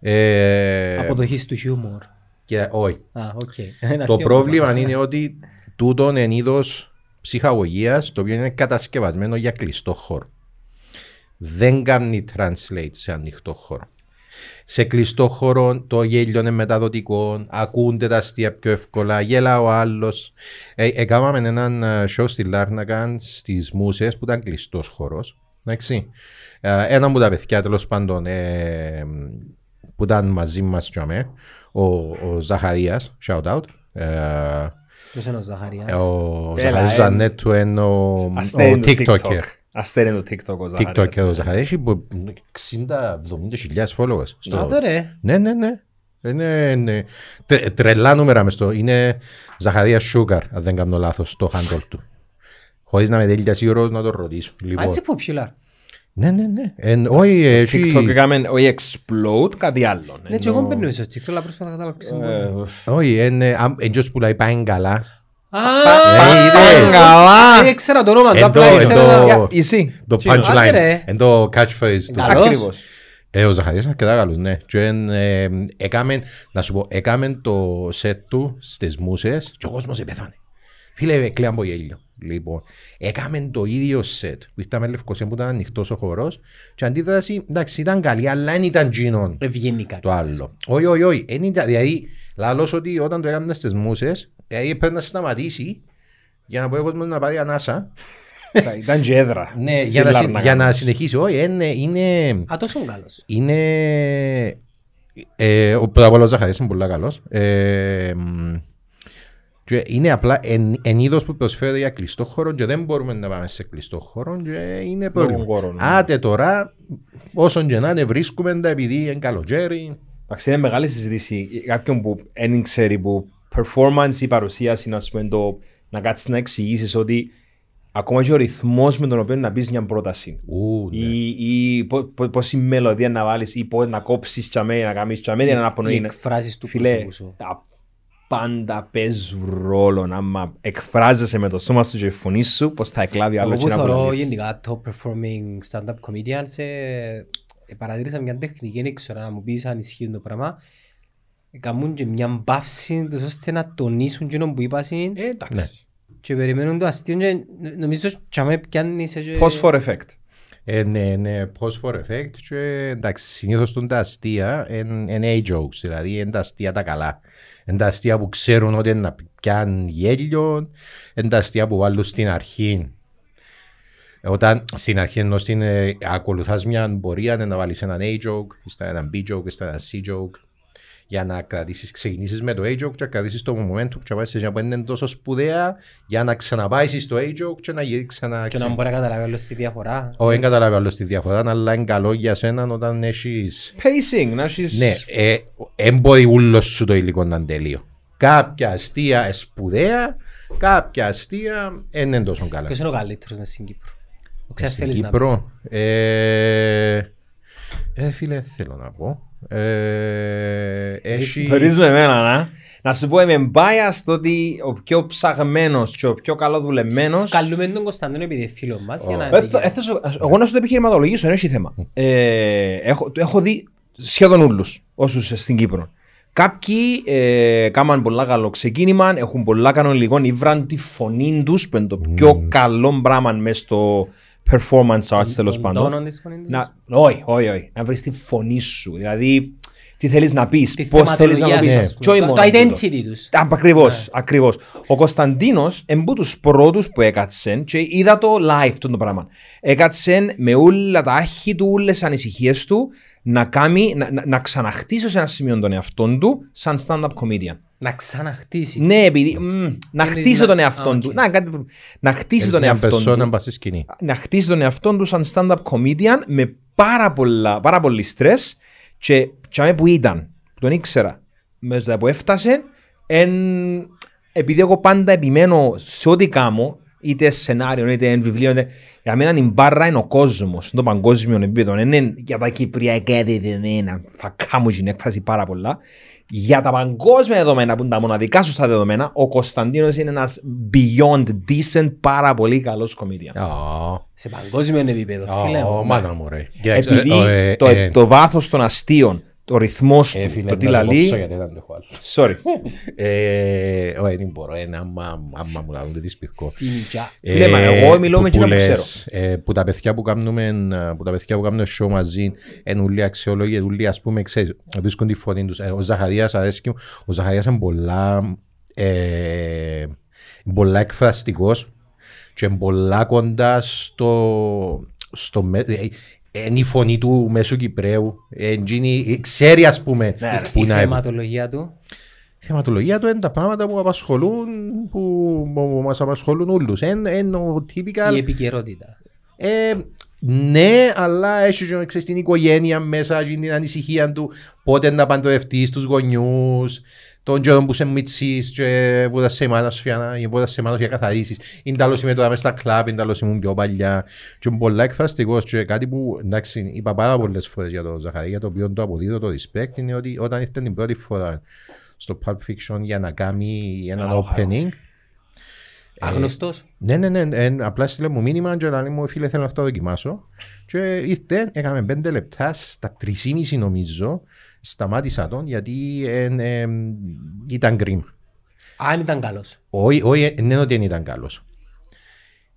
Ε, Αποδοχής του χιούμορ. και, όχι. Α, οκ. Ένας Το αστείο πρόβλημα πράγμα. είναι ότι τούτον είναι είδος ψυχαγωγίας το οποίο είναι κατασκευασμένο για κλειστό χώρο. Δεν κάνει translate σε ανοιχτό χώρο. Σε κλειστό χώρο το γέλιο είναι μεταδοτικό, ακούνται τα αστεία πιο εύκολα, γέλα ο άλλος. Ε, έκαναμε έναν ε, show στη Λάρνακα στις Μούσες που ήταν κλειστός χώρο. Εντάξει. Ε, ένα από τα παιδιά τέλος πάντων ε, που ήταν μαζί μας, ο, ο Ζαχαρίας, shout out. Ε, Ποιος είναι ο Ζαχαριάς. ο Έλα, Ζαχαρίας ε. Ζανέτου είναι ο, ο Αστέρι το TikToker. TikTok. Αστέρι το TikTok ο Ζαχαρίας. TikToker ο Ζαχαρίας έχει 60-70 χιλιάδες followers. στο- Να το ρε. Ναι, ναι, ναι. Είναι, ναι. Τε- τρελά νούμερα μες το. Είναι Ζαχαρίας Sugar, αν δεν κάνω λάθος, το handle του. Χωρίς να με τέλεια σίγουρος να το ρωτήσω. Α, Λοιπόν, έτσι popular. ναι, ναι, ναι. Εν, όχι, έχει... TikTok έκαμε όχι explode, κάτι άλλο. Ναι, και εγώ μπαίνω στο TikTok, αλλά προσπαθώ να καταλάβω ποιος είναι. Ε, Όχι, είναι εντός που λέει πάει καλά. Α, Ε, είδες. Καλά! δεν ήξερα το όνομα του, Εν απλά το- ήξερα... εν Για, το- Εσύ. Το Τι- άντε, punchline, ρε. εν το catchphrase του. Καλός. Ακριβώς. Ε, ο Ζαχαρίας είναι αρκετά καλός, ναι. Και εν, ε, έκαμε, να σου πω, έκαμε το σετ του στις μουσες και ο κόσμος επέθανε. Φίλε, κλαίαν από γέλιο. Λοιπόν, έκαμε το ίδιο σετ που ήρθαμε Λευκοσία που ήταν ανοιχτός ο χορός και η αντίδραση, εντάξει, ήταν καλή, αλλά δεν ήταν γίνον Ευγενικά. το άλλο. Όχι, όχι, όχι. Εν ήταν, δηλαδή, λαλώς ότι όταν το έκαμε στις μουσες, δηλαδή πρέπει να σταματήσει για να μπορεί ο κόσμος να πάρει ανάσα. Ήταν και έδρα. Ναι, Στη για να, συ- Λάρνακα. για να συνεχίσει. Όχι, είναι, είναι, Α, τόσο καλός. είναι ε, ο πρώτα απ' όλα ο Ζαχαρίας είναι πολύ καλός. Ε, μ, και είναι απλά εν, εν είδος που προσφέρει για κλειστό χώρο και δεν μπορούμε να πάμε σε κλειστό χώρο και είναι πρόβλημα. χώρο, ναι. Άτε τώρα, όσον και να είναι βρίσκουμε τα επειδή είναι καλοκαίρι. Εντάξει, είναι μεγάλη συζήτηση. Κάποιον που δεν ξέρει που performance ή παρουσίαση, να πούμε, το, να κάτσεις να εξηγήσεις ότι ακόμα και ο ρυθμός με τον οποίο να πεις μια πρόταση Ου, ναι. ή, ή πο- πο- πόση μελωδία να βάλεις ή πώς να κόψεις τσαμέ, να κάνεις τσαμέ, για να Οι απνοεί. εκφράσεις του Φίλε, πρόσωπου σου. τα πάντα παίζουν ρόλο. Άμα εκφράζεσαι με το σώμα σου και η φωνή σου, πώς θα εκλάβει άλλο Εγώ και που να θεωρώ απολαμβείς. γενικά top performing stand-up comedians ε, ε, παρατήρησα μια τεχνική, δεν ξέρω να μου πεις αν ισχύει το πράγμα. Κάνουν και μια μπαύση τους ώστε να τονίσουν εκείνο που είπασαν Ε, εντάξει. Ναι. Και περιμένουν το αστείο και νο- νομίζω τσάμε πιάνεις και... Phosphor effect. Ε, ναι, ναι, phosphor effect και εντάξει, συνήθως τον τα αστεία είναι A-jokes, δηλαδή είναι τα αστεία τα καλά. Είναι τα αστεία που ξέρουν ότι είναι να πιάνουν γέλιο, είναι τα αστεία που βάλουν στην αρχή. Όταν στην αρχή ενώ στην, ε, ακολουθάς μια πορεία είναι να βάλεις έναν A-joke, ύστερα έναν B-joke, ύστερα έναν C-joke για να κρατήσεις, ξεκινήσεις με το A-joke και να κρατήσεις το momentum και να πάσεις σε μια που είναι τόσο σπουδαία για να ξαναπάσεις στο A-joke και να γυρίσει ξανά. Και να μπορεί να καταλάβει όλος τη διαφορά. Όχι, δεν καταλάβει άλλο τη διαφορά, αλλά είναι καλό για σένα όταν έχεις... Pacing, να έχεις... Ναι, δεν μπορεί ούλος σου το υλικό να είναι τέλειο. Κάποια αστεία είναι σπουδαία, κάποια αστεία δεν είναι τόσο καλά. Ποιος είναι ο καλύτερος μες στην Κύπρο; Ο ξέρεις Στην θέλεις να πεις. Κύπρο, ε, ε, φίλε, θέλω να πω. Ε, έχει... Θεωρείς με εμένα, να. Να σου πω, είμαι biased ότι ο πιο ψαγμένος και ο πιο καλοδουλεμένος... Καλούμε τον Κωνσταντίνο επειδή είναι φίλος μας για να Ε, δεις. θα- ε, θα σου- Εγώ να σου το επιχειρηματολογήσω, δεν έχει θέμα. Ε, έχω, το έχω δει σχεδόν όλους όσους στην Κύπρο. Κάποιοι ε, κάμαν πολλά καλό ξεκίνημα, έχουν πολλά κανονικό, ήβραν τη φωνή τους που είναι το πιο καλό πράγμα μέσα στο performance arts τέλος Τον πάντων. τόνο της φωνής τους. Να, όχι, όχι, όχι. Να βρεις τη φωνή σου. Δηλαδή, τι θέλεις να πεις, Τη πώς θέλεις να το θεματολογία πεις. σου, ας Και όχι πούμε. μόνο Το τούτο. identity τους. Ακριβώς, ακριβώς. Ο Κωνσταντίνος εμπού τους πρώτους που έκατσεν και είδα το live αυτό το πράγμα. Έκατσεν με όλα τα άχη του, όλες τις ανησυχίες του να, κάνει, να, να, να ξαναχτίσει σε ένα σημείο τον εαυτόν του σαν stand-up comedian. Να ξαναχτίσει. Ναι, επειδή μ, να Είναι χτίσει να- τον α, εαυτόν του. οκ. Να, κάτι, να χτίσει Έχει τον μια εαυτόν περσόνα του πας στη σκηνή. να χτίσει τον εαυτό του σαν stand-up comedian με πάρα, πολλά, πάρα πολύ στρες και τσάμε που ήταν, που τον ήξερα, μέσα στο που έφτασε, εν, επειδή εγώ πάντα επιμένω σε ό,τι κάνω, είτε σενάριο, είτε εν βιβλίο, είτε, για μένα η μπάρα είναι ο κόσμος, το παγκόσμιο επίπεδο, δεν είναι για τα κυπριακά δεδομένα, φακά μου την έκφραση πάρα πολλά, για τα παγκόσμια δεδομένα που είναι τα μοναδικά σωστά δεδομένα, ο Κωνσταντίνος είναι ένας beyond decent, πάρα πολύ καλός comedian. Ω, Σε παγκόσμιο επίπεδο, φίλε ω, μου. μάνα μου ρε. Κοίταξε, Επειδή ε, ε, το, ε, το βάθος των αστείων, το ρυθμός ε, του, φίλε, το να τι σε κόψω λαλεί, γιατί δεν το έχω άλλο. sorry. Ε, Όχι, δεν μπορώ, είναι άμα άμα μου λάβουν τη σπιχκό. Φινιτζά. Φίλε, μα εγώ μιλώ με εκείνα που ξέρω. Ε, που τα παιδιά που κάνουμε, που τα παιδιά που κάνουμε show μαζί, είναι ούλοι αξιολόγοι, ούλοι ας πούμε, ξέρεις, βρίσκουν τη φωνή τους. Ε, ο Ζαχαρίας αρέσκει μου. Ο Ζαχαρίας είναι πολλά, ε, πολλά εκφραστικός και είναι πολλά κοντά στο, στο με- ε, είναι η φωνή του Μέσου Κυπρέου. Ε, εκείνη- ξέρει ας πούμε που Η να θεματολογία του; η θεματολογία του είναι τα πράγματα που απασχολούν, που, που μας απασχολούν όλους. Είναι, είναι ο typical... Η επικαιρότητα. Ε, ναι, αλλά έχει και ξέρεις, την οικογένεια μέσα, και την ανησυχία του πότε να παντρευτείς στους γονιούς, τον καιρό που σε μίτσις και βούτας σε μάνας για, βούτας σε μάνας για καθαρίσεις. Είναι τέλος είμαι τώρα μες στα κλαμπ, είναι τέλος ήμουν πιο παλιά. Και είναι πολλά εκφραστικός και κάτι που εντάξει, είπα πάρα πολλές φορές για τον Ζαχαρή, για το οποίο το αποδίδω το respect, είναι ότι όταν ήρθε την πρώτη φορά στο Pulp Fiction για να κάνει έναν opening, Άγνωστος. ναι, ναι, ναι, ναι, απλά στείλε μου μήνυμα και λέει μου φίλε θέλω να το δοκιμάσω και ήρθε, έκαμε πέντε λεπτά στα τρισήμιση νομίζω σταμάτησα τον γιατί εν, εμ, ήταν γκριμ. Αν ήταν καλός. Όχι, όχι, ε, ναι ότι δεν ήταν καλός.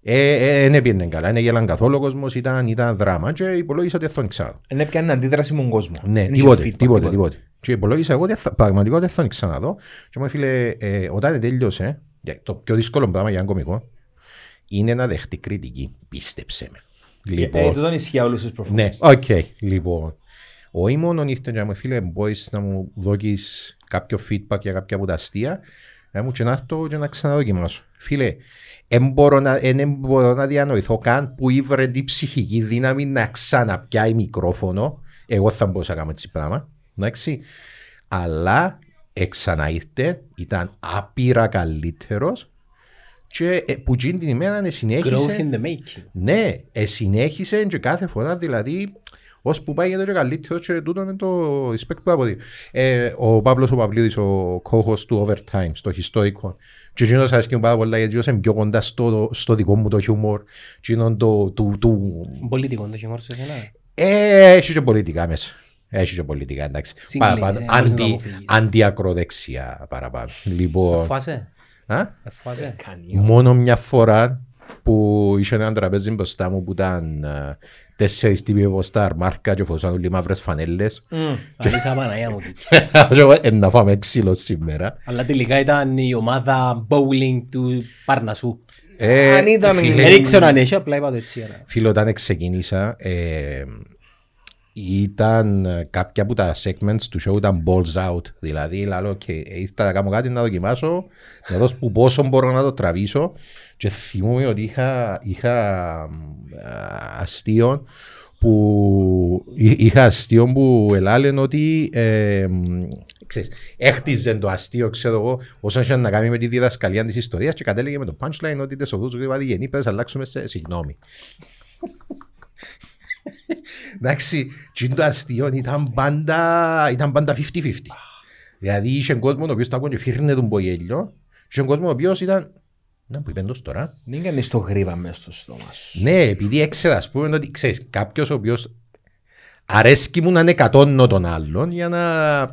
Ε, ε, δεν έπιανε καλά, δεν γέλαν καθόλου ο κόσμος, ήταν, ήταν δράμα και υπολόγισα ότι θα τον ξαναδώ. Δεν έπιανε αντίδραση με τον κόσμο. Ναι, Δεν είχε τίποτε, feedback, τίποτε, τίποτε. Και υπολόγισα εγώ ότι θα- πραγματικά δεν θα τον ξαναδώ. Και μου φίλε, ε, όταν τέλειωσε, για- το πιο δύσκολο πράγμα για έναν κομικό είναι να δεχτεί κριτική. Πίστεψε με. Ε, Λοιπόν, τούτον ισχύει για όλους τους ναι, performers. οκ, λοιπόν. Όχι μόνο ήρθε και μου φίλε, μπορείς να μου δώσεις κάποιο feedback για κάποια από τα αστεία, να μου και να έρθω και να ξαναδοκιμάσω. Φίλε, δεν μπορώ, να- εν- εν μπορώ να διανοηθώ καν που ήβρε την ψυχική δύναμη να ξαναπιάει μικρόφωνο. Εγώ θα μπορούσα να κάνω έτσι πράγμα. Εντάξει. Αλλά εξαναήρθε, ήταν άπειρα καλύτερος και ε, που εκείνη την ημέρα Growth συνέχισε. in the making. Ναι, ε, συνέχισε και κάθε φορά δηλαδή ως που πάει για το καλύτερο και τούτο είναι το respect που αποδίδει. Ε, ο Παύλος ο Παυλίδης, ο co-host του Overtime, στο ιστορικό. Και εκείνος αρέσκει μου πάρα πολλά γιατί είναι πιο κοντά στο, στο δικό μου το χιούμορ. Και είναι το, του, του, Πολιτικό το χιούμορ σου εσένα; ε, έχει και πολιτικά μέσα. Έχει και πολιτικά, εντάξει. Συγκλίνεις, Παραπάνω, ε, μπορείς να το αντι, αποφύγεις. αντιακροδεξιά παραπάνω. Λοιπόν, Φάσε. Α; Εφάσαι. Κάνει. Μόνο μια φορά που είχε ένα τραπέζι μπροστά μου που ήταν ε, τέσσερις τύποι από Star μάρκα και φορούσαν όλοι μαύρες φανέλες. Αλήθεια Παναγία μου. τούτη. Και εγώ, «Ε, να φάμε ξύλο σήμερα. Αλλά τελικά ήταν η ομάδα bowling του Παρνασού. Ε, Αν ήταν φίλε, Δεν ήξερα αν έχει, απλά είπα το έτσι. άρα. Φίλο, όταν ξεκίνησα, ε, ήταν ε, κάποια από τα segments του show ήταν balls out. Δηλαδή, λέω, okay, ήρθα να κάνω κάτι να δοκιμάσω, να δω που πόσο μπορώ να το τραβήσω. Και θυμούμαι ότι είχα, είχα α, αστείο που εί- είχα αστείο που ελάλεν ότι ε, μ, ξέρεις, έχτιζε το αστείο, ξέρω εγώ, όσον είχε να κάνει με τη διδασκαλία της ιστορίας και κατέληγε με το punchline ότι τις οδούς γρήγορα γεννή, πρέπει να αλλάξουμε σε συγγνώμη. Εντάξει, και το αστείο ήταν πάντα, ήταν πάντα 50-50. Δηλαδή είχε κόσμο ο οποίος τα ακούγε και φύρνε τον πογέλιο και είχε κόσμο ο οποίος ήταν, να που είπεν το τώρα, Δεν κάνεις το γρήβα μέσα στο στόμα σου. ναι, επειδή έξερα, ας πούμε, ότι ξέρεις, κάποιος ο οποίος αρέσκει μου να είναι κατώνω τον άλλον για να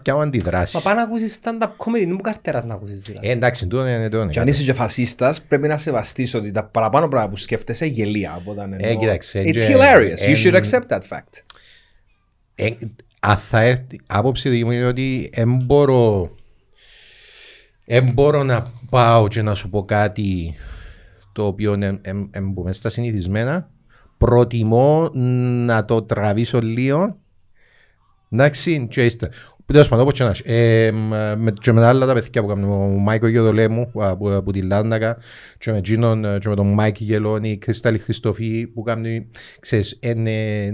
πιάω αντιδράσεις. Μα πάει να ακούσεις stand-up comedy, δεν μου καρτεράς να ακούσεις δηλαδή. Ε, εντάξει, τούτο είναι το Και αν είσαι και φασίστας, πρέπει να σεβαστείς ότι τα παραπάνω πράγματα που σκέφτεσαι γελία. Οπότε εννοώ- Ε, κοίταξε, It's και- hilarious. You εν- should accept that fact. Ε, αν θα έρθει, άποψη δική μου είναι ότι δεν μπορώ, εν μπορώ να πάω και να σου πω κάτι το οποίο είναι εν- εν- που μες στα συνηθισμένα. Προτιμώ να το τραβήσω λίγο. Εντάξει, και είστε. Τέλος πάντων, όπως και να έχει. Ε, μ, με, και με τα άλλα τα παιδιά που κάνουν, ο Μάικο Γεδολέμου που, που, από τη Λάνδακα και με, εκείνον, ε, και με τον Μάικη Γελώνη, η Κρυστάλλη Χριστοφή που κάνουν, ξέρεις, είναι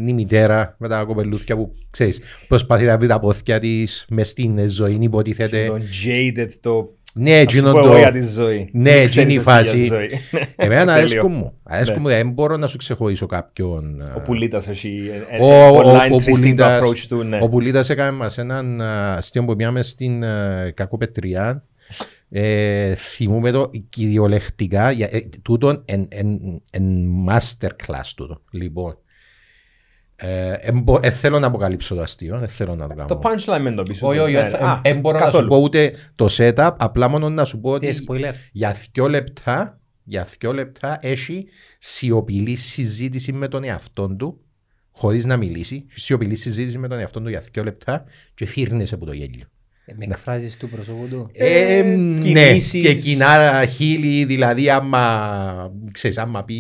η μητέρα με τα κοπελούθια που, ξέρεις, προσπαθεί να βρει τα πόθηκια της μες στην ζωή, υποτίθεται. Το jaded, το... Ναι, Ας σου εκείνον πω εγώ το... για τη ζωή. Ναι, Δεν εκείνη η ξέρεις εσύ φάση. για ζωή. Εμένα Τέλειο. αρέσκουν μου. Αρέσκουν Ναι. μου, δεν μπορώ να σου ξεχωρίσω κάποιον. ε, Ο Πουλίτας έχει ε, Ο- ε, ο- πολλά ο interesting το Πουλίτας- approach του. ναι. Ο Πουλίτας έκανε μας έναν α, αστείο που πήγαμε στην ε, Κακοπετριά. Ε, θυμούμε το κυριολεκτικά. για- ε, Τούτον εν, εν, εν masterclass τούτο. Λοιπόν. Ε, εν μπο- ε, θέλω να αποκαλύψω το αστείο. Δεν θέλω να το κάνω. Το punchline με το πίσω. Όχι, όχι, Ναι, δεν α, ε, ε, μπορώ να σου καθόλου. πω ούτε το setup, απλά μόνο να σου πω Τι ότι spoiler. για δυο λεπτά, για δυο λεπτά έχει σιωπηλή συζήτηση με τον εαυτό του, χωρίς να μιλήσει. Σιωπηλή συζήτηση με τον εαυτό του για δυο λεπτά και φύρνεσαι από το γέλιο. Ε, Με εκφράσεις του προσώπου του. Ε, ναι, κινήσεις. και κοινά χείλη, δηλαδή άμα, ξέρεις, άμα πει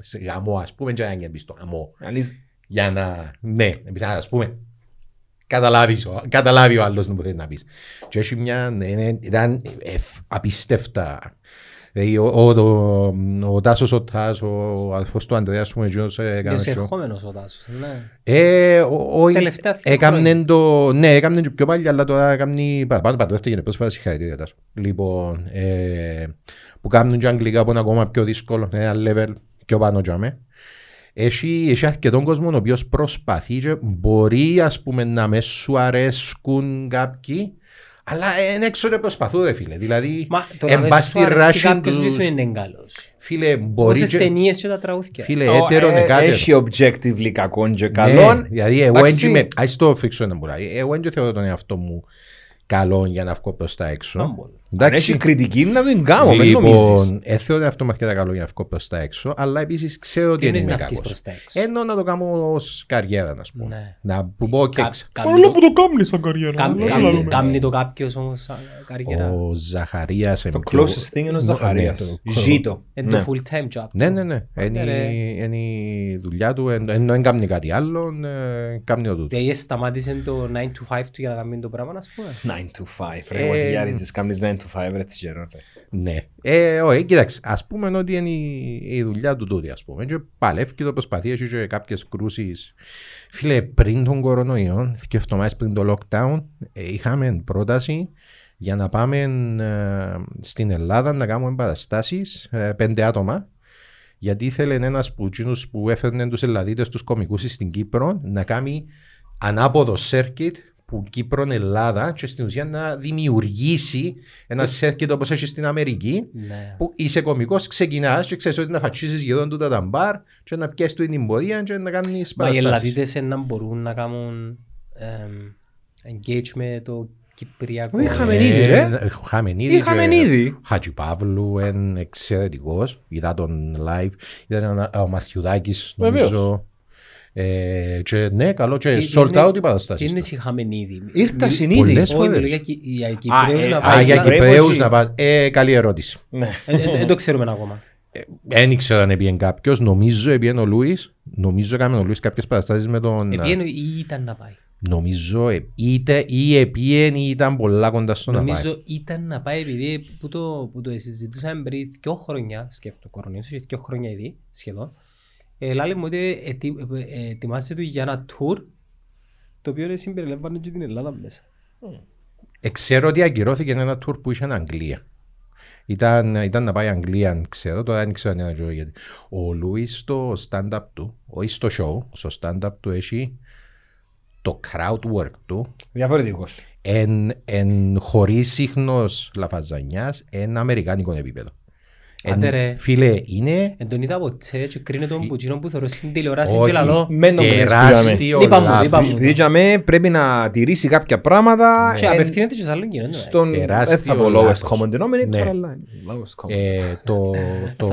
σε γαμό, ας πούμε, και να πει στο γαμό, Αν είσαι- για να, ναι, επειδή, ας πούμε, καταλάβεις, ο- καταλάβει ο άλλος που θέλει να πεις. Και έχει μια, ναι, ναι, ήταν εφ- απίστευτα. Δηλαδή, ο, ο, ο, ο Τάσος ο Τάσος, ο αδελφός του Ανδρέας, που με εκείνος έκανε Ποιος show. ερχόμενος ο Τάσος, ναι. Ε, ο- όχι, Τελευταία δύο έκαμνε χρόνια. το, ναι, έκαμνε και πιο παλιά, αλλά τώρα έκαμνε παραπάνω, παντρεύτηκε είναι πρόσφατα συγχαρητήρια Τάσο. Λοιπόν, ε, που κάνουν και αγγλικά που είναι ακόμα πιο δύσκολο, είναι ένα level πιο πάνω για με. Έχει, έχει αρκετόν κόσμο ο οποίος προσπαθεί και μπορεί ας πούμε να μες σου αρέσκουν κάποιοι αλλά είναι έξω και προσπαθούν ρε φίλε. Δηλαδή, Μα το εν να πας δεις στη σου αρέσει ράση κάποιος τους- δεν σημαίνει είναι καλός. φίλε, μπορεί Όσες και... ταινίες και τα τραγούδια. Φίλε, Ο, έτερο ε, είναι κάτι. Έχει objectively κακόν και Ναι, καλόν. δηλαδή εγώ Εντάξει. έτσι με... Ας το φίξω ένα μπουρά. Εγώ δεν θεωρώ τον εαυτό μου καλό για να βγω προς τα Να έξω. Μπορεί. Αν έχει κριτική να την κάνω, μην νομίζεις. Λοιπόν, δεν θεωρώ τον εαυτό μου αρκετά καλό για να βγω προς τα έξω, αλλά επίσης ξέρω ότι Τι δεν εννοείς είμαι να βγεις κακός. προς τα έξω; Ενώ να το κάνω ως καριέρα, να σου πω. Ναι. Να που πω και Κα- ξα- κάνει το- το κάνεις σαν καριέρα. κάμ- δεν κάμ- λαλούμε. Κάμνει το κάποιος όμως σαν καριέρα. Ο Ζαχαρίας Το είναι πιο- closest thing είναι ο Ναι, Ζαχαρίας. το- Ζήτω. Είναι Ναι. το full time job. Ναι, ναι, ναι. Είναι Ναι, ρε. είναι η δουλειά του, εν- ενώ δεν κάνει κάτι άλλο, ε, κάνει το τούτος. Δηλαδή σταμάτησε το 9 to 5 του για να κάνει το πράγμα, ας πούμε. 9 to 5. Ρε, Ε, ό,τι γιάριζες, κάνεις 9 to 5, ρε, τσι γερό, ρε. Ναι. Ε, όχι, κοίταξε. Α πούμε ότι είναι η, η δουλειά του τούτη, ας πούμε. Και παλεύει και το προσπαθεί, έχει και κάποιες κρούσεις. Φίλε, πριν τον κορονοϊό, δύο εβδομάδες πριν το lockdown, ε, είχαμε πρόταση για να πάμε ε, στην Ελλάδα να κάνουμε παραστάσεις, πέντε άτομα. Γιατί ήθελε ένας που, εκείνους που έφερνε τους Ελλαδίτες, τους κομικούς στην Κύπρο, να κάνει ανάποδο circuit που Κύπρο Ελλάδα και στην ουσία να δημιουργήσει ένα circuit όπως έχει στην Αμερική Ναι. που είσαι κωμικός, ξεκινάς και ξέρεις ότι να φατσίσεις γύρω του τα μπαρ και να πιέσεις του την πορεία και να κάνεις Μα οι παραστάσεις. Ελλαδίτες να μπορούν να κάνουν εμ, engage με το Κυπριακό. Όχι, Χαμενίδη, Ε, ρε. ε, Χαμενίδη. Ή και Χαμενίδη. Χατζηπαύλου, είναι εξαιρετικός. Είδα τον live. Ήταν ένα- ο Μαθιουδάκης, Βεβαίως. νομίζω. Ε, και ναι, καλό και Τι- sold τι είναι- out οι Τι παραστάσεις. είναι του. συγχαμένιδη. Ήρθα Μιλ- συνήθι. Πολλές Όχι, φορές. μιλώ για Κι- για Κυπρέους ε, να α, πάει. Α, για Πρέπει Κυπρέους όχι. να πας. Ε, καλή ερώτηση. Ναι. Ε, ε, Δεν το ξέρουμε ακόμα. Δεν ήξερα αν έπιεν κάποιος. Νομίζω έπιεν ο Λούις. Νομίζω έκαμε ο Λούις κάποιες παραστάσεις με τον... Επίενο ή ήταν να πάει. Νομίζω ε, είτε ή επίεν ή ήταν πολλά κοντά στο να πάει. Νομίζω ήταν να πάει επειδή που το, που το συζητούσαμε πριν δυο χρόνια, σκέφτομαι κορονοϊός, είχε δυο χρόνια ήδη σχεδόν, ε, λέει μου ότι ετι- ε, ε, ετοιμάζεται για ένα tour το οποίο ε, συμπεριλαμβάνει και την Ελλάδα μέσα. Ε, ξέρω ότι ακυρώθηκε ένα tour που είχε Αγγλία. Ήταν, ήταν να πάει Αγγλία, ξέρω, τώρα δεν ξέρω αν είναι αυτό γιατί. Ο Λούις στο stand-up του, όχι στο show, στο stand-up του έχει το crowd work του Διαφορετικός. εν, εν χωρίς ίχνος λαφαζανιάς, εν αμερικάνικο επίπεδο. Άντε ρε. φίλε, είναι Εν τον είδα ποτέ και κρίνε τον που εκείνον που θεωρώ στην τηλεόραση Όχι. και λαλό. Μεν τον κρίνεις που τεράστιο Λείπα μου, λάθος. λείπα μου. Επειδή για μέ πρέπει να τηρήσει κάποια πράγματα Και εν- απευθύνεται και σε άλλον κοινό. στον... Τεράστιο Δεν θα πω lowest λάθος. common denominator, Ναι. αλλά... Lowest common. ε, το, το,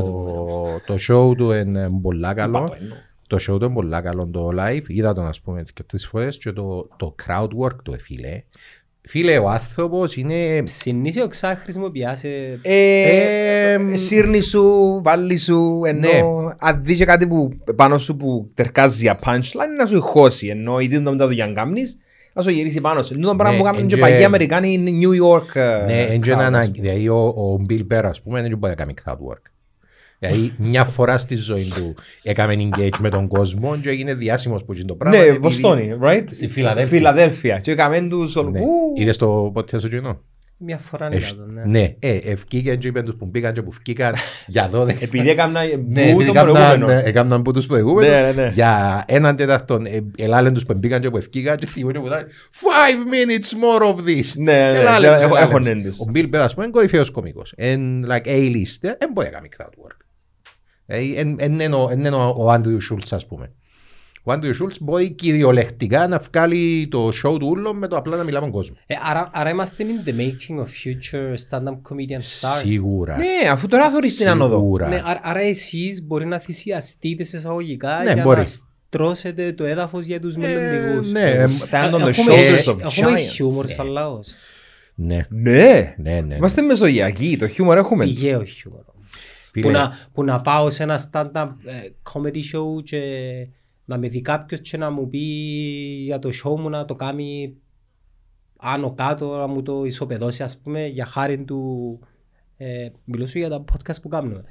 το show του είναι πολλά καλό. Είπα το, εννοώ. Το show του είναι πολλά καλό το live. Είδα τον ας πούμε και τρεις φορές και το, το crowd work του ε, φίλε. Φίλε ο άνθρωπος είναι... Συνήθως ξά χρησιμοποιάσαι Ε, Ε, Σύρνη σου, βάλει σου, ενώ Ναι. αν δεις και κάτι που πάνω σου που τερκάζει για punchline να σου χώσει, ενώ ήδη το μετά το Γιάνν Κάμνης, να σου γυρίσει πάνω σου. Είναι το πράγμα Ναι, που κάνουν και εν παγιοί και- Αμερικάνοι είναι New York ε, Ναι, είναι και crowd, ένα ας ανάγκη. πούμε. Δηλαδή ο, ο Bill Burr ας πούμε δεν μπορεί να κάνει crowd work. Δηλαδή μια φορά στη ζωή του έκαμε engage με τον κόσμο και έγινε διάσημος που είναι το πράγμα. Ναι, επειδή- Βοστόνη, right? Στη Φιλαδέλφια. Φιλαδέλφια. Και έκαμε τους όλους. Ναι. Ου. Είδες το podcast σου κοινό. μια φορά Ε, είδα τον, ναι. Ναι, ε, ευκήκαν και είπαν τους που μπήκαν και που φκήκαν για 12 Επειδή έκανα Ναι, μπου επειδή τον έκαναν- προηγούμενο. έκαναν που τους προηγούμενους Ναι, ναι, ναι. για έναν τέταρτον ε, ελάλεν τους που μπήκαν και που ευκήκαν και θυμούν και που ήταν five minutes more of this Ναι, ναι, Και ελάλεν ναι, τους, έχω- ελάλεν έχω τους. νέντους. ο Bill Burr ας πούμε είναι κορυφαίος κωμικός εν like A-list δεν μπορεί να κάνει crowd work Ε, εν- εν είναι ο- εν είναι ο ο Andrew Schultz ας πούμε ο Andrew Schultz μπορεί κυριολεκτικά να βγάλει το show του ούλων με το απλά να μιλάμε με τον κόσμο Ε, άρα, άρα είμαστε in the making of future stand-up comedian stars. σίγουρα Ναι, αφού τώρα θωρείς την άνοδο. σίγουρα Ναι, άρα, άρα εσείς μπορεί να θυσιαστείτε σε εισαγωγικά Ναι, για μπορεί. να στρώσετε το έδαφος για τους μελλοντικούς. ναι, ε, Stand on the Έχουμε- shoulders of Έχουμε giants. χιούμορ σαν λαός. ναι Ναι. ναι ναι Είμαστε μεσογειακοί, το χιούμορ έχουμε. Πηγαίο χιούμορ. Φίλε, Που να, που να πάω σε ένα stand-up ε, comedy show και να με δει κάποιος και να μου πει για το show μου να το κάνει άνω κάτω, να μου το ισοπεδώσει ας πούμε για χάρη του ε, μιλώ σου για τα podcast που κάνουμε.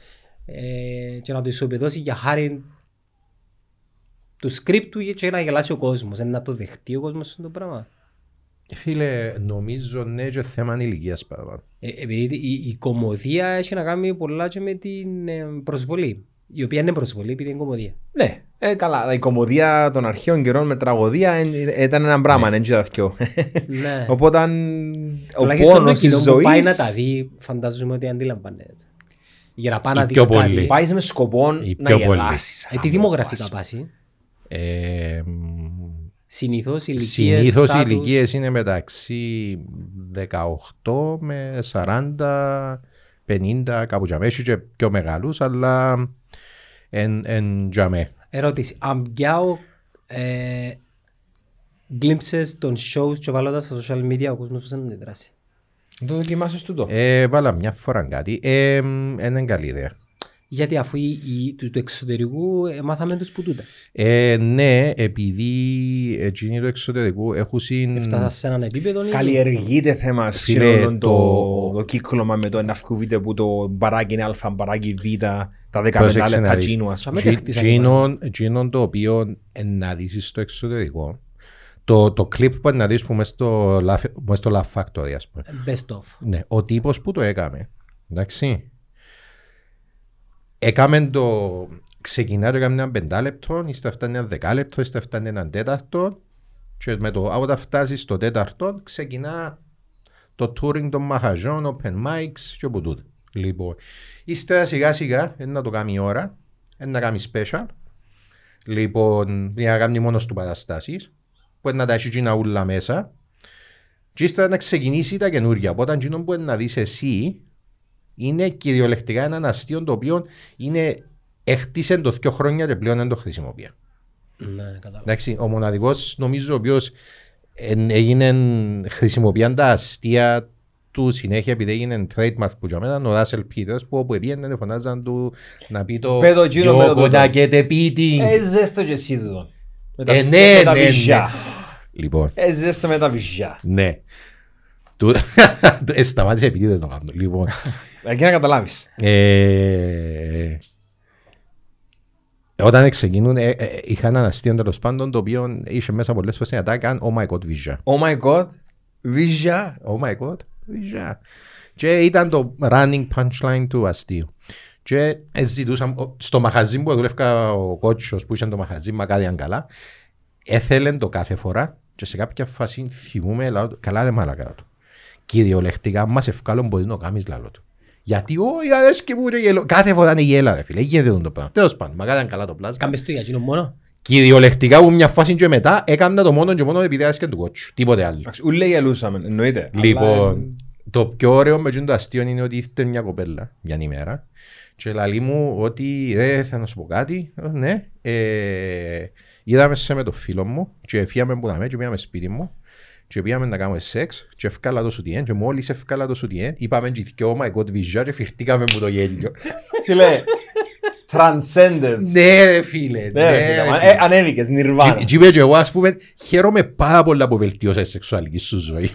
Ε, και να το ισοπεδώσει για χάρη του script του και να γελάσει ο κόσμος. Ε, να το δεχτεί ο κόσμος αυτό το πράγμα Φίλε, νομίζω ναι και θέμα ηλικίας παραπάνω. Ε, επειδή η, η κομμωδία έχει να κάνει πολλά και με την ε, προσβολή η οποία είναι προσβολή επειδή είναι κομμωδία Ναι, ε, καλά. Η κομμωδία των αρχαίων καιρών με τραγωδία εν- ήταν ένα πράγμα, δεν τα δυο. ναι. Οπότε ο Τουλάχιστον το πόνος κοινό της που ζωής πάει να τα δει, φαντάζομαι ότι αντιλαμβάνεται. Για να πάει να Οι δεις πιο κάτι. πολλοί. πάεις με σκοπό Οι να πιο πολλοί. γελάσεις. Ε, τι δημογραφικά πάσει. Ε, μ, Συνήθως ηλικίες, συνήθως οι στάτους. ηλικίες είναι μεταξύ 18 με 40, 50, κάπου για μέση και πιο μεγάλους, αλλά εν, εν για μέ. Ερώτηση. Αν πιάω ε, glimpses των shows και βάλω τα στα social media, ο κόσμος πώς θα αντιδράσει; Το δοκιμάσεις τούτο. Ε, βάλα μια φορά κάτι. Ε, μ, είναι καλή ιδέα. Γιατί αφού οι, οι, τους του εξωτερικού ε, μάθαμε τους που τούτα. Ε, ναι, επειδή εκείνοι του εξωτερικού έχουν συν... Φτάσα σε έναν επίπεδο. ή- Καλλιεργείται θέμα Φίλε, σχεδόν το, το- το κύκλωμα με το εναυκούβητε που το μπαράκι είναι α, μπαράκι β, τα 15 Πρόσεξε να λεπτά δεις. τζίνου ας πούμε. Τζι- χτίσανε Εκείνον εκείνον το οποίο να δεις στο εξωτερικό το, το κλιπ που να δεις που μες στο, Laugh- μες στο Laugh Factory ας πούμε. Best of. Ναι, ο τύπος που το έκαμε, εντάξει, έκαμε το, ξεκινά το έκαμε ένα πεντάλεπτο, ύστερα φτάνει ένα δεκάλεπτο, ύστερα φτάνει έναν τέταρτο και με το όταν φτάσεις στο τέταρτο ξεκινά το touring των μαχαζών, open mics και όπου τούτο. Λοιπόν, ύστερα σιγά σιγά είναι να το κάνει η ώρα, είναι να κάνει special, λοιπόν, για να κάνει μόνος του παραστάσεις, που είναι να τα έχει εκείνα ούλα μέσα, Και ύστερα να ξεκινήσει τα καινούργια. Οπότε εκείνο που να δεις εσύ είναι κυριολεκτικά έναν αστείο το οποίο είναι έχτισε το δύο χρόνια και πλέον δεν το χρησιμοποιεί. Ναι, κατάλαβα. Εντάξει, ο μοναδικός νομίζω ο οποίος έγινε χρησιμοποιάν τα αστεία του συνέχεια επειδή έγινε trademark που για μένα είναι ο Russell Peters που όπου πήγαινε φωνάζαν του να πει το Πέ το εκείνο, πέ το «Γιώκο τούτο». τα και τε πίτι». Ε, ζέστο και εσύ τούτο. Με τα- Ε, ναι, με τα ναι, βυζιά. ναι. Λοιπόν, Ε, ζέστο με τα βυζιά. ναι. Του- Ε, Σταμάτησε επειδή δεν το κάνω. Λοιπόν, Εκεί να καταλάβεις. ε, όταν ξεκινούν, ε, ε, είχαν ένα αστείο τέλος πάντων το οποίο είχε μέσα πολλές φορές να τα έκανε Oh my god, βυζιά. Oh my god. Βυζιά. Oh my god, βυζιά. Και ήταν το running punchline του αστείου. Και ε, ζητούσαν, ο- στο μαχαζί που δούλευκα ο κότσος που είχε το μαχαζί, μακάρι αν καλά, έθελε το κάθε φορά και σε κάποια φάση θυμούμε, λαό του, καλά δεν μαλακά του. Κυριολεκτικά μας ευκάλω μπορεί να το κάνεις λαλό του. Γιατί όχι αρέσκει μου και γελώ. Κάθε φορά είναι γέλα ρε φίλε, γίνεται το πράγμα. Τέλος πάντων, μακάρι αν καλά το πλάσμα. Κάμες το για εκείνο μόνο. Κυριολεκτικά από μια φάση και μετά έκανα το μόνο και μόνο επειδή άρεσκε του κότσου. Τίποτε άλλο. Εντάξει, Ούλε γελούσαμε, εννοείται. Αλλά, Λοιπόν, το πιο ωραίο με εκείνο το αστείο είναι ότι ήρθε μια κοπέλα μια ημέρα και λέει μου ότι ρε θα να σου πω κάτι, Ε, ναι, ε, είδαμε σε με το φίλο μου και φύγαμε που δαμε και πήγαμε σπίτι μου και πήγαμε να κάνουμε σεξ και ευκάλα το σουτιέν και μόλις ευκάλα το σουτιέν είπαμε και δυο oh my god βυζιά και φυρτήκαμε που το γέλιο. Φίλε, transcended. ναι ρε φίλε, Ναι, ναι ρε, ρε φίλε, μα, φίλε. ε, Ανέβηκες, νιρβάνα. Και είπε και εγώ ας πούμε χαίρομαι πάρα πολλά που βελτιώσα η σεξουαλική σου ζωή.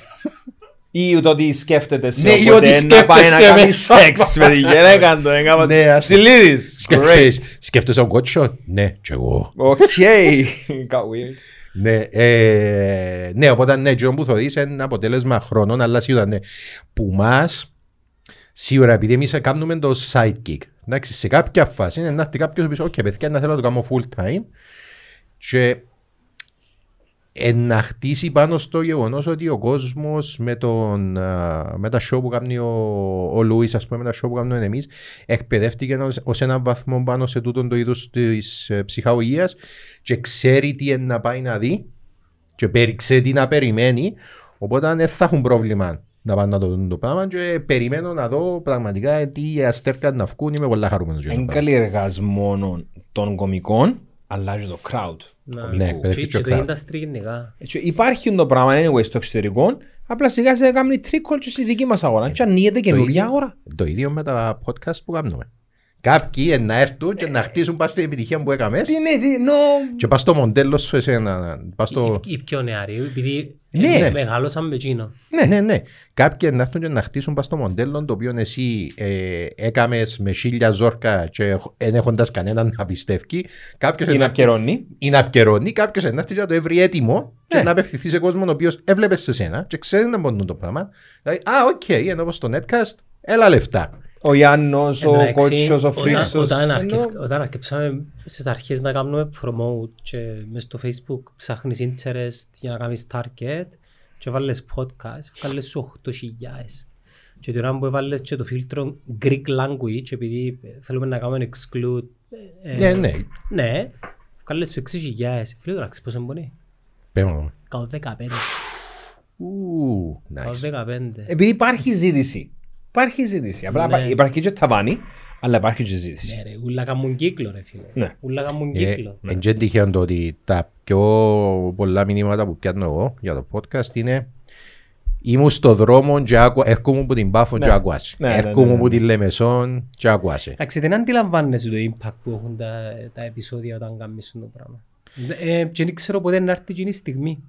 Ή το ότι σκέφτεται σε Ναι, ή όποτε ότι να πάει να σκέφτεσαι κάνει μέσα. σεξ με τη γυναίκα του. έκαμε- Ναι, ας- Ψιλίδης. Great. Σκέφτεσαι- Σκέφτεσαι τον κότσο, ναι, και εγώ. Ok. Got weird. Ναι, ε, ναι, οπότε ναι, και που θα δεις είναι ένα αποτέλεσμα χρόνων, αλλά σίγουρα ναι. Που μας, σίγουρα επειδή εμείς κάνουμε το sidekick, εντάξει, σε κάποια φάση είναι να έρθει κάποιος πίσω, ok, παιδιά, να θέλω να το κάνω full time και ε, να χτίσει πάνω στο γεγονός ότι ο κόσμος με, τον, α, με τα show που κάνει ο, ο Λούις, ας πούμε, με τα show που κάνουμε εμείς, εκπαιδεύτηκε ως έναν βαθμό πάνω σε τούτο το είδος της ψυχαγωγίας και ξέρει τι είναι να πάει να δει και περι- ξέρει τι να περιμένει. Οπότε δεν θα έχουν πρόβλημα να πάνε να το δουν το πράγμα και περιμένω να δω πραγματικά τι αστέρκα να βγουν. Είμαι πολύ χαρούμενος για αυτό Είναι το πράγμα. καλλιεργασμό των κομικών, αλλά και το crowd. Ναι, εκπαιδεύτηκε Και και το ο crowd. industry γενικά. Έτσι, Υπάρχει το πράγμα anyway στο εξωτερικό, απλά σιγά σιγά κάνει τρίκολ και στη δική μας αγορά. Και ανοίγεται καινούργια ίδιο. αγορά. Το ίδιο με τα podcast που κάνουμε. Κάποιοι ε, να έρθουν και να χτίσουν πας στην επιτυχία που έκαμες Τι είναι, τι, νο... και πας στο μοντέλο σου εσένα. Πας στο... Οι πιο νεαροί, επειδή Ναι. ε, μεγαλώσαν με εκείνο. Ναι, ναι, ναι. Κάποιοι να έρθουν και να χτίσουν πας στο μοντέλο το οποίο εσύ ε, έκαμες με χίλια ζόρκα και δεν έχοντας κανέναν να πιστεύει. Κάποιος Είναι να απκαιρώνει. ή να απκαιρώνει, κάποιος να έρθει και να το έβρει έτοιμο και Ναι. να απευθυνθεί σε κόσμο ο οποίος έβλεπε σε σένα και ξέρει να μπορούν το πράγμα. Δηλαδή, α, οκ, ενώ όπως στο Netcast, έλα λεφτά. Ο Γιάννος, ο Εντάξει, Κότσιος, ο όταν- Φρίξος. Όταν, Ενώ- αρκευ- όταν αρκεψάμε στις αρχές να κάνουμε promote και μες στο facebook ψάχνεις interest για να κάνεις target και βάλες podcast, βγάλες σου 8.000. Και τώρα που έβαλες και το φίλτρο Greek language επειδή θέλουμε να κάνουμε exclude ε, Ναι, ναι. ναι, βγάλες σου 6.000. Φίλε τώρα, ξέρεις πόσο μπορεί. Πέμπω. Κάνω 15. Ου, Κάνω nice. 15. Επειδή υπάρχει ζήτηση. Υπάρχει ζήτηση. Απλά Ναι. υπάρχει και ταβάνι, αλλά υπάρχει και ζήτηση. Ναι ρε, ούλα κάνουν κύκλο ρε φίλε. Ναι. Ούλα κάνουν Ε, κύκλο. Εν και τυχαίο το ότι τα πιο πολλά μηνύματα που πιάνω εγώ για το podcast είναι Ήμουν στο δρόμο και άκου- έρχομαι από την Πάφο και άκουασε. Ναι, ναι, Έρχομαι ναι, ναι. από την Λεμεσόν και άκουασε. Εντάξει, δεν αντιλαμβάνεσαι το impact που έχουν τα, τα επεισόδια όταν κάνεις το πράγμα. Ε, και δεν ξέρω ποτέ να έρθει εκείνη η στιγμή.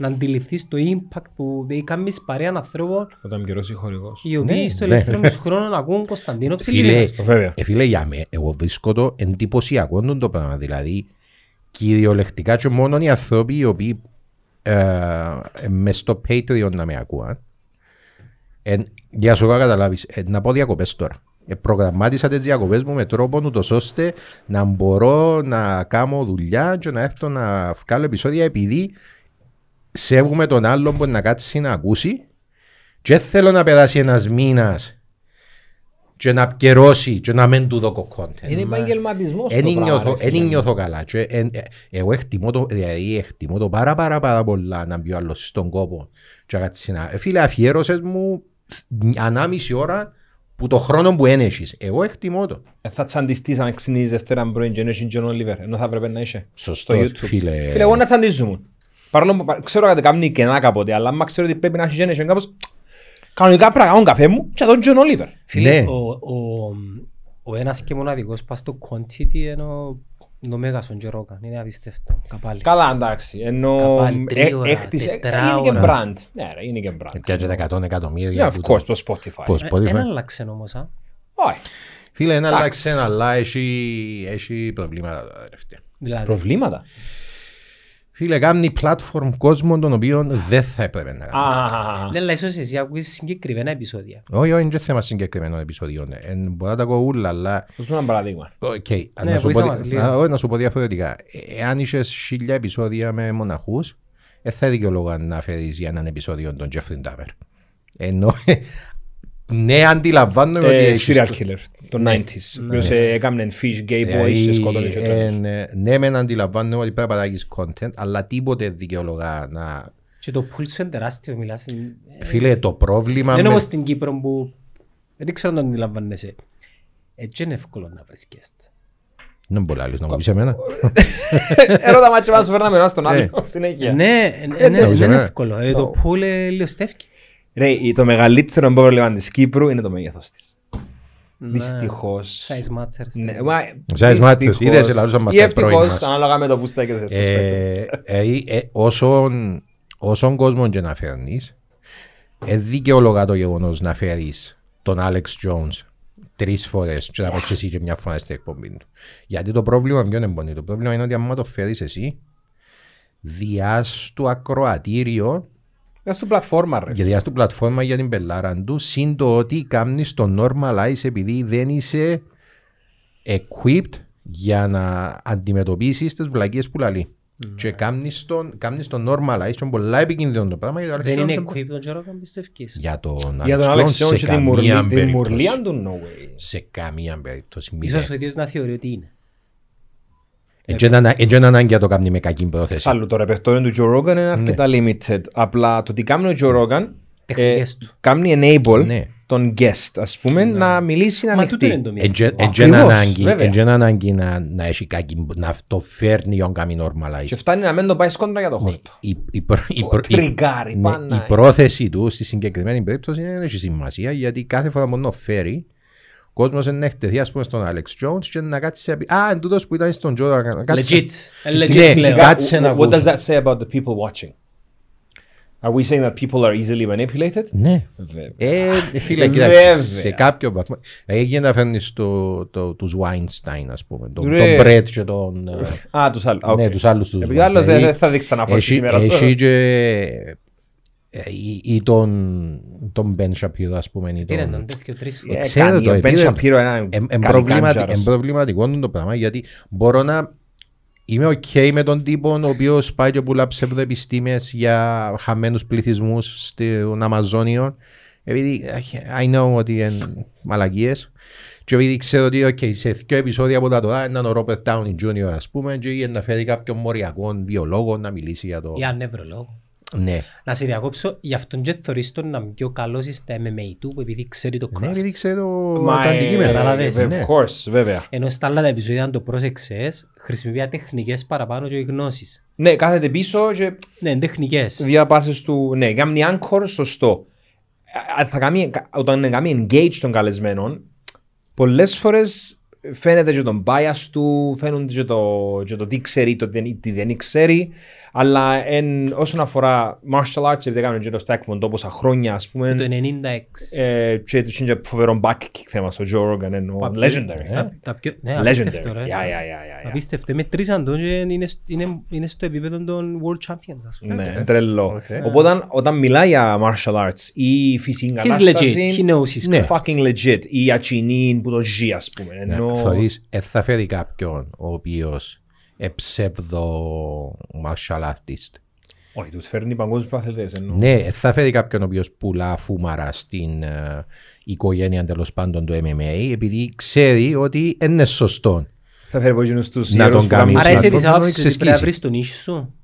Να αντιληφθείς το impact που δεν κάνεις παρέα ανθρώπων Όταν καιρός χορηγός. οι οποίοι Ναι, στο ναι. ελεύθερο τους χρόνο να ακούν Κωνσταντίνο Φίλε, Ψηλίδας. Βέβαια. ε, φίλε, για με, εγώ βρίσκω το εντυπωσιακό το πράγμα. Δηλαδή, κυριολεκτικά και μόνο οι άνθρωποι οι οποίοι ε, ε, μες στο Patreon να με ακούαν, ε, για σου να καταλάβεις, ε, να πω διακοπές τώρα. Ε, προγραμμάτισα τις διακοπές μου με τρόπο ούτως ώστε να μπορώ να κάνω δουλειά και να έρθω να βγάλω επεισόδια επειδή σέβομαι τον άλλον που να κάτσει να ακούσει και δεν θέλω να περάσει ένας μήνας και να πιερώσει και να μην του δω content. Είναι επαγγελματισμός Εν το πράγμα, νιώθω- ρε εν φίλε. νιώθω καλά. Και εν- ε, Εγώ εκτιμώ το, δηλαδή εκτιμώ το πάρα πάρα πάρα πολλά να μπει ο άλλος στον κόπο. Και να κάτσει να- Ε, Φίλε, αφιέρωσες μου ανάμιση ώρα που το χρόνο που ένεσες. Εγώ εκτιμώ το. Ε, Θα τσαντιστείς αν ξυνείς Δευτέρα πρωί και είναι John Oliver, ενώ θα έπρεπε να είσαι Σωστό, στο YouTube. φίλε. Φίλε, εγώ να τσαντίζουν. Παρόλο που πα- ξέρω ότι κάνει κενά κάποτε, αλλά άμα ξέρω ότι πρέπει να έχει generation κάπως, κανονικά πρέπει να κάνω καφέ μου και να δω John Oliver. Φίλε, Ναι. ο, ο, ο ένας και μοναδικός πας στο quantity είναι ο, είναι ο Μέγας ο Τζερόκαν. Είναι απίστευτο. Καπάλι. Καλά, εντάξει. Ενώ Καπάλι, ε, τρίωρα, έκτισε- τετράωρα. Είναι και brand. Ναι, ρε, είναι και brand. Πιάτσε τα 100 εκατομμύρια. Yeah, που of το- course, το Spotify. Πώς, Ε, Spotify. Ένα άλλαξε όμως. α. Όχι. Φίλε, ένα Εντάξει. αλλάξε, αλλά έχει, έχει προβλήματα τα τελευταία. Δηλαδή, Προβλήματα. Φίλε, κάνει platform κόσμο των οποίων δεν θα έπρεπε να κάνει. Α, ναι, αλλά ίσως εσύ ακούεις συγκεκριμένα επεισόδια. Όχι, όχι, είναι και θέμα συγκεκριμένων επεισοδιών. Ε, Μπορεί να τα κοούλα, αλλά Δώσ' μου ένα παράδειγμα. Οκ, Ναι, να, σου βοήθα πω, μας λίγο. να, όχι, να σου πω διαφορετικά. Ε, Εάν είσαι χίλια επεισόδια με μοναχούς, δεν θα δικαιολογώ να φέρεις για έναν επεισόδιο τον Jeffrey Dahmer. Ενώ, ναι, αντιλαμβάνομαι ότι Ε, έχεις Serial το- killer, το 90s. Ο οποίος ε, έκαμνε fish, gay boys και Δηλαδή, σκότωνε και ε, τέλος. ναι, ναι, μεν αντιλαμβάνομαι ότι πρέπει να παράγεις content, αλλά τίποτε δικαιολογά να... Και το πουλ σου είναι τεράστιο, μιλάς. ε, Φίλε, το πρόβλημα... Δεν είναι με- όπως στην Κύπρο που δεν ξέρω αν αντιλαμβάνεσαι. Έτσι είναι εύκολο να βρεις guest. Δεν μπορεί άλλος να μου πεις εμένα. Έρωτα μάτια μας φέρναμε ένα στον Ε. άλλο συνέχεια. Ναι, ε, ναι, νομίζω, δεν είναι ναι. εύκολο. Ε, Το πουλ ε, λιωστεύει. Ρε, το μεγαλύτερο πρόβλημα της Κύπρου είναι το μέγεθος της. Ναι. Δυστυχώς. Size matters. Ναι, μα, Size matters. δυστυχώς. Είδες, ελαλούσαν μας Ή τα πρώην ευτυχώς, μας. ανάλογα με το που στέκεσαι στο σπίτι. Ε, ε, ε, όσον, όσον κόσμο και να φέρνεις, ε, δικαιολογά το γεγονός να φέρεις τον Alex Jones τρεις φορές και να πας και εσύ και μια φορά στην εκπομπή του. Γιατί το πρόβλημα ποιο είναι πονή. Το πρόβλημα είναι ότι άμα το φέρεις εσύ, διάς του ακροατήριο That's του πλατφόρμα ρε. και διάς του πλατφόρμα για την πελάρα του, συν το ότι κάνεις το normalize επειδή δεν είσαι equipped για να αντιμετωπίσεις τις βλακίες που λαλεί. Και κάνεις τον, κάνεις τον normalize και είναι πολλά επικίνδυνο το πράγμα για το Δεν Alex είναι Jones. equip τον Τζερόκαν πιστεύεις. Για τον Για τον Alex Alex Jones Jones σε και τη μουρλή- καμία τη περίπτωση. μουρλία του, no way. Σε καμία περίπτωση. Ίσως ο ίδιος να θεωρεί ότι είναι. Έτσι είναι ανάγκη να το κάνει με κακή πρόθεση. Εξάλλου το ρεπερτόριο του Joe Rogan είναι αρκετά limited. Απλά το τι κάνει ο Joe Rogan ε, Τεχνικές του. κάνει enable Ναι. τον guest, ας πούμε, να μιλήσει να Μα τούτο είναι το ανοιχτεί. μυστικό. Έτσι είναι Ακριβώς, ανάγκη, βέβαια. έτσι είναι ανάγκη να, να έχει κακή, να το φέρνει για να κάνει normalize. Και φτάνει να μην το πάει σκόντρα για το χόρτο. η, η, προ- η, προ- η- τριγκάρει, ναι, πάνε. η πρόθεση του στη συγκεκριμένη περίπτωση δεν έχει σημασία γιατί κάθε φορά που να φέρει ο κόσμος είναι να εκτεθεί ας πούμε στον Alex Jones και να κάτσει να πει «Α, εν τούτος που ήταν στον Joe Rogan». Κάτσε- Legit. Ε, Ναι, Legit πλέον. κάτσε να What does ακούσω. that say about the people watching? Are we saying that people are easily manipulated? Ναι. Βέβαια. Ε, φίλε, Ε, κοίταξε, βέβαια. σε κάποιο βαθμό. Δηλαδή, γίνεται να φέρνεις το, το, τους Weinstein, ας πούμε, τον, Ρε. τον Brett και τον... ε, Α, τους άλλους. Ναι, Okay. τους άλλους τους. Επειδή άλλος Δηλαδή, δεν θα δείξει να φας έχει- σήμερα. Έχει και... ε, ή- ή τον, τον Ben Shapiro, ας πούμε, ή Πήρε τον... τον τέτοιο τρεις Ε, φορές. Ξέρω κάνει, το, ο Ben επίδε- Shapiro ένα Εν- εν κάνει προβληματι- κάντζαρος. εν προβληματικό είναι το πράγμα γιατί μπορώ να είμαι οκ με τον τύπο ο οποίος πάει και πουλά ψευδοεπιστήμες για χαμένους πληθυσμούς στον Αμαζόνιο επειδή I know ότι είναι μαλακίες και επειδή ξέρω ότι okay, σε δύο επεισόδια από τα τώρα ήταν ο Robert Downey Jr. ας πούμε και είχε να φέρει κάποιον μοριακό βιολόγο να μιλήσει για το... Για νευρολόγο. Ναι, Να σε διακόψω, γι' αυτόν και θεωρείς τον να είναι πιο καλός στα MMA του, που επειδή ξέρει το ναι craft. επειδή ξέρω Μα, τα ε, αντικείμενα. καταλαβες, Of ναι. course, βέβαια. Ενώ στα άλλα τα επεισόδια, αν το πρόσεξες, χρησιμοποιεί τεχνικές παραπάνω και γνώσεις. Ναι, κάθεται πίσω και Ναι, είναι τεχνικές. διαπάσεις του... Ναι, κάνει anchor, σωστό. Α, Θα κάνει, όταν κάνει engage των καλεσμένων, πολλές φορές φαίνεται και τον bias του, φαίνονται και το, και το τι ξέρει, το δεν- τι δεν ξέρει. Αλλά εν, όσον αφορά martial arts, επειδή έκαμε και το Stackman τόσα χρόνια, ας πούμε, Το 96. ε, και του είναι και φοβερό back kick θέμα στο Joe Rogan, εννοώ, Πα- legendary. Τα- τα πιο- Ναι, Legendary. απίστευτο ρε. Yeah, yeah, yeah, yeah, yeah. Απίστευτο. Μετρήσαν τον και είναι, σ- είναι, είναι στο επίπεδο των World Champions, ας πούμε. Ναι, τρελό. Okay. Οπότε όταν μιλάει για martial arts ή φυσική He's κατάσταση, legit. He knows his Ναι. craft. fucking legit. Ή ατσινή που το ζει, ας πούμε. Ναι, Ενώ... θεωρείς, ε, θα φέρει κάποιον ο οποίος εψεύδο martial artist. Όχι, τους φέρνει παγκόσμιους παθητές. Ενώ... Ναι, ε, θα φέρει κάποιον ο οποίος πουλά φούμαρα στην ε, οικογένεια τέλος πάντων του MMA, επειδή ξέρει ότι είναι σωστό. Θα φέρει από εκείνους τους Να ιερούς τον που κάνει κάνουν- Άρα είσαι άνθρωπο της να άποψης ότι πρέπει να εξασκήσει. βρεις τον ίσο σου;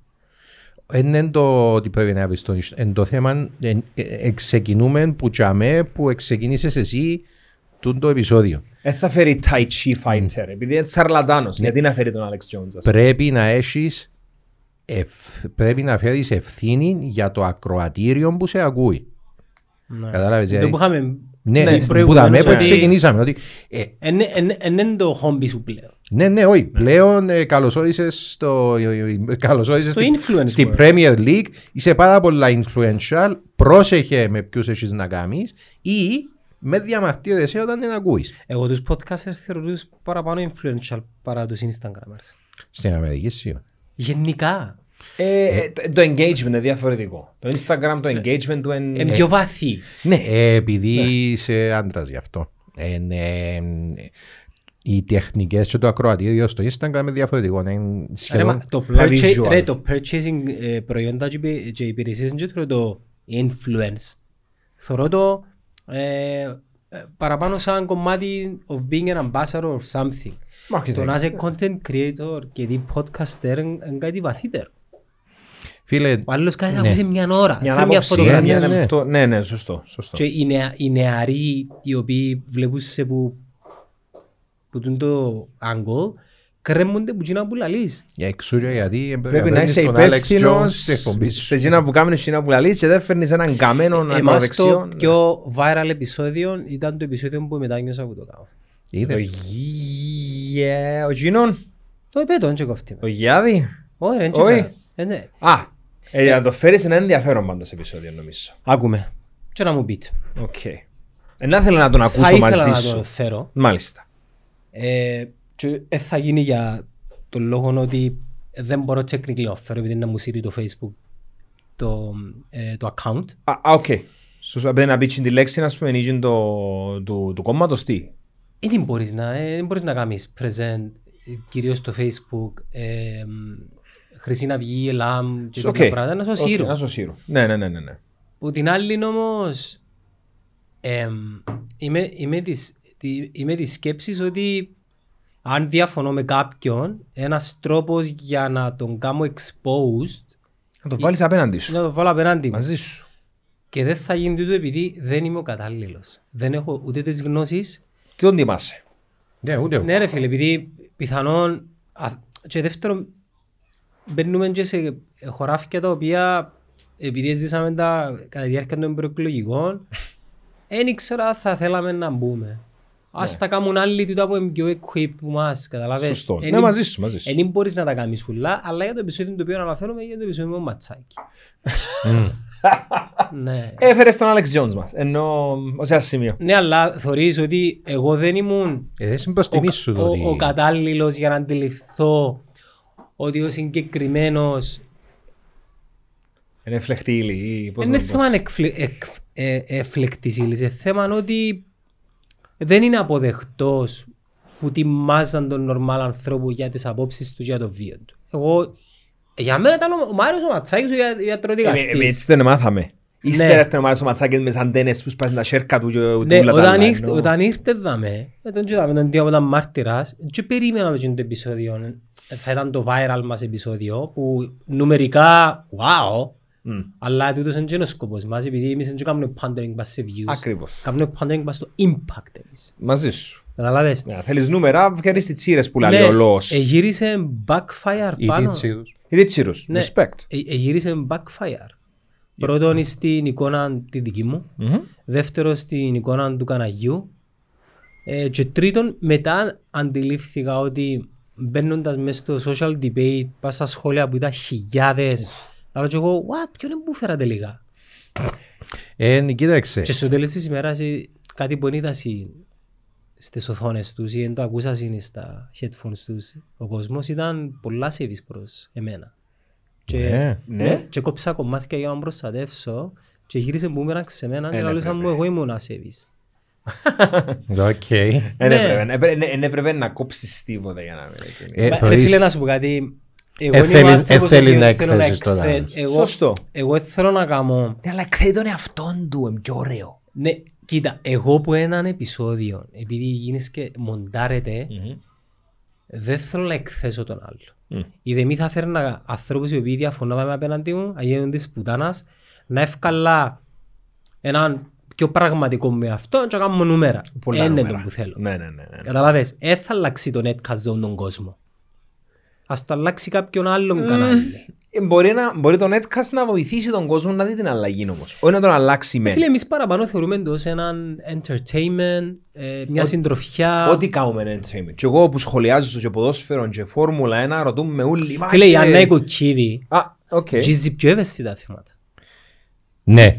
Είναι το ότι πρέπει να βρεις τον Εν το θέμα, εν- ε, ε, ξεκινούμε που τσαμέ που ξεκίνησε εσύ τούτο το επεισόδιο. Δεν θα φέρει Tai Chi Mm. fighter, επειδή είναι τσαρλατάνος. Γιατί να φέρει τον Alex Jones, ας πούμε; Πρέπει να έχεις. πρέπει να φέρεις ευθύνη για το ακροατήριο που σε ακούει. Ναι. Κατάλαβες, Το δηλαδή. που είχαμε Ναι, πει που προηγουμένως δαμε που ότι ξεκινήσαμε. Ότι, ε, εν- εν- εν- εν είναι το χόμπι σου πλέον. ναι, ναι, όχι. Πλέον ε, καλωσόρισες στο, ε, καλωσόρισες Στο στην, influence στην world. Premier League. Είσαι πάρα πολλά influential. Πρόσεχε με ποιους έχεις να κάνεις ή με διαμαρτύρεσαι όταν δεν ακούεις. Εγώ τους podcasters θεωρώ τους παραπάνω influential παρά τους Instagramers. Στην Αμερική σίγουρα. Γενικά. Ε, ε, το- Το engagement είναι διαφορετικό. Το Instagram, το engagement του είναι... Είναι πιο βαθύ. Ναι. Ε, επειδή είσαι άντρας γι' αυτό. Ε, ναι, οι τεχνικές και το ακροατήριο στο Instagram είναι διαφορετικό. Είναι Ρε, μα, σχεδόν... το, τα purchase, visual. ρε, το purchasing ε, προϊόντα και υπη- και υπηρεσίες δεν θεωρώ το influence. Θεωρώ το ε, ε, παραπάνω σαν κομμάτι of being an ambassador of something. Marketing. Το να είσαι content creator και δι podcaster είναι είναι κάτι βαθύτερο. Φίλε, Ο άλλος κάτι θα Ναι. ακούσει μια ώρα, Μια θέλει μια άποψη, φωτογραφία. ναι, ναι, ναι. αυτό- Ναι, ναι, σωστό. σωστό. Και οι, νεα, οι νεαροί οι οποίοι βλέπουν σε που, που τούν το angle κρέμονται που γίνα που λαλείς. για εξούριο γιατί Πρέπει να είσαι τον Alex Jones υπεύθυνος στην εκπομπής σου. σε εκείνα που κάνεις εκείνα που λαλείς και δεν φέρνεις έναν καμένο Εμάς ακροδεξιό. το πιο viral επεισόδιο ήταν το επεισόδιο που μετάνιωσα που το κάνω. Το Είδες. Γε- Ο Γίνον, Το είπε το, δεν και κόφτει με. ο Γιάδη. Όχι ρε, δεν Όχι. και Ε, ναι. Α, ε, για να το φέρεις είναι ενδιαφέρον πάντως επεισόδιο νομίζω. Άκουμε. Και να μου πείτε. Οκ. Ε, να ήθελα να τον Θα ακούσω ήθελα μαζί να σου. το φέρω. Μάλιστα. Ε, και ε, θα γίνει για τον λόγο ότι δεν μπορώ technically να το φέρω επειδή να μου σύρει το facebook το, ε, το account. Α, α, οκ. Σου σου απέναντι να πεις τη λέξη να σου πούμε είναι το- του του κόμματος τι; Ε, δεν μπορείς να, ε, δεν μπορείς να κάνεις present ε, κυρίως στο facebook ε, μ, Χρυσή Αυγή, ΕΛΑΜ και Οκ. τέτοια πράγματα να σου Οκ, σύρω. Να σου σύρω. Ναι, ναι, ναι, ναι. ναι. Που την άλλη όμως εμ, είμαι, είμαι, της, τη, είμαι της σκέψης ότι αν διαφωνώ με κάποιον ένας τρόπος για να τον κάνω exposed Να το βάλεις απέναντι σου. να το βάλω απέναντι μου. Μαζί σου. Και δεν θα γίνει τούτο επειδή δεν είμαι ο κατάλληλος. Δεν έχω ούτε τις γνώσεις. Τι τον τιμάσαι; Ναι, ούτε εγώ. Ναι ρε φίλε, επειδή πιθανόν... α, Και δεύτερον, μπαίνουμε και σε χωράφια τα οποία επειδή ζήσαμε τα κατά τη διάρκεια των προεκλογικών δεν ήξερα θα θέλαμε να μπούμε. Ας τα κάνουν άλλοι τούτα που είναι πιο equip που μας, καταλαβες. Σωστό. Εν- Ναι, μαζί σου, μαζί σου. Εν μπορείς να τα κάνεις φουλά, αλλά για το επεισόδιο το οποίο αναφέρομαι για το επεισόδιο με ο Ματσάκη. ναι. Έφερες τον Alex Jones μας. Ενώ ως ένα σημείο. Ναι, αλλά θεωρείς ότι εγώ δεν ήμουν Ε, δεν προς τιμή σου το ο, ότι- ο κατάλληλος για να αντιληφθώ ότι ο συγκεκριμένος Είναι φλεχτή ύλη ή πώς δεν να είναι το θέμα πω. εκφλε, εκ, ε, εφλεκτής ύλης, είναι θέμα ότι δεν είναι αποδεκτός που τιμάζαν τον νορμάλ ανθρώπου για τις απόψεις τους και για το βίο του. Εγώ, για μένα ήταν ο, ο Μάριος ο Ματσάκης ο ια- Ε, ε, ιατροδικαστής. Έτσι τον μάθαμε. Ύστερα Ναι. έρθει ο Μάριος ο Ματσάκης με τις αντένες που σπάζει τα σέρκα του και Ναι, τούβλα τα όταν, άλλα, ήρθε, ενώ- όταν ήρθε δαμε, ε, τον είδαμε τον τύπο που ήταν μάρτυρας και περίμενα το, το επεισόδιο. ε, Θα ήταν το viral μας επεισόδιο που νομερικά, wow, Μμ. Αλλά τούτος είναι και ο σκοπός μας επειδή εμείς δεν κάνουμε pandering πας σε views. Ακριβώς. Κάνουμε pandering πας στο impact εμείς. Μαζί σου. Καταλάβες; Ναι, Θέλεις νούμερα, βγαίνεις τις τσίρες που λέει Ναι, ο λόγος. ε, γύρισε backfire Η πάνω. τίτση τους. Είδε τσίρους. Ναι, Respect. ε, ε, γύρισε backfire. Πρώτον στην εικόνα τη δική μου. Μμμ. δεύτερο στην εικόνα του Καναγιού ε, και τρίτον μετά αντιλήφθηκα ότι μπαίνοντας μέσα στο social debate πας στα σχόλια που ήταν χιλιάδες αλλά και εγώ, what, ποιον είναι που φέρα τελικά Ε, κοίταξε. και στο τέλος της ημέρας ε, κάτι που είδα σι- στις οθόνες τους ή δεν το ακούσασι στα headphones τους ο κόσμος ήταν πολλά ασεβής προς εμένα και, Ναι. ναι, και κόψα κομμάτια για να προστατεύσω και γύρισε μπούμερανγκ σε μένα και ναι, λαλούσα μου πρέπει. εγώ ήμουν ασέβης Οκ. Ε, Ναι. ναι, έπρεπε- έπρεπε- ε, έπρεπε να κόψεις τίποτα για να μην γίνει. Ε, Μα, Ρε θωρείς- φίλε να σου πω κάτι. Εγώ Ε, είμαι ο θέλει- άνθρωπος ε, ο θέλει οποίος να θέλω εκθέσεις τον εκθέ- άλλον. εγώ- Σωστό. Εγώ θέλω να κάνω... Ναι, αλλά εκθέτει τον εαυτόν του, είναι πιο ωραίο. Ναι, Κοίτα, εγώ που έναν επεισόδιο, επειδή γίνεις και μοντάρεται, δεν θέλω να εκθέσω τον άλλο. Είδε μη θα φέρνα ανθρώπους οι οποίοι διαφωνούμε απέναντι μου, αγίων της πουτάνας, να εύκαλα έναν πιο πραγματικό με αυτό και να κάνουμε νούμερα. Πολλά Είναι νούμερα. το που θέλω. Ναι, ναι, ναι. ναι. Καταλαβες, δεν θα αλλάξει το netcast zone τον κόσμο. Ας το αλλάξει κάποιον άλλον κανάλι. Ε, Μπορεί, να, μπορεί το Netcast να βοηθήσει τον κόσμο να δει την αλλαγή όμως. Όχι να τον αλλάξει με. Φίλε, εμείς παραπάνω θεωρούμε το ως έναν entertainment, ε, μια Ό- συντροφιά. Ό,τι κάνουμε entertainment. Και εγώ που σχολιάζω και ποδόσφαιρο και φόρμουλα 1 ρωτούμε όλοι. «Μα Φίλε, η είσαι-» Άννα η Κοκκίδη Α, οκ. γκίζει πιο ευαίσθητα θέματα. Ναι,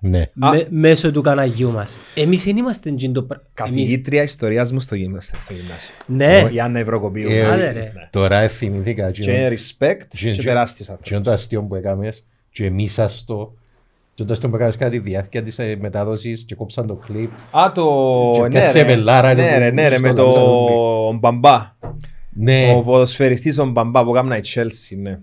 ναι. Α. Με- Μέσω του καναγιού μας. Εμείς δεν είμαστε τζιν το πρα- εμείς- Καθηγήτρια ιστορίας μου στο γυμνάσιο. στο γυμνάσιο. Ναι. Η Άννα Ευρωκοπίου. Ε, Άντε, Ναι. ρε. Τώρα θυμηθήκα. Και respect Και- και και- τεράστιος Και είναι άνθρωπος. το αστείο που έκαμες και εμείς το και το αστείο που έκαμες κατά τη διάρκεια της ε, μετάδοσης και κόψαν το κλιπ. Α, το... Και Ναι, πιάσε ρε. βελάρα, Ναι, ρε, ρε, που- ναι, ρε, στο με λαούσα το Μπαμπά. Ναι, Ο ποδοσφαιριστής ο Μπαμπά που έκανα η Chelsea, ναι.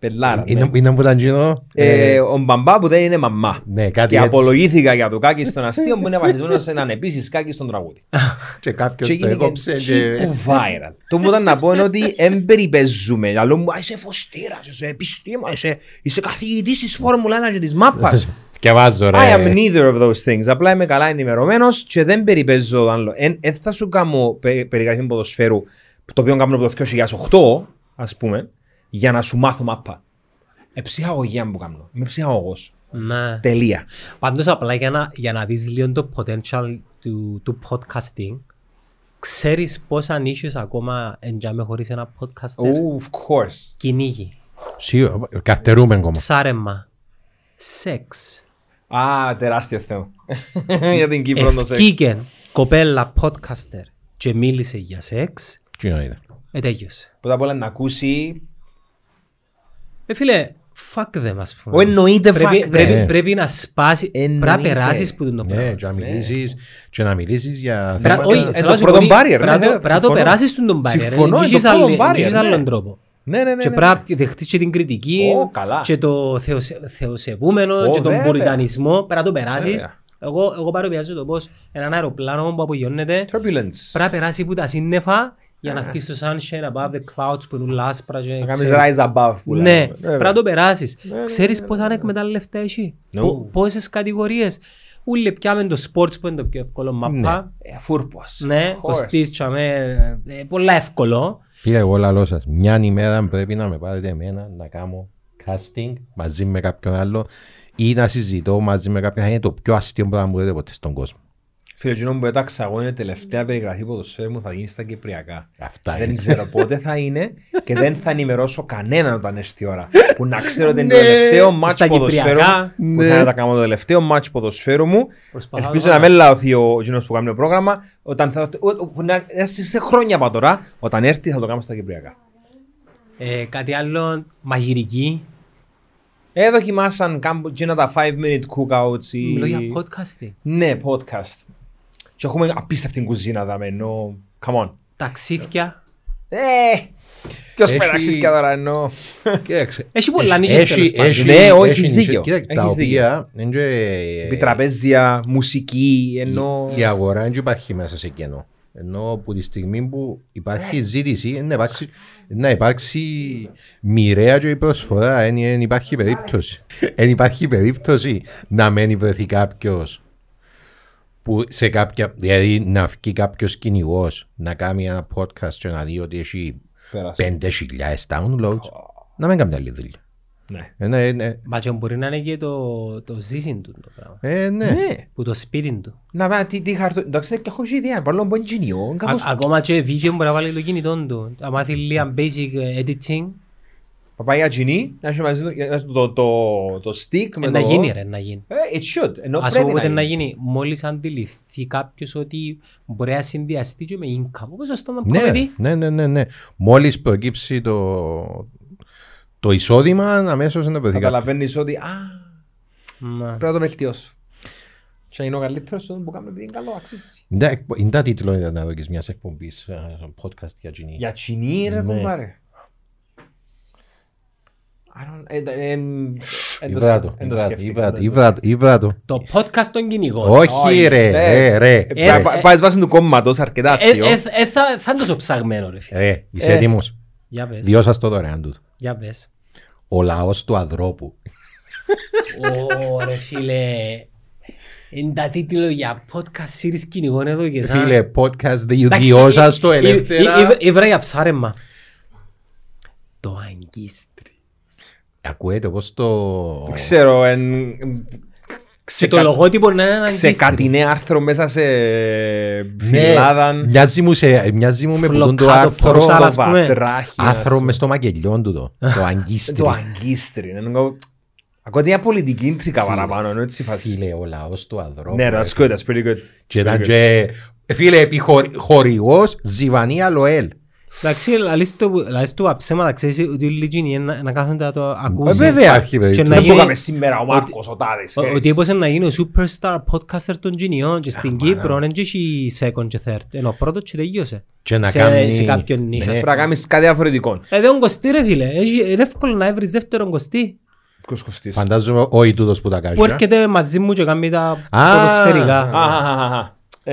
Πελάρα, ναι. είναι είναι που ήταν γίνο. Ε, Ο Μπαμπά που δεν είναι μαμά. Ναι, κάτι Και έτσι. απολογήθηκα για το κάκι στον αστείο που είναι βασισμένος σε έναν επίσης κάκι στον τραγούδι. Και κάποιος Και το έγινε έκοψε και και... τσίπου viral. Το μου ήταν να πω είναι ότι δεν περιπέζουμε. Αλλά μου, «Α, είσαι φωστήρας, είσαι επιστήμα, είσαι, είσαι καθηγητής της Φόρμουλας 1 και της μάπας. Θκιαβάζω I am ρε. neither of those things. Απλά είμαι καλά ενημερωμένος και δεν περιπέζω το άλλο. Δεν θα σου κάνω πε- περιγραφή ποδοσφαίρου το οποίο κάνω από το 2008, ας πούμε, για να σου μάθω μάπα. Ε, ψυχαγωγία μου κάνω. Είμαι ψυχαγωγός. Ναι. Τελεία. Πάντως απλά για να, για να δεις λίγο το potential του, του podcasting, ξέρεις πόσα νίσες ακόμα εντιαμε χωρίς ένα podcaster; Oh, of course. Κυνήγι, Σίγουρα, Καρτερούμε ακόμα. ψάρεμα, σεξ, Α, τεράστιο Θεό. για την Κύπρο το σεξ. ευκήκεν κοπέλα podcaster και μίλησε για σεξ, Τι είναι. ε, τέλειωσε. Πρώτα απ' όλα να ακούσει. Ε, φίλε, fuck them ας πούμε. Ω, εννοείται πρέπει, fuck them. πρέπει, πρέπει να σπάσει, πρέπει να Εννοείται. περάσεις που το Ναι, πράγμα. και να μιλήσεις και να μιλήσεις για Πρά- θέματα... Όχι, Ε, θέλω το να σου πρώτο πω ότι barrier, πρέπει να ναι, το- ναι, πρέπει να το συμφωνώ. περάσεις στον τον barrier. Συμφωνώ, Δεν είναι έχεις το πρώτο άλλη- δεν barrier, έχεις ναι. άλλον τρόπο. Ναι, ναι, ναι. Και ναι. πρέπει να δεχτείς και την κριτική Ω, καλά. και το θεοσε- θεοσεβούμενο Ω, και τον βέβαια. πουριτανισμό πρέπει να το περάσεις. Βέβαια. Εγώ, εγώ παρομοιάζω το πώς έναν αεροπλάνο που απογειώνεται Turbulence. πρέπει να περάσει από τα σύννεφα για να βγεις στο sunshine above the clouds που είναι λάσπρα και Να κάνεις ξέρεις. rise above που Ναι, λέμε. πρέπει να το περάσεις. ναι, Ξέρεις πόσα ανεκμετάλλευτα έχει. No. Πο- Πόσες κατηγορίες; Ούλε πιάμε το sports που είναι το πιο εύκολο μαπά. Ε, Φούρπος. Ναι, Of course. κοστίζει τσάμε, ε, πολλά εύκολο. Φίλε, εγώ λαλώ σας, μια ημέρα πρέπει να με πάρετε εμένα να κάνω casting μαζί με κάποιον άλλο ή να συζητώ μαζί με κάποιον. Θα είναι το πιο αστείο πράγμα που δείτε ποτέ στον κόσμο. Φίλε, εκείνο που έταξα εγώ είναι η τελευταία περιγραφή ποδοσφαίρου μου θα γίνει στα Κυπριακά. Αυτά δεν είναι. ξέρω πότε θα είναι και δεν θα ενημερώσω κανέναν όταν έρθει η ώρα. Που να ξέρω ότι είναι το τελευταίο μάτς Στα ποδοσφαίρου Κυπριακά. μου. Που θα τα κάνω το τελευταίο μάτς ποδοσφαίρου μου. Προσπαθώ Ελπίζω να να μην λαωθεί ο εκείνος που κάνει το πρόγραμμα. Όταν θα, ο- ο- που να- σε χρόνια από τώρα, όταν έρθει θα το κάνω στα Κυπριακά. Ε, κάτι άλλο, μαγειρική. Ε, δοκιμάσαν κάμπο- εκείνα τα 5 minute cookouts ή... Μιλώ για podcasting. Ναι, podcast. Και έχουμε απίστευτη κουζίνα δάμε, ενώ... Come on. Ταξίδια. Ε, ποιος Έχει- πέταξε και τώρα ενώ... Κοίταξε. Έχει πολλά νύχες τέλος Έχει, πάντων. έχει, Ναι, όχι, έχει έχεις νύχες. δίκιο. Κοίταξε, τα Έχεις δίκιο. οποία είναι και- Επιτραπέζια, μουσική, ενώ... η αγορά δεν υπάρχει μέσα σε κενό. Ενώ από τη στιγμή που υπάρχει ζήτηση, να υπάρξει, να υπάρξει μοιραία και η προσφορά. Δεν δεν υπάρχει περίπτωση. Δεν υπάρχει περίπτωση να μένει βρεθεί κάποιος που σε κάποια, δηλαδή να βγει κάποιος κυνηγός να κάνει ένα podcast και να δει ότι έχει Πέρασε. 5.000 downloads, να μην κάνει άλλη δουλειά. Ναι. Ε, ναι, ναι. Μα και μπορεί να είναι και το, το ζήσιν του το πράγμα. Ε, ναι. Ναι. Που το σπίτι του. Να πάμε, τι, τι χαρτό... Εντάξει, και έχω ιδέα, παρόλο που είναι γενιό, Α, κάπως... ακόμα και βίντεο μπορεί να βάλει το κινητό του. Να μάθει λίγα basic ε, editing. Παπάγια τζινί, να έχει μαζί το, το, το, το stick με Ε, το... Να γίνει ρε, να γίνει. Ε, it should, ενώ Ας πρέπει πούμε να να γίνει. γίνει μόλις αντιληφθεί κάποιος ότι μπορεί να συνδυαστεί και με income. Όπως στο stand-up Ναι, comedy. ναι, ναι, ναι, ναι. Μόλις προκύψει το, το εισόδημα, αμέσως να βρεθεί κάποιος. Καταλαβαίνεις ότι, α, Μα. πρέπει να τον βελτιώσω. Και είναι ο καλύτερος στον που κάνουμε επειδή είναι καλό, αξίζει. Είναι τα εκπο- Είναι τα τίτλο είναι να δοκίσεις μιας εκπομπής, ε, podcast για τζινί. Για τσινί ρε Ναι. Ήβρα το. Το podcast των κυνηγών. Όχι Όχι, ρε, ε, ρε, ρε. Ε, Ε, πα- ε, Πάει βάσει του κόμματος, αρκετά Ε, αστείο. ε, ε, θα θα είναι τόσο ψαγμένο ρε φίλε. Ρε, είσαι Ε. έτοιμος; Για πες. Διώ σας το δωρεάν του. Για πες. Ο λαός του ανθρώπου. Ω, ρε φίλε. Είναι τα τίτλο για podcast series κυνηγών εδώ και σαν... Φίλε, podcast Εντάξει, διώ σας το ή- ή- ελεύθερα. ή- Ήβρα για ψάρεμα. Το αγκίστρι. Ακούετε πως το... Δεν Ξέρω, εν... Και το λογότυπο να είναι ένα Σε αγκίστρι. κατηνέ άρθρο μέσα σε Ναι, φυλάδαν. μοιάζει μου, σε, μοιάζει μου με που τον το Φλοκάτο, άρθρο, φροσάλα, Το ας πούμε. βατράχι. άρθρο ας μες στο μακελιόν του το. Το πούμε. αγκίστρι. Το αγκίστρι. Ακόμα ότι μια πολιτική ίντρικα παραπάνω, ενώ έτσι η φάση. Φίλε, ο λαός του ανθρώπου. Ναι, ρε, that's good, that's pretty good. Και That's ήταν pretty good. και... Φίλε, επιχορηγός Ζιβανία Λοέλ. Εντάξει, λαλείς το- λαλείς το ψέματα, ξέρεις ότι οι λίγοι είναι να- να κάθονται να το Ε, ακούσουν. Βέβαια. Υπάρχει Και περίπτωση. να Δεν γίνει- το έκαμε σήμερα ο Μάρκος, ο Τάδης. Ο- ε. Ότι έπωσε να γίνει ο superstar podcaster των Genion και στην Κύπρο δεν έχει second και third. Ενώ πρώτος και τελείωσε. Και να Σε- κάνει- Σε κάποιον νύχα. Ναι. Πρέπει να κάνεις κάτι διαφορετικό. Ε, δεν κοστί ρε φίλε. Έχει- Είναι εύκολο να έβρεις δεύτερον κοστί. Ποιος κοστίζει; Φαντάζομαι όχι τούτος που τα κάνει. Που έρχεται μαζί μου και κάνει τα Α, ποδοσφαιρικά.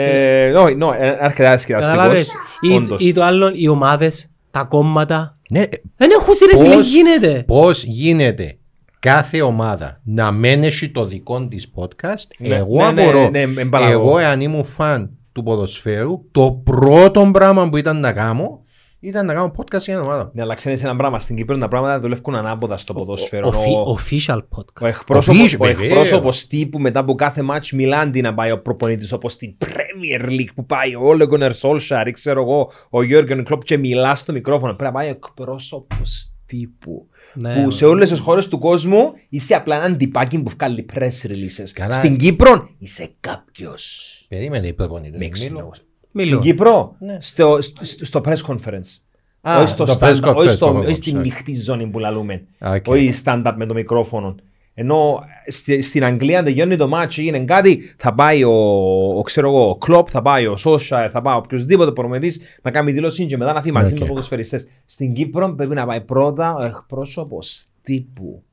Αχαχαχαχα. Ε, Όχι, no, ε, αρκετά Κατάλαβες. διασκεδαστικός. Ή- Όντως. Ή το άλλο, οι ομάδες, τα κόμματα. Ναι, Δεν έχουν ρε φίλε, Πώς- γίνεται. πώς γίνεται κάθε ομάδα να μένει έχει το δικό της podcast; Ναι, εγώ ναι, απορώ. ναι, ναι, εμπαλαγώ. εγώ εάν ήμουν φαν του ποδοσφαίρου, το πρώτο πράγμα που ήταν να κάνω ήταν να κάνω podcast για την ομάδα. Ναι, αλλά ξέρεις ένα πράγμα. Στην Κύπρο τα πράγματα δουλεύουν ανάποδα στο ποδόσφαιρο. Οφι- Ο- Official Ο podcast. εκπρόσωπος, Οφείλει, ο βεβαίως. εκπρόσωπος τύπου μετά από κάθε μάτς μιλά αντί να πάει ο προπονητής όπως στην Premier League που πάει ο Ole Gunnar Solskjaer ή ξέρω εγώ ο Jürgen Klopp και μιλά στο μικρόφωνο. Πρέπει να πάει ο εκπρόσωπος τύπου. Ναι, που ναι. σε όλες τις χώρες του κόσμου είσαι απλά ένα αντιπάκι που βγάλει press releases. Καλά. Στην Κύπρο είσαι κάποιος. Περίμενε οι προπονητές. Mixed Μίλω. knows. Μιλώ. Στην Κύπρο, Ναι. στο, στο, στο press conference. Α, όχι στο το stand, press όχι, conference, στο, το όχι στην conference. μειχτή ζώνη που λαλούμε. Οκ. Όχι stand-up με το μικρόφωνο. Ενώ στη- στην Αγγλία αν τελειώνει το μάτσο έγινε κάτι, θα πάει ο, ο, ξέρω εγώ, ο Κλόπ, θα πάει ο Σόσχαερ, θα πάει ο οποιοδήποτε προμετής να κάνει δήλωση και μετά να φύγει μαζί Οκ. με τους ποδοσφαιριστές. Στην Κύπρο πρέπει να πάει πρώτα ο εκπρόσωπος τύπου.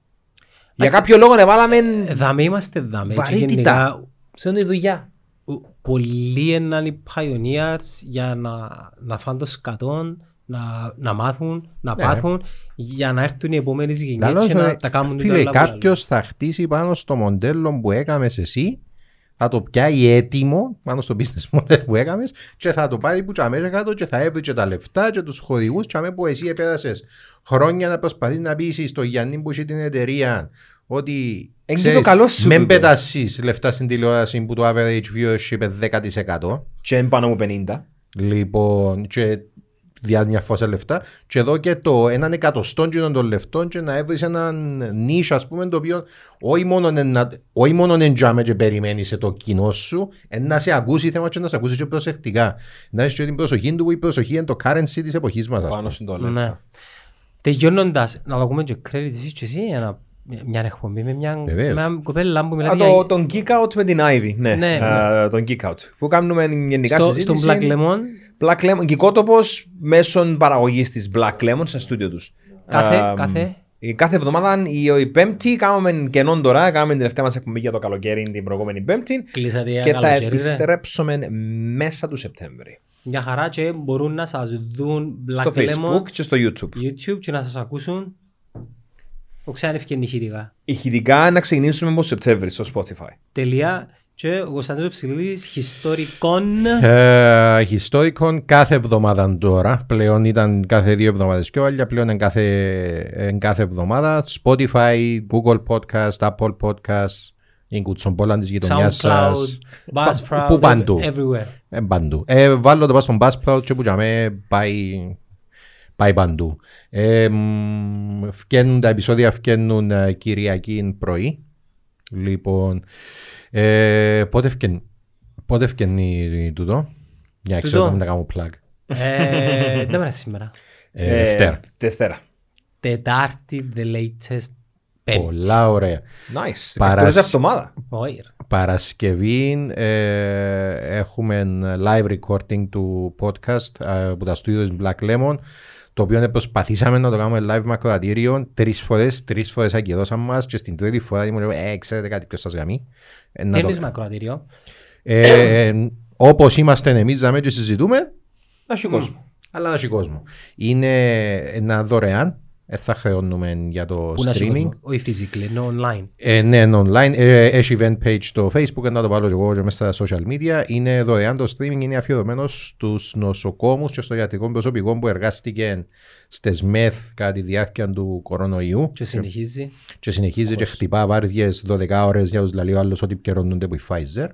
Για Εντάξει. κάποιο λόγο εβάλαμε Δάμε είμαστε δάμε. Και βαρύτητα γενικά, σε όλη τη δουλειά. Ο- Πολλοί είναι οι pioneers για να, να φάνε το σκατόν, να, να μάθουν, να Ναι. πάθουν, για να έρθουν οι επόμενες γενιές Λαλώς, και ε, να τα κάνουν Φίλε, όλα που λαλούν. κάποιος θα χτίσει πάνω στο μοντέλο που έκαμες εσύ, θα το πιάει έτοιμο πάνω στο business model που έκαμες και θα το πάρει που τσαμέ κάτω και θα έβρει και τα λεφτά και τους χορηγούς τσαμέ που εσύ επέρασες χρόνια να προσπαθείς να πείσεις στο Γιάννη που έχει την εταιρεία ότι Εν ξέρεις, και το καλό σου μεν τούτο. πετασείς λεφτά στην τηλεόραση που το average viewership είναι 10% Και είναι πάνω από 50. Λοιπόν, και διά μια φόσα λεφτά και εδώ και το έναν εκατοστόν των λεφτών και να έβρεις έναν νίσ ας πούμε το οποίο όχι μόνο είναι να- όχι μόνο είναι τζάμε και περιμένεις σε το κοινό σου είναι να σε ακούσει θέμα και να σε ακούσει και προσεκτικά να έχεις και την προσοχή του που η προσοχή είναι το currency της εποχής μας ας πούμε. Πάνω στην το Ναι. λεπτό. Τελειώνοντας, να δούμε και credit εσείς και εσύ για να- μια εκπομπή με μια, Βεβαίως. με μια κοπέλα που Α, μιλάει το, για... τον kick out με την Ivy. Ναι, Ναι, Α, τον kick out. Που κάνουμε γενικά Στο, συζήτηση. στον Black Lemon, Black Lemon. Κυκότοπος μέσω παραγωγής της Black Lemon στα στούντιο τους. κάθε, Α, κάθε, η Κάθε εβδομάδα η, η Πέμπτη κάνουμε κενόν τώρα. Κάνουμε την τελευταία μας εκπομπή για το καλοκαίρι την προηγούμενη Πέμπτη. κλείσατε για Και θα καλοκαίρι, ρε. επιστρέψουμε μέσα του Σεπτέμβρη. Μια χαρά και μπορούν να σας δουν Black Στο Lemon Facebook και στο YouTube. YouTube και να σας ακούσουν που ξέρουν ευκαινή ηχητικά. Ηχητικά να ξεκινήσουμε από Σεπτέμβρη στο Spotify. Τελεία και ο Κωνσταντίνος Ψηλίδης ιστορικών Ε, Historicon κάθε εβδομάδα τώρα. Πλέον ήταν κάθε δύο εβδομάδες πιο παλιά. Πλέον είναι κάθε, είναι κάθε εβδομάδα. Spotify, Google Podcast, Apple Podcast. Είναι κουτσομπόλα της γειτονιάς SoundCloud, σας. Buzzsprout, Πού παντού. everywhere. Ε, παντού. Ε, βάλω το πάω στον Buzzsprout και που για μέ πάει, πάει παντού. Ε, μ, φκαίνουν, τα επεισόδια φκαίνουν ε, Κυριακή πρωί. Λοιπόν, ε, πότε φκαίνει, πότε φκαίνει τούτο; Για να ξέρω Τούτο; να κάνω plug. Ε, Δεν μέρα σήμερα. Ε, Δευτέρα. Δευτέρα. Τετάρτη, the latest, πέμπτη. Πολλά ωραία. Nice. Παρασ- Εκτός εβδομάδα. Όχι, ρε. Παρασκευή ε, έχουμε live recording του podcast ε, από τα studios Black Lemon το οποίο προσπαθήσαμε να το κάνουμε live με ακροατήριο τρεις φορές, τρεις φορές ακυρώσαν μας και στην τρίτη φορά ήμουν ε, ξέρετε κάτι ποιος σας γαμεί. Ε, να το- Θέλεις μακροατήριο. ε, ε, όπως είμαστε εμείς δάμε και συζητούμε, Να έχει κόσμο. αλλά να έχει κόσμο. Είναι ένα δωρεάν, ε, θα χρεώνουμε για το Πού να έχει streaming. κόσμο. Όχι physically, ενώ online. Ε, ναι, είναι online. Ε, έχει event page στο facebook, να το βάλω και εγώ και μέσα στα social media. Είναι δωρεάν το streaming, είναι αφιερωμένο στους νοσοκόμους και στο ιατρικό προσωπικό που εργάστηκε στι ΜΕΘ κατά τη διάρκεια του κορονοϊού. Και συνεχίζει. Και συνεχίζει και χτυπά βάρδιες 12 ώρες για τους λέει ο άλλο ότι επικαιρώνονται από η Pfizer.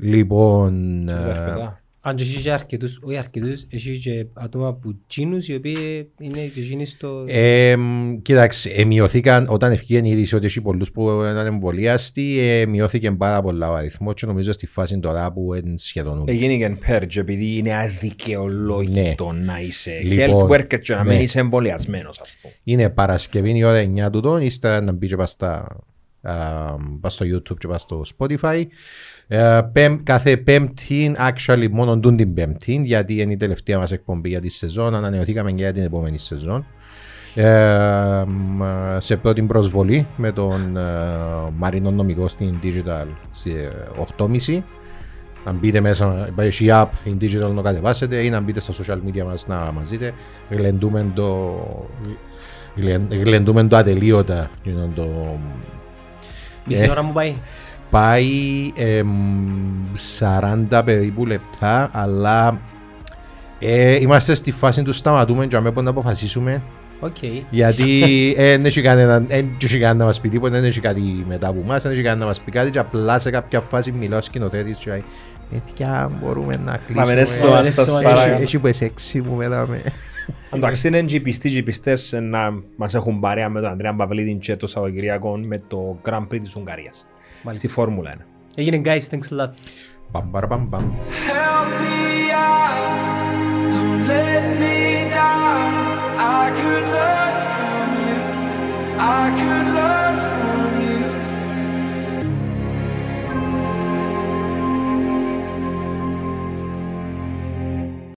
Λοιπόν. ε, Παιδιά. Αν και έχει και αρκετούς, όχι αρκετούς, έχει και άτομα που τσίνους οι οποίοι είναι και εκείνοι στο... Ε, μ, κοίταξε, ε, μειωθήκαν όταν ευκήγε η είδηση ότι έχει πολλούς που ήταν εμβολιάστοι, ε, μειώθηκε πάρα πολλά ο αριθμός και νομίζω στη φάση τώρα που είναι σχεδόν ούτε. Έγινε και purge επειδή είναι αδικαιολόγητο να είσαι Λοιπόν, health worker και να ναι. μην είσαι εμβολιασμένος ας πούμε. Είναι Παρασκευή η ώρα 9 του τόν, ύστερα να μπει και πας στα, α, πας στο YouTube και πας στο Spotify. Ε, πέμ- κάθε πέμπτη, actually μόνο τούν την πέμπτη, γιατί είναι η τελευταία μας εκπομπή για τη σεζόν, ανανεωθήκαμε και για την επόμενη σεζόν. Ε, μ, σε πρώτη προσβολή με τον ε, Μαρίνο Νομικό στην Digital στη 8.30 να μπείτε μέσα, υπάρχει η app in digital να κατεβάσετε ή να μπείτε στα social media μας να μας δείτε. Γλεντούμε το, γλεν- γλεντούμε το ατελείωτα. είναι το, Μισή ε. ώρα μου πάει. Πάει εμ, 40 περίπου λεπτά, αλλά ε, είμαστε στη φάση του σταματούμε και αμέσως να αποφασίσουμε Οκ. γιατί ε, δεν έχει κανένα, δεν έχει κανένα να μας πει τίποτα, δεν έχει κάτι μετά από εμάς, δεν έχει κανένα να μας πει κάτι και απλά σε κάποια φάση μιλάω σκηνοθέτης και λέει «Παιδιά, μπορούμε να κλείσουμε». με ρέσω, ας σας σας παρακαλώ. Έχει- Έχει που εσέξι μου μετά με. Εντάξει είναι και οι πιστοί και οι πιστές να μας έχουν παρέα με τον Ανδρέα Παυλίδη και το Σαββατοκυριακό με το Grand Prix της Ουγγαρίας. Μάλιστα. Στη Φόρμουλα 1. Έγινε guys, thanks a lot. Παμ, παρα, παμ, παμ. Help me out, don't let me down. I could learn from you. I could